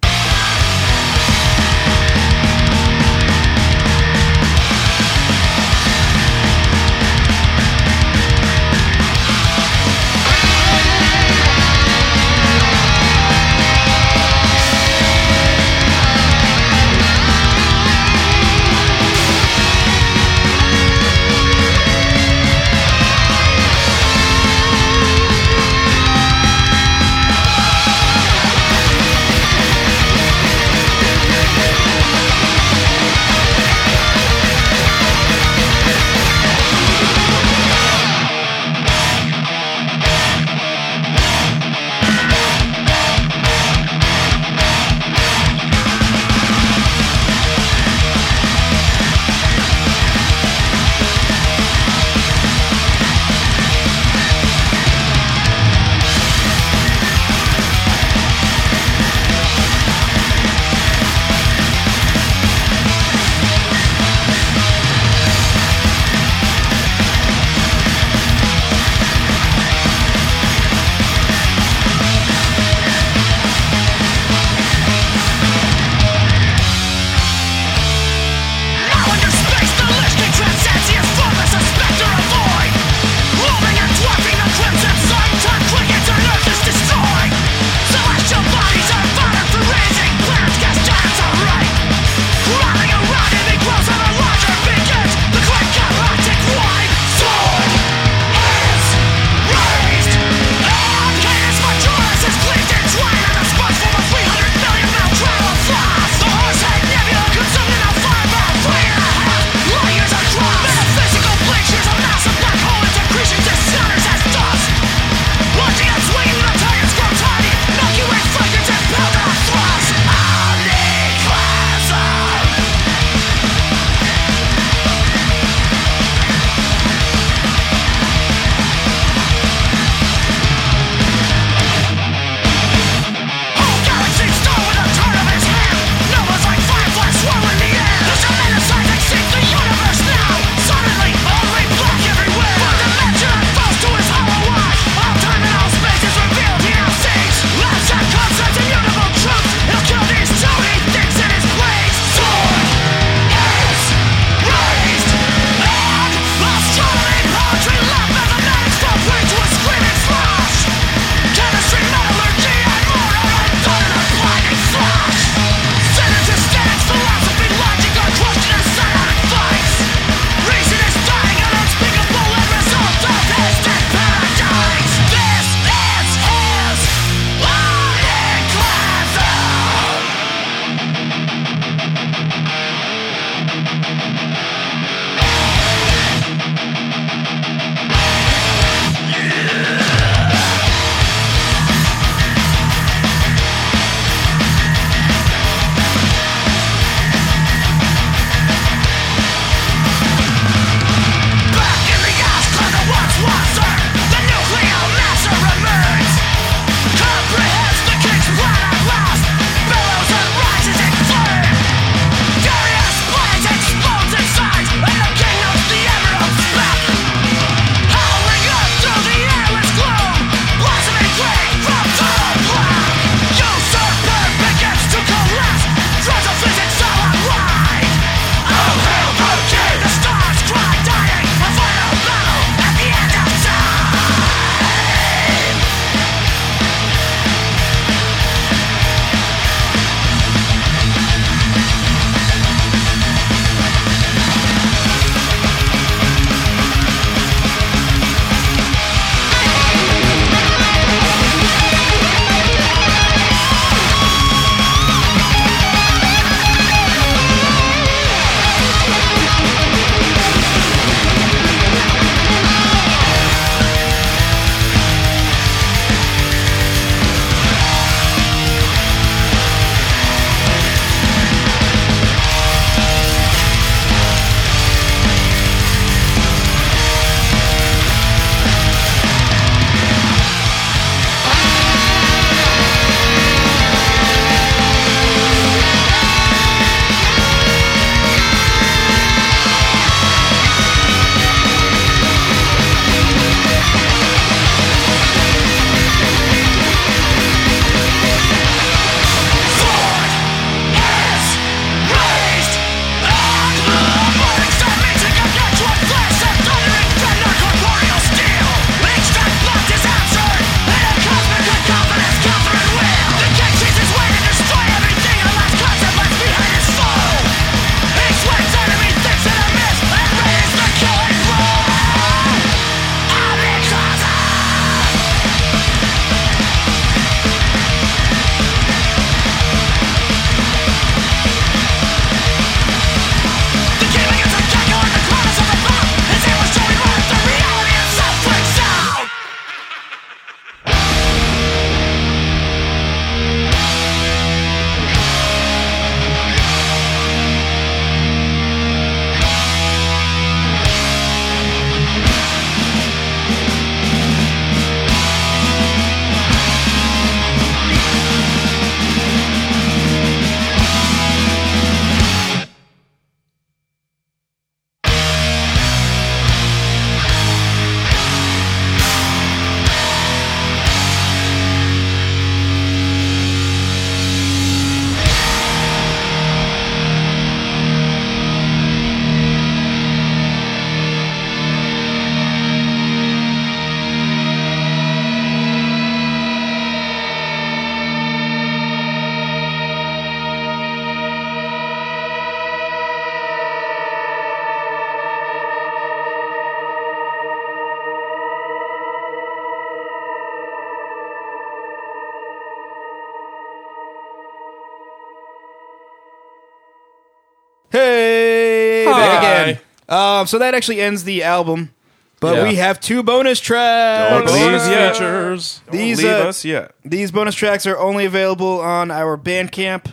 Um, so that actually ends the album, but Yeah. we have two bonus tracks. Don't leave Bonus us yet. features. Don't These, leave uh, us yet. These bonus tracks are only available on our Bandcamp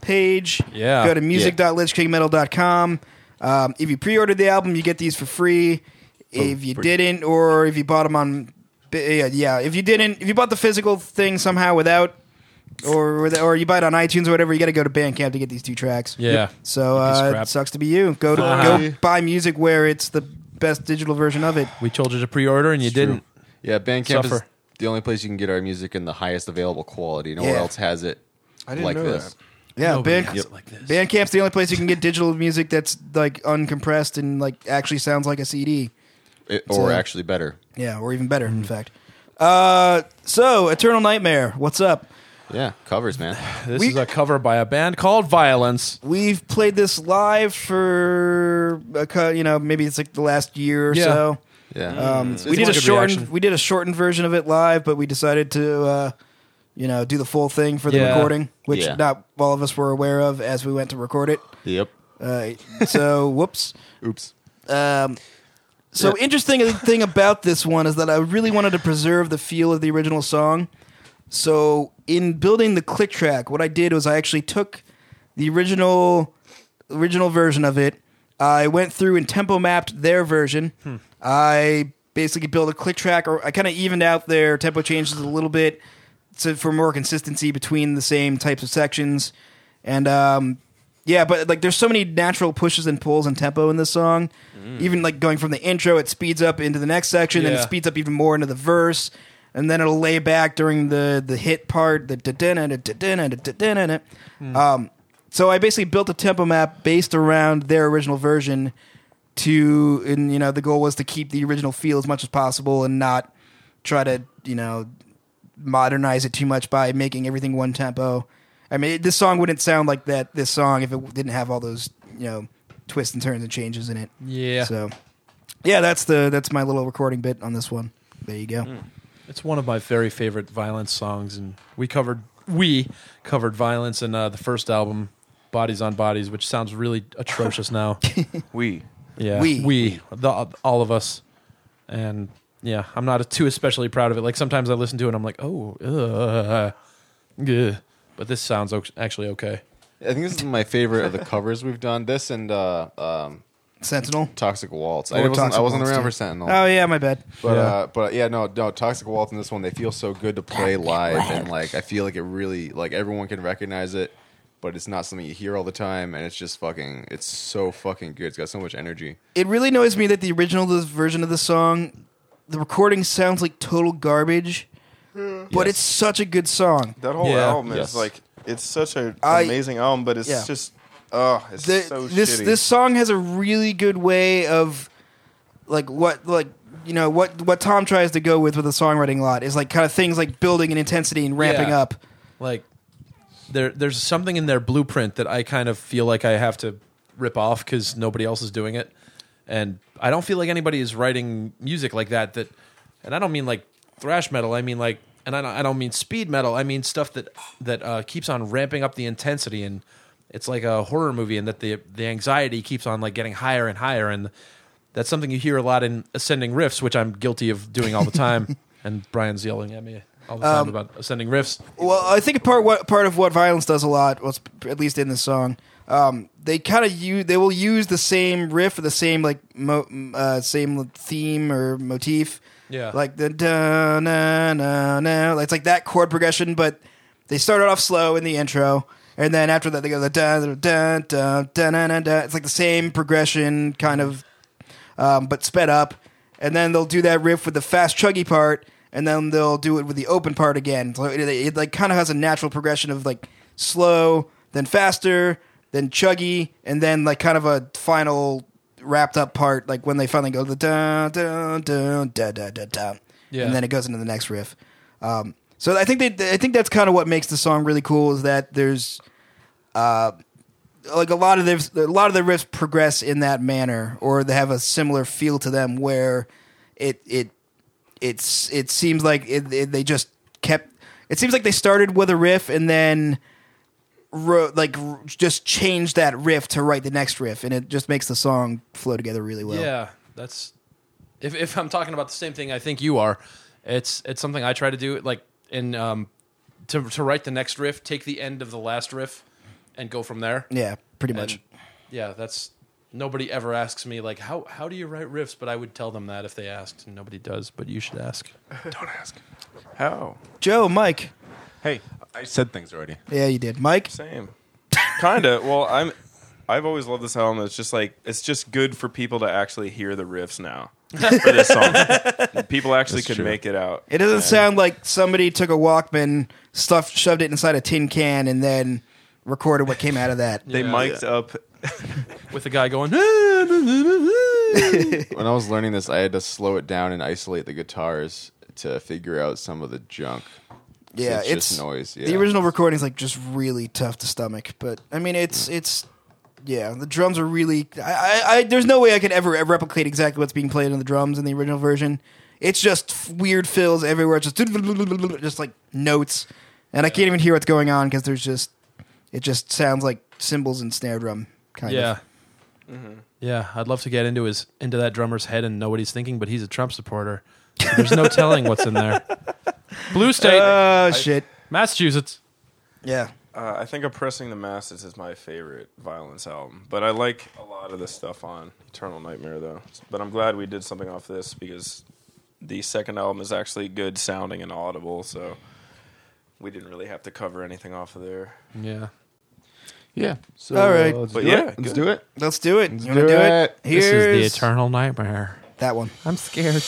page. Yeah. Go to music.lichkingmetal.com. Um, if you pre-ordered the album, you get these for free. If you didn't, or if you bought them on, yeah, yeah, if you didn't, if you bought the physical thing somehow without, or or you buy it on iTunes or whatever, you got to go to Bandcamp to get these two tracks. Yeah. So uh, it sucks to be you. Go to Uh-huh. go buy music where it's the best digital version of it. We told you to pre-order and you didn't. Yeah, Bandcamp is Suffer. the only place you can get our music in the highest available quality. Nowhere Yeah. else has it I didn't like know this. that. Yeah, Nobody Band, has it like this. Bandcamp's the only place you can get digital music that's like uncompressed and like actually sounds like a CD. It- So- or actually better. Yeah, or even better, in fact. Uh, so Eternal Nightmare, what's up? Yeah, covers, man. (sighs) This We- is a cover by a band called Violence. We've played this live for a, cou- you know maybe it's like the last year or Yeah. so. Yeah. Um, we did a a good shortened reaction. we did a shortened version of it live, but we decided to uh, you know do the full thing for the Yeah. recording, which Yeah. not all of us were aware of as we went to record it. yep. Uh, so (laughs) whoops. Oops. Um, so interesting thing about this one is that I really wanted to preserve the feel of the original song. So in building the click track, what I did was I actually took the original original version of it. I went through and tempo mapped their version. I basically built a click track, or I kind of evened out their tempo changes a little bit to, for more consistency between the same types of sections. And um, yeah, but like there's so many natural pushes and pulls and tempo in this song. Even like going from the intro, it speeds up into the next section, then it speeds up even more into the verse, and then it'll lay back during the the hit part. The um, so I basically built a tempo map based around their original version. To and you know the goal was to keep the original feel as much as possible and not try to you know modernize it too much by making everything one tempo. I mean, this song wouldn't sound like that. This song if it didn't have all those you know twists and turns and changes in it. Yeah. So, yeah, that's the that's my little recording bit on this one. There you go. It's one of my very favorite Violence songs, and we covered we covered Violence in uh, the first album, Bodies on Bodies, which sounds really atrocious now. (laughs) We. Yeah, We. we, the, all of us, and yeah, I'm not too especially proud of it. Like sometimes I listen to it, and I'm like, oh, uh, ugh. but this sounds o- actually okay. I think this is my favorite of the covers we've done. This and uh, um, Sentinel. Toxic Waltz. Or I wasn't, Toxic I wasn't Waltz, around too. for Sentinel. Oh yeah, my bad. But Yeah. uh, but yeah, no, no, Toxic Waltz in this one they feel so good to play live, and like I feel like it really like everyone can recognize it, but it's not something you hear all the time, and it's just fucking, it's so fucking good. It's got so much energy. It really annoys me that the original this version of the song, the recording sounds like total garbage, but Yes. it's such a good song. That whole Yeah. album Yes. is like it's such an I- amazing album, but it's Yeah. just oh, it's The- so this shitty. this song has a really good way of like what like you know what what Tom tries to go with with the songwriting a lot is like kind of things like building in intensity and ramping Yeah. up. Like there, there's something in their blueprint that I kind of feel like I have to rip off because nobody else is doing it, and I don't feel like anybody is writing music like that. That, and I don't mean like thrash metal. I mean like, and I don't, I don't mean speed metal. I mean stuff that that uh, keeps on ramping up the intensity, and it's like a horror movie, and that the the anxiety keeps on like getting higher and higher, and that's something you hear a lot in ascending riffs, which I'm guilty of doing all the time. (laughs) and Brian's yelling at me all the time about ascending riffs. Well, I think part what part of what violence does a lot, was at least in this song, um, they kind of use they will use the same riff or the same like mo- uh, same theme or motif, Yeah. like the da na na na. It's like that chord progression, but they start it off slow in the intro, and then after that they go the da da da da da da. It's like the same progression, kind of, um, but sped up, and then they'll do that riff with the fast chuggy part, and then they'll do it with the open part again. So it, it like kind of has a natural progression of like slow, then faster, then chuggy, and then like kind of a final wrapped up part, like when they finally go the da da da da da da da, Yeah. and then it goes into the next riff. Um, so I think they, I think that's kind of what makes the song really cool is that there's uh, like a lot of the a lot of the riffs progress in that manner, or they have a similar feel to them, where it it it's it seems like it, it, they just kept. It seems like they started with a riff and then wrote like just changed that riff to write the next riff, and it just makes the song flow together really well. Yeah, that's if if I'm talking about the same thing I think you are, it's it's something I try to do like in um to to write the next riff, take the end of the last riff and go from there. Yeah, pretty much. And, yeah, that's nobody ever asks me like how how do you write riffs, but I would tell them that if they asked, and nobody does, but you should ask. (laughs) Don't ask. How? Joe, Mike. Hey, I said things already. Yeah, you did. Mike. Same. Kinda. Well, I'm. I've always loved this album. It's just like it's just good for people to actually hear the riffs now for this song. (laughs) people actually That's could true. make it out. It doesn't sound like somebody took a Walkman, stuffed, shoved it inside a tin can, and then recorded what came out of that. (laughs) They Yeah. mic'd up. (laughs) With the guy going, When I was learning this, I had to slow it down and isolate the guitars to figure out some of the junk. Yeah, it's, it's just noise. Yeah. The original recording is like just really tough to stomach, but I mean, it's mm. it's yeah, the drums are really. I, I, I there's no way I could ever replicate exactly what's being played on the drums in the original version. It's just f- weird fills everywhere, just (laughs) just like notes, and I can't even hear what's going on because there's just it just sounds like cymbals and snare drum kind yeah. of. Yeah, I'd love to get into his into that drummer's head and know what he's thinking, but he's a Trump supporter. There's no telling what's in there. (laughs) Blue State, Oh shit! Massachusetts. Yeah, Uh, I think "Oppressing the Masses" is my favorite Violence album, but I like a lot of the stuff on Eternal Nightmare though. But I'm glad we did something off this because the second album is actually good sounding and audible, so we didn't really have to cover anything off of there. Yeah. Yeah. So, All right. let's But do yeah, it. let's do it. let's do it. Let's you wanna do do it. it? This is the eternal nightmare. that one. I'm scared.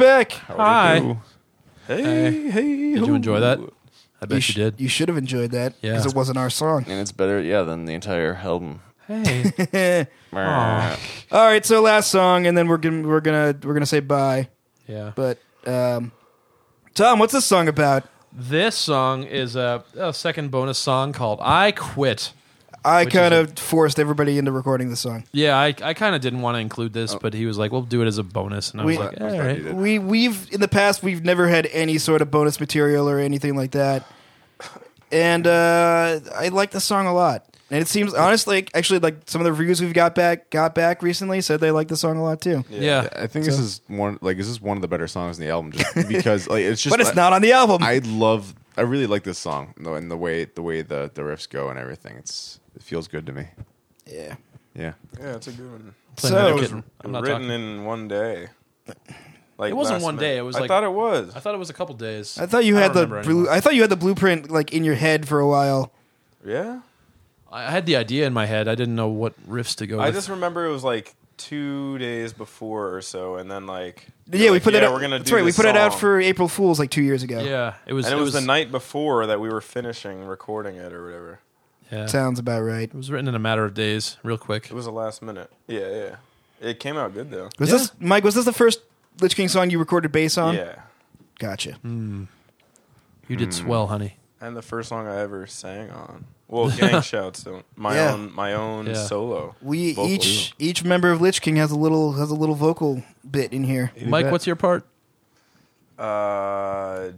Hey, back. Hi. Hey, Hey. hey. Did you enjoy that? I bet you, sh- did. You should have enjoyed that Yeah. because it wasn't our song. And it's better, yeah, than the entire album. Hey. (laughs) Aw. All right, so last song, and then we're gonna we're gonna we're gonna say bye. yeah. But um, Tom, what's this song about? This song is a, a second bonus song called "I Quit." I Which is kind a- of forced everybody into recording the song. Yeah, I, I kind of didn't want to include this, but he was like, "We'll do it as a bonus," and I was We- like, "All right." We we've in the past we've never had any sort of bonus material or anything like that, and uh, I like the song a lot. And it seems honestly, actually, like some of the reviews we've got back got back recently said they like the song a lot too. Yeah. I think this is one like this is one of the better songs in the album, just (laughs) because like it's just. But it's not on the album. I love. I really like this song, though, and the way the way the the riffs go and everything. It's it feels good to me. yeah. Yeah. Yeah, it's a good one. So- It was. I'm not written talking. in one day. Like It wasn't one minute. day, it was I like- thought it was. I thought it was a couple days. I thought you I had the don't blue. anymore. I thought you had the blueprint like in your head for a while. yeah. I I had the idea in my head. I didn't know what riffs to go I with. just remember it was like two days before or so, and then like Yeah, we like, put it. out, We're gonna that's do right. We this put it out for April Fools like two years ago. yeah, it was. and it, was, the night before that we were finishing recording it or whatever. Yeah, Sounds about right. it was written in a matter of days, real quick. It was a last minute. Yeah, yeah. It came out good though. Was Yeah. this Mike? Was this the first Lich King song you recorded bass on? Yeah, Gotcha. You did swell, honey. and the first song I ever sang on. Well, (laughs) gang shouts don't. My Yeah. own, my own Yeah. solo. We vocal. each each member of Lich King has a little has a little vocal bit in here. Mike, what's your part? Uh,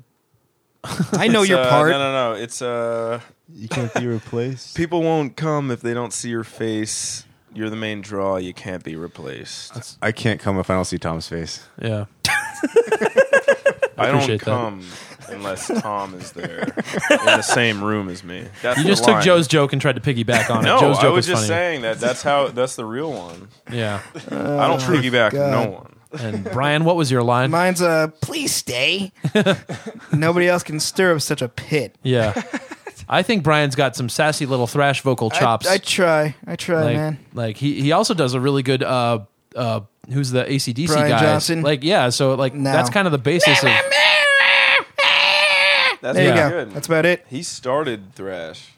(laughs) I know it's, your uh, part. No, no, no. It's uh, You can't be replaced. (laughs) people won't come if they don't see your face. You're the main draw. You can't be replaced. I can't come if I don't see Tom's face. Yeah, (laughs) I, don't appreciate that. come unless Tom is there in the same room as me. That's you the just took line. Joe's joke and tried to piggyback on No, it. Joe's I was just funny. saying that. That's how. That's the real one. Yeah, I don't piggyback God. no one. And Brian, what was your line? Mine's uh, please stay. (laughs) Nobody else can stir up such a pit. yeah, I think Brian's got some sassy little thrash vocal chops. I, I try. I try, like, man. like he he also does a really good. Uh, uh, who's the ACDC Brian guy? Johnson? Like yeah, so like No. that's kind of the basis of. That's There you pretty go. good. That's about it. he started thrash.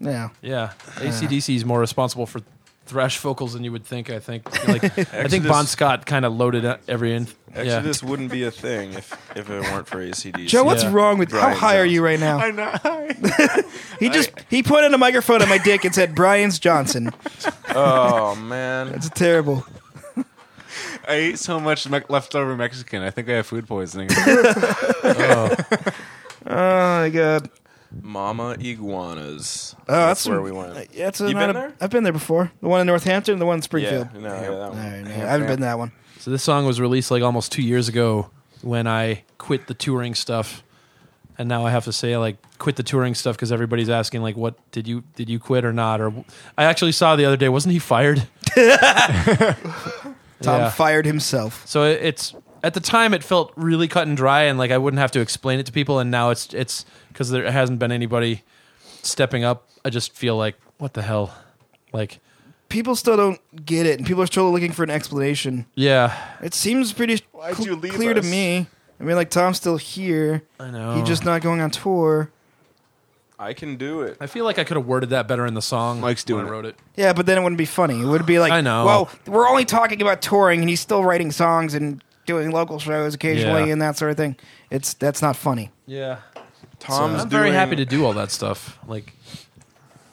Yeah. Yeah, ACDC is more responsible for thrash vocals than you would think. I think. Like, (laughs) I think Bon Scott kind of loaded up every in. Yeah. Exodus wouldn't be a thing if if it weren't for ACDC. Joe, what's Yeah. wrong with how Brian high are you right now? (laughs) I know. (laughs) He just he pointed a microphone at my dick and said Brian's Johnson. Oh man. that's terrible. I ate so much me- leftover Mexican. I think I have food poisoning. Oh my god. Mama Iguanas. Oh, that's, where we went. uh, Yeah, it's You not been a- there? I've been there before. The one in Northampton, the one in Springfield. Yeah, no, yeah, that one. right, no, I haven't been that one. So this song was released like almost two years ago when I quit the touring stuff, and now I have to say like quit the touring stuff because everybody's asking like, what did you did you quit or not? Or I actually saw the other day, wasn't he fired? (laughs) Tom Yeah. fired himself. So it- it's at the time it felt really cut and dry, and like I wouldn't have to explain it to people, and now it's it's because there hasn't been anybody stepping up. I just feel like what the hell, like People still don't get it, and people are still looking for an explanation. yeah, It seems pretty Why'd cl- you leave clear to us? me. I mean, like Tom's still here. I know. He's just not going on tour. I can do it. I feel like I could have worded that better in the song. Mike's doing when I it. wrote it. Yeah, but then it wouldn't be funny. It would be like, I know. Well, we're only talking about touring, and he's still writing songs and doing local shows occasionally Yeah. and that sort of thing. It's that's not funny. Yeah. Tom's I'm very doing- happy to do all that stuff. Like,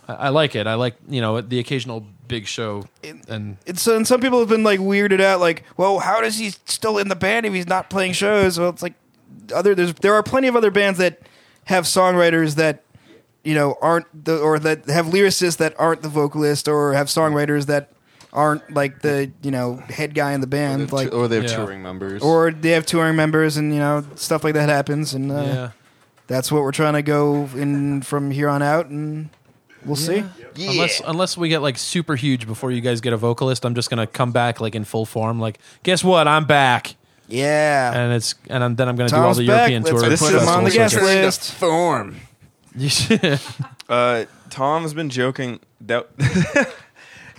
I, I like it. I like you know the occasional big show, and It's and some people have been like weirded out, like, well, how does he still in the band if he's not playing shows? Well, it's like other there's there are plenty of other bands that have songwriters that you know aren't the or that have lyricists that aren't the vocalist or have songwriters that aren't like the you know head guy in the band like or they have Yeah. touring members. or they have touring members and you know stuff like that happens and uh, yeah. That's what we're trying to go in from here on out and we'll see Unless unless we get like super huge before you guys get a vocalist, I'm just gonna come back like in full form. Like, guess what? I'm back, yeah and it's and I'm, then I'm gonna do all Tom's the back. European Let's tour. put festivals him on the and guest shit. list Form. (laughs) You should- Uh, Tom's been joking that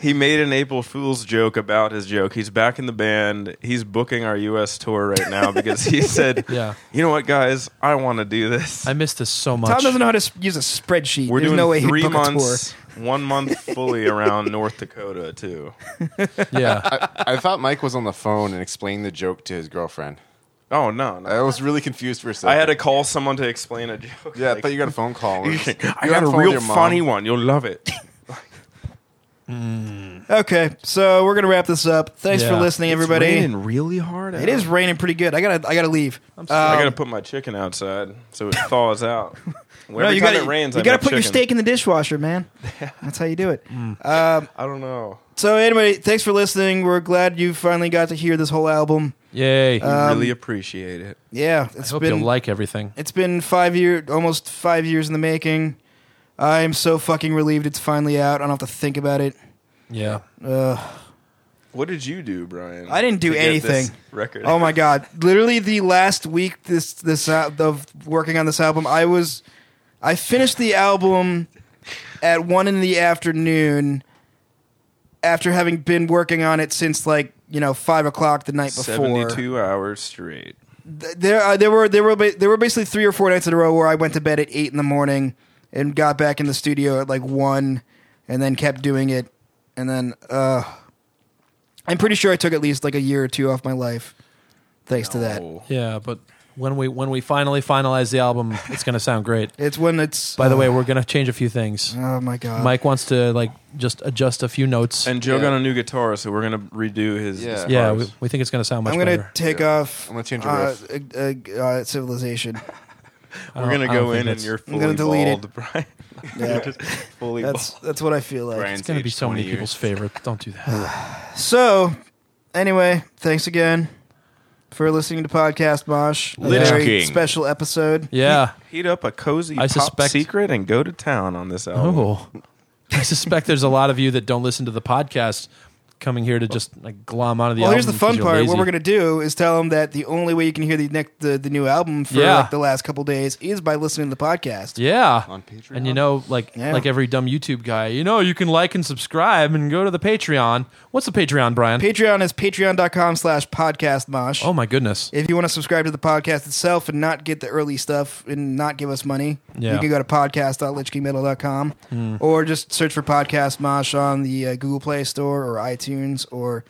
he made an April Fool's joke about his joke. He's back in the band. He's booking our U.S. tour right now because he (laughs) said, Yeah. you know what, guys, I want to do this. I missed this so much. Tom doesn't know how to s- use a spreadsheet. We're There's doing no way he'd three book a months, (laughs) one month fully around North Dakota too. (laughs) Yeah. I thought Mike was on the phone and explained the joke to his girlfriend. Oh no, no. I was really confused for a second. I had to call someone to explain a joke. Yeah, I Like, thought you got a phone call. I You're got on a the phone with real your mom. funny one. You'll love it. Okay, so we're gonna wrap this up. Thanks for Yeah. listening, It's everybody. raining really hard. It is raining pretty good. I gotta, I gotta leave. Um, I gotta put my chicken outside so it thaws out. (laughs) no, Every you time gotta, it rains, you I gotta make put your chicken. steak in the dishwasher, man. (laughs) That's how you do it. Mm. Um, I don't know. So anyway, thanks for listening. We're glad you finally got to hear this whole album. Yay. Um, I really appreciate it. Yeah, I it's hope been you like everything. it's been five year, almost five years in the making. I am so fucking relieved it's finally out. I don't have to think about it. Yeah. What did you do, Brian? I didn't do to get this anything. Record. Oh my god! Literally the last week this this uh, of working on this album, I was I finished the album at one in the afternoon after having been working on it since like you know five o'clock the night before. Seventy-two hours straight. Th- There uh, there were there were ba- there were basically three or four nights in a row where I went to bed at eight in the morning and got back in the studio at like one, and then kept doing it, and then uh, I'm pretty sure I took at least like a year or two off my life, thanks to that. Yeah, but when we when we finally finalize the album, it's gonna sound great. (laughs) It's when it's. By the uh, way, we're gonna change a few things. oh my god, Mike wants to like just adjust a few notes. And Joe Yeah. got a new guitar, so we're gonna redo his. Yeah. his yeah, parts. we, we think it's gonna sound much I'm gonna better. take Yeah. off. I'm gonna change a uh, uh, uh, uh, civilization. I we're gonna oh, go in and you're I'm fully gonna delete it. (laughs) Brian. Yeah, Just fully that's bald. that's what I feel like. Brian's It's gonna be aged so many 20 people's favorite. Don't do that. (sighs) So, anyway, thanks again for listening to Podcast Mosh. A Lich very King. special episode. Yeah. Heat up a cozy I pop suspect- secret and go to town on this album. Oh. I suspect there's a lot of you that don't listen to the podcast coming here to just like glom onto the well, album. here's the fun part. lazy. What we're gonna do is tell them that the only way you can hear the next the, the new album for Yeah. like the last couple days is by listening to the podcast. Yeah. On Patreon? And you know, like Yeah. like every dumb YouTube guy, you know, you can like and subscribe and go to the Patreon. What's the Patreon, Brian? Patreon is patreon.com slash podcast mosh. oh my goodness. If you want to subscribe to the podcast itself and not get the early stuff and not give us money, Yeah. you can go to podcast.lichkingmetal.com or just search for Podcast Mosh on the uh, Google Play Store or iTunes or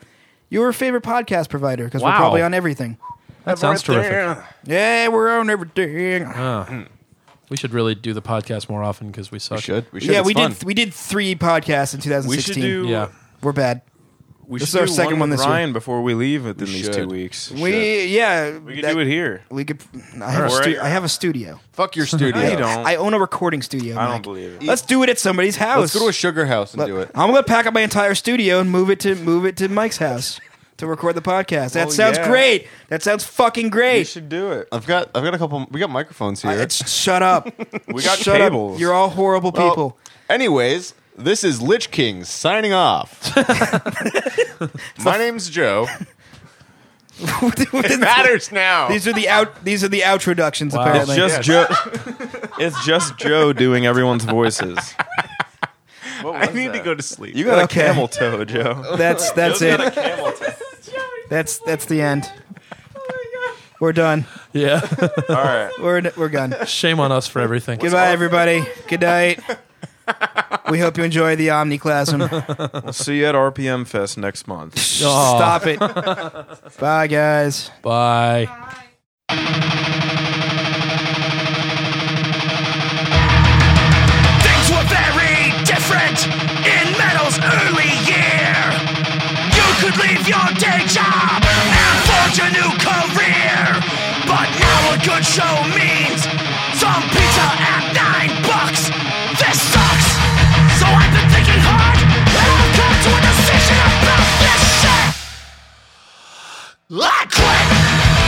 your favorite podcast provider because we're Wow. probably on everything. That sounds terrific. Yeah, we're on everything. Uh, we should really do the podcast more often because we suck. We should. We should. yeah, It's we fun. did. We did three podcasts in 2016. We should do. Yeah. We're bad. We This is our second one, one this year. Ryan before we leave within We these should. two weeks. We yeah. We could that- do it here. We could. I have, a Or- stu- I have a studio. Fuck your (laughs) studio. No, you don't. I own a recording studio. I don't Mike. believe it. Let's do it at somebody's house. Let's go to a sugar house and Let- do it. I'm gonna pack up my entire studio and move it to move it to Mike's house to record the podcast. That Oh, sounds yeah. great. That sounds fucking great. We great. should do it. I've got I've got a couple. We got microphones here. I- it's- shut up. (laughs) We got shut cables. up. You're all horrible Well, people. Anyways, this is Lich King signing off. (laughs) My name's Joe. it matters now. these are the out. These are the outroductions. Wow. Apparently, It's just Joe. (laughs) it's just Joe doing everyone's voices. I need to go to sleep. You got Okay. a camel toe, Joe. that's that's it. That's that's the end. We're done. Yeah. All right. We're we're done. Shame on us for everything. Goodbye, everybody. Good night. (laughs) We hope you enjoy the Omniclasm. We'll see you at RPM Fest next month. Stop it. (laughs) Bye, guys. Bye. Things were very different in metal's early year. You could leave your day job and forge a new career. But now a good show means some pizza at nine bucks. About this shit. I quit.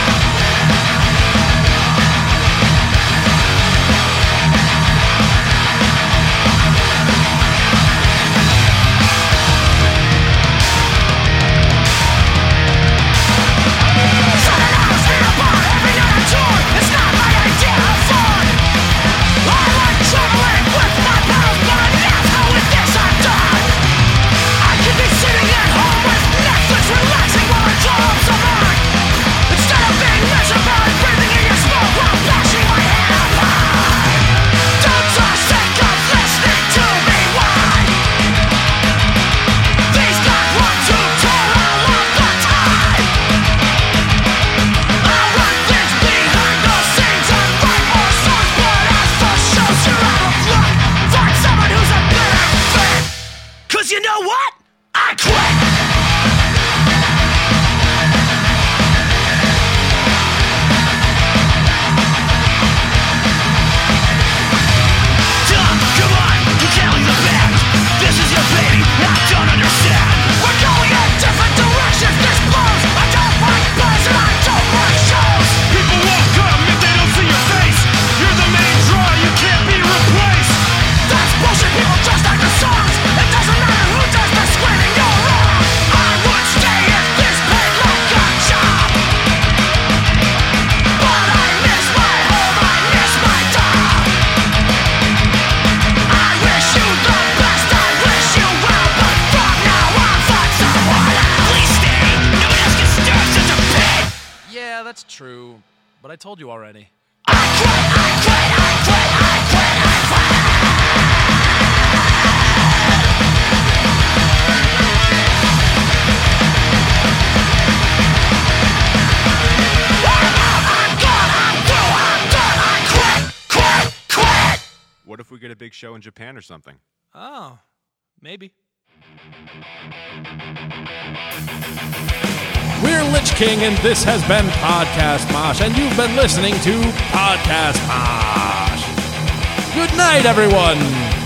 Told you already. What if we get a big show in Japan or something? Oh, maybe. We're Lich King, and this has been Podcast Mosh, and you've been listening to Podcast Mosh. Good night, everyone.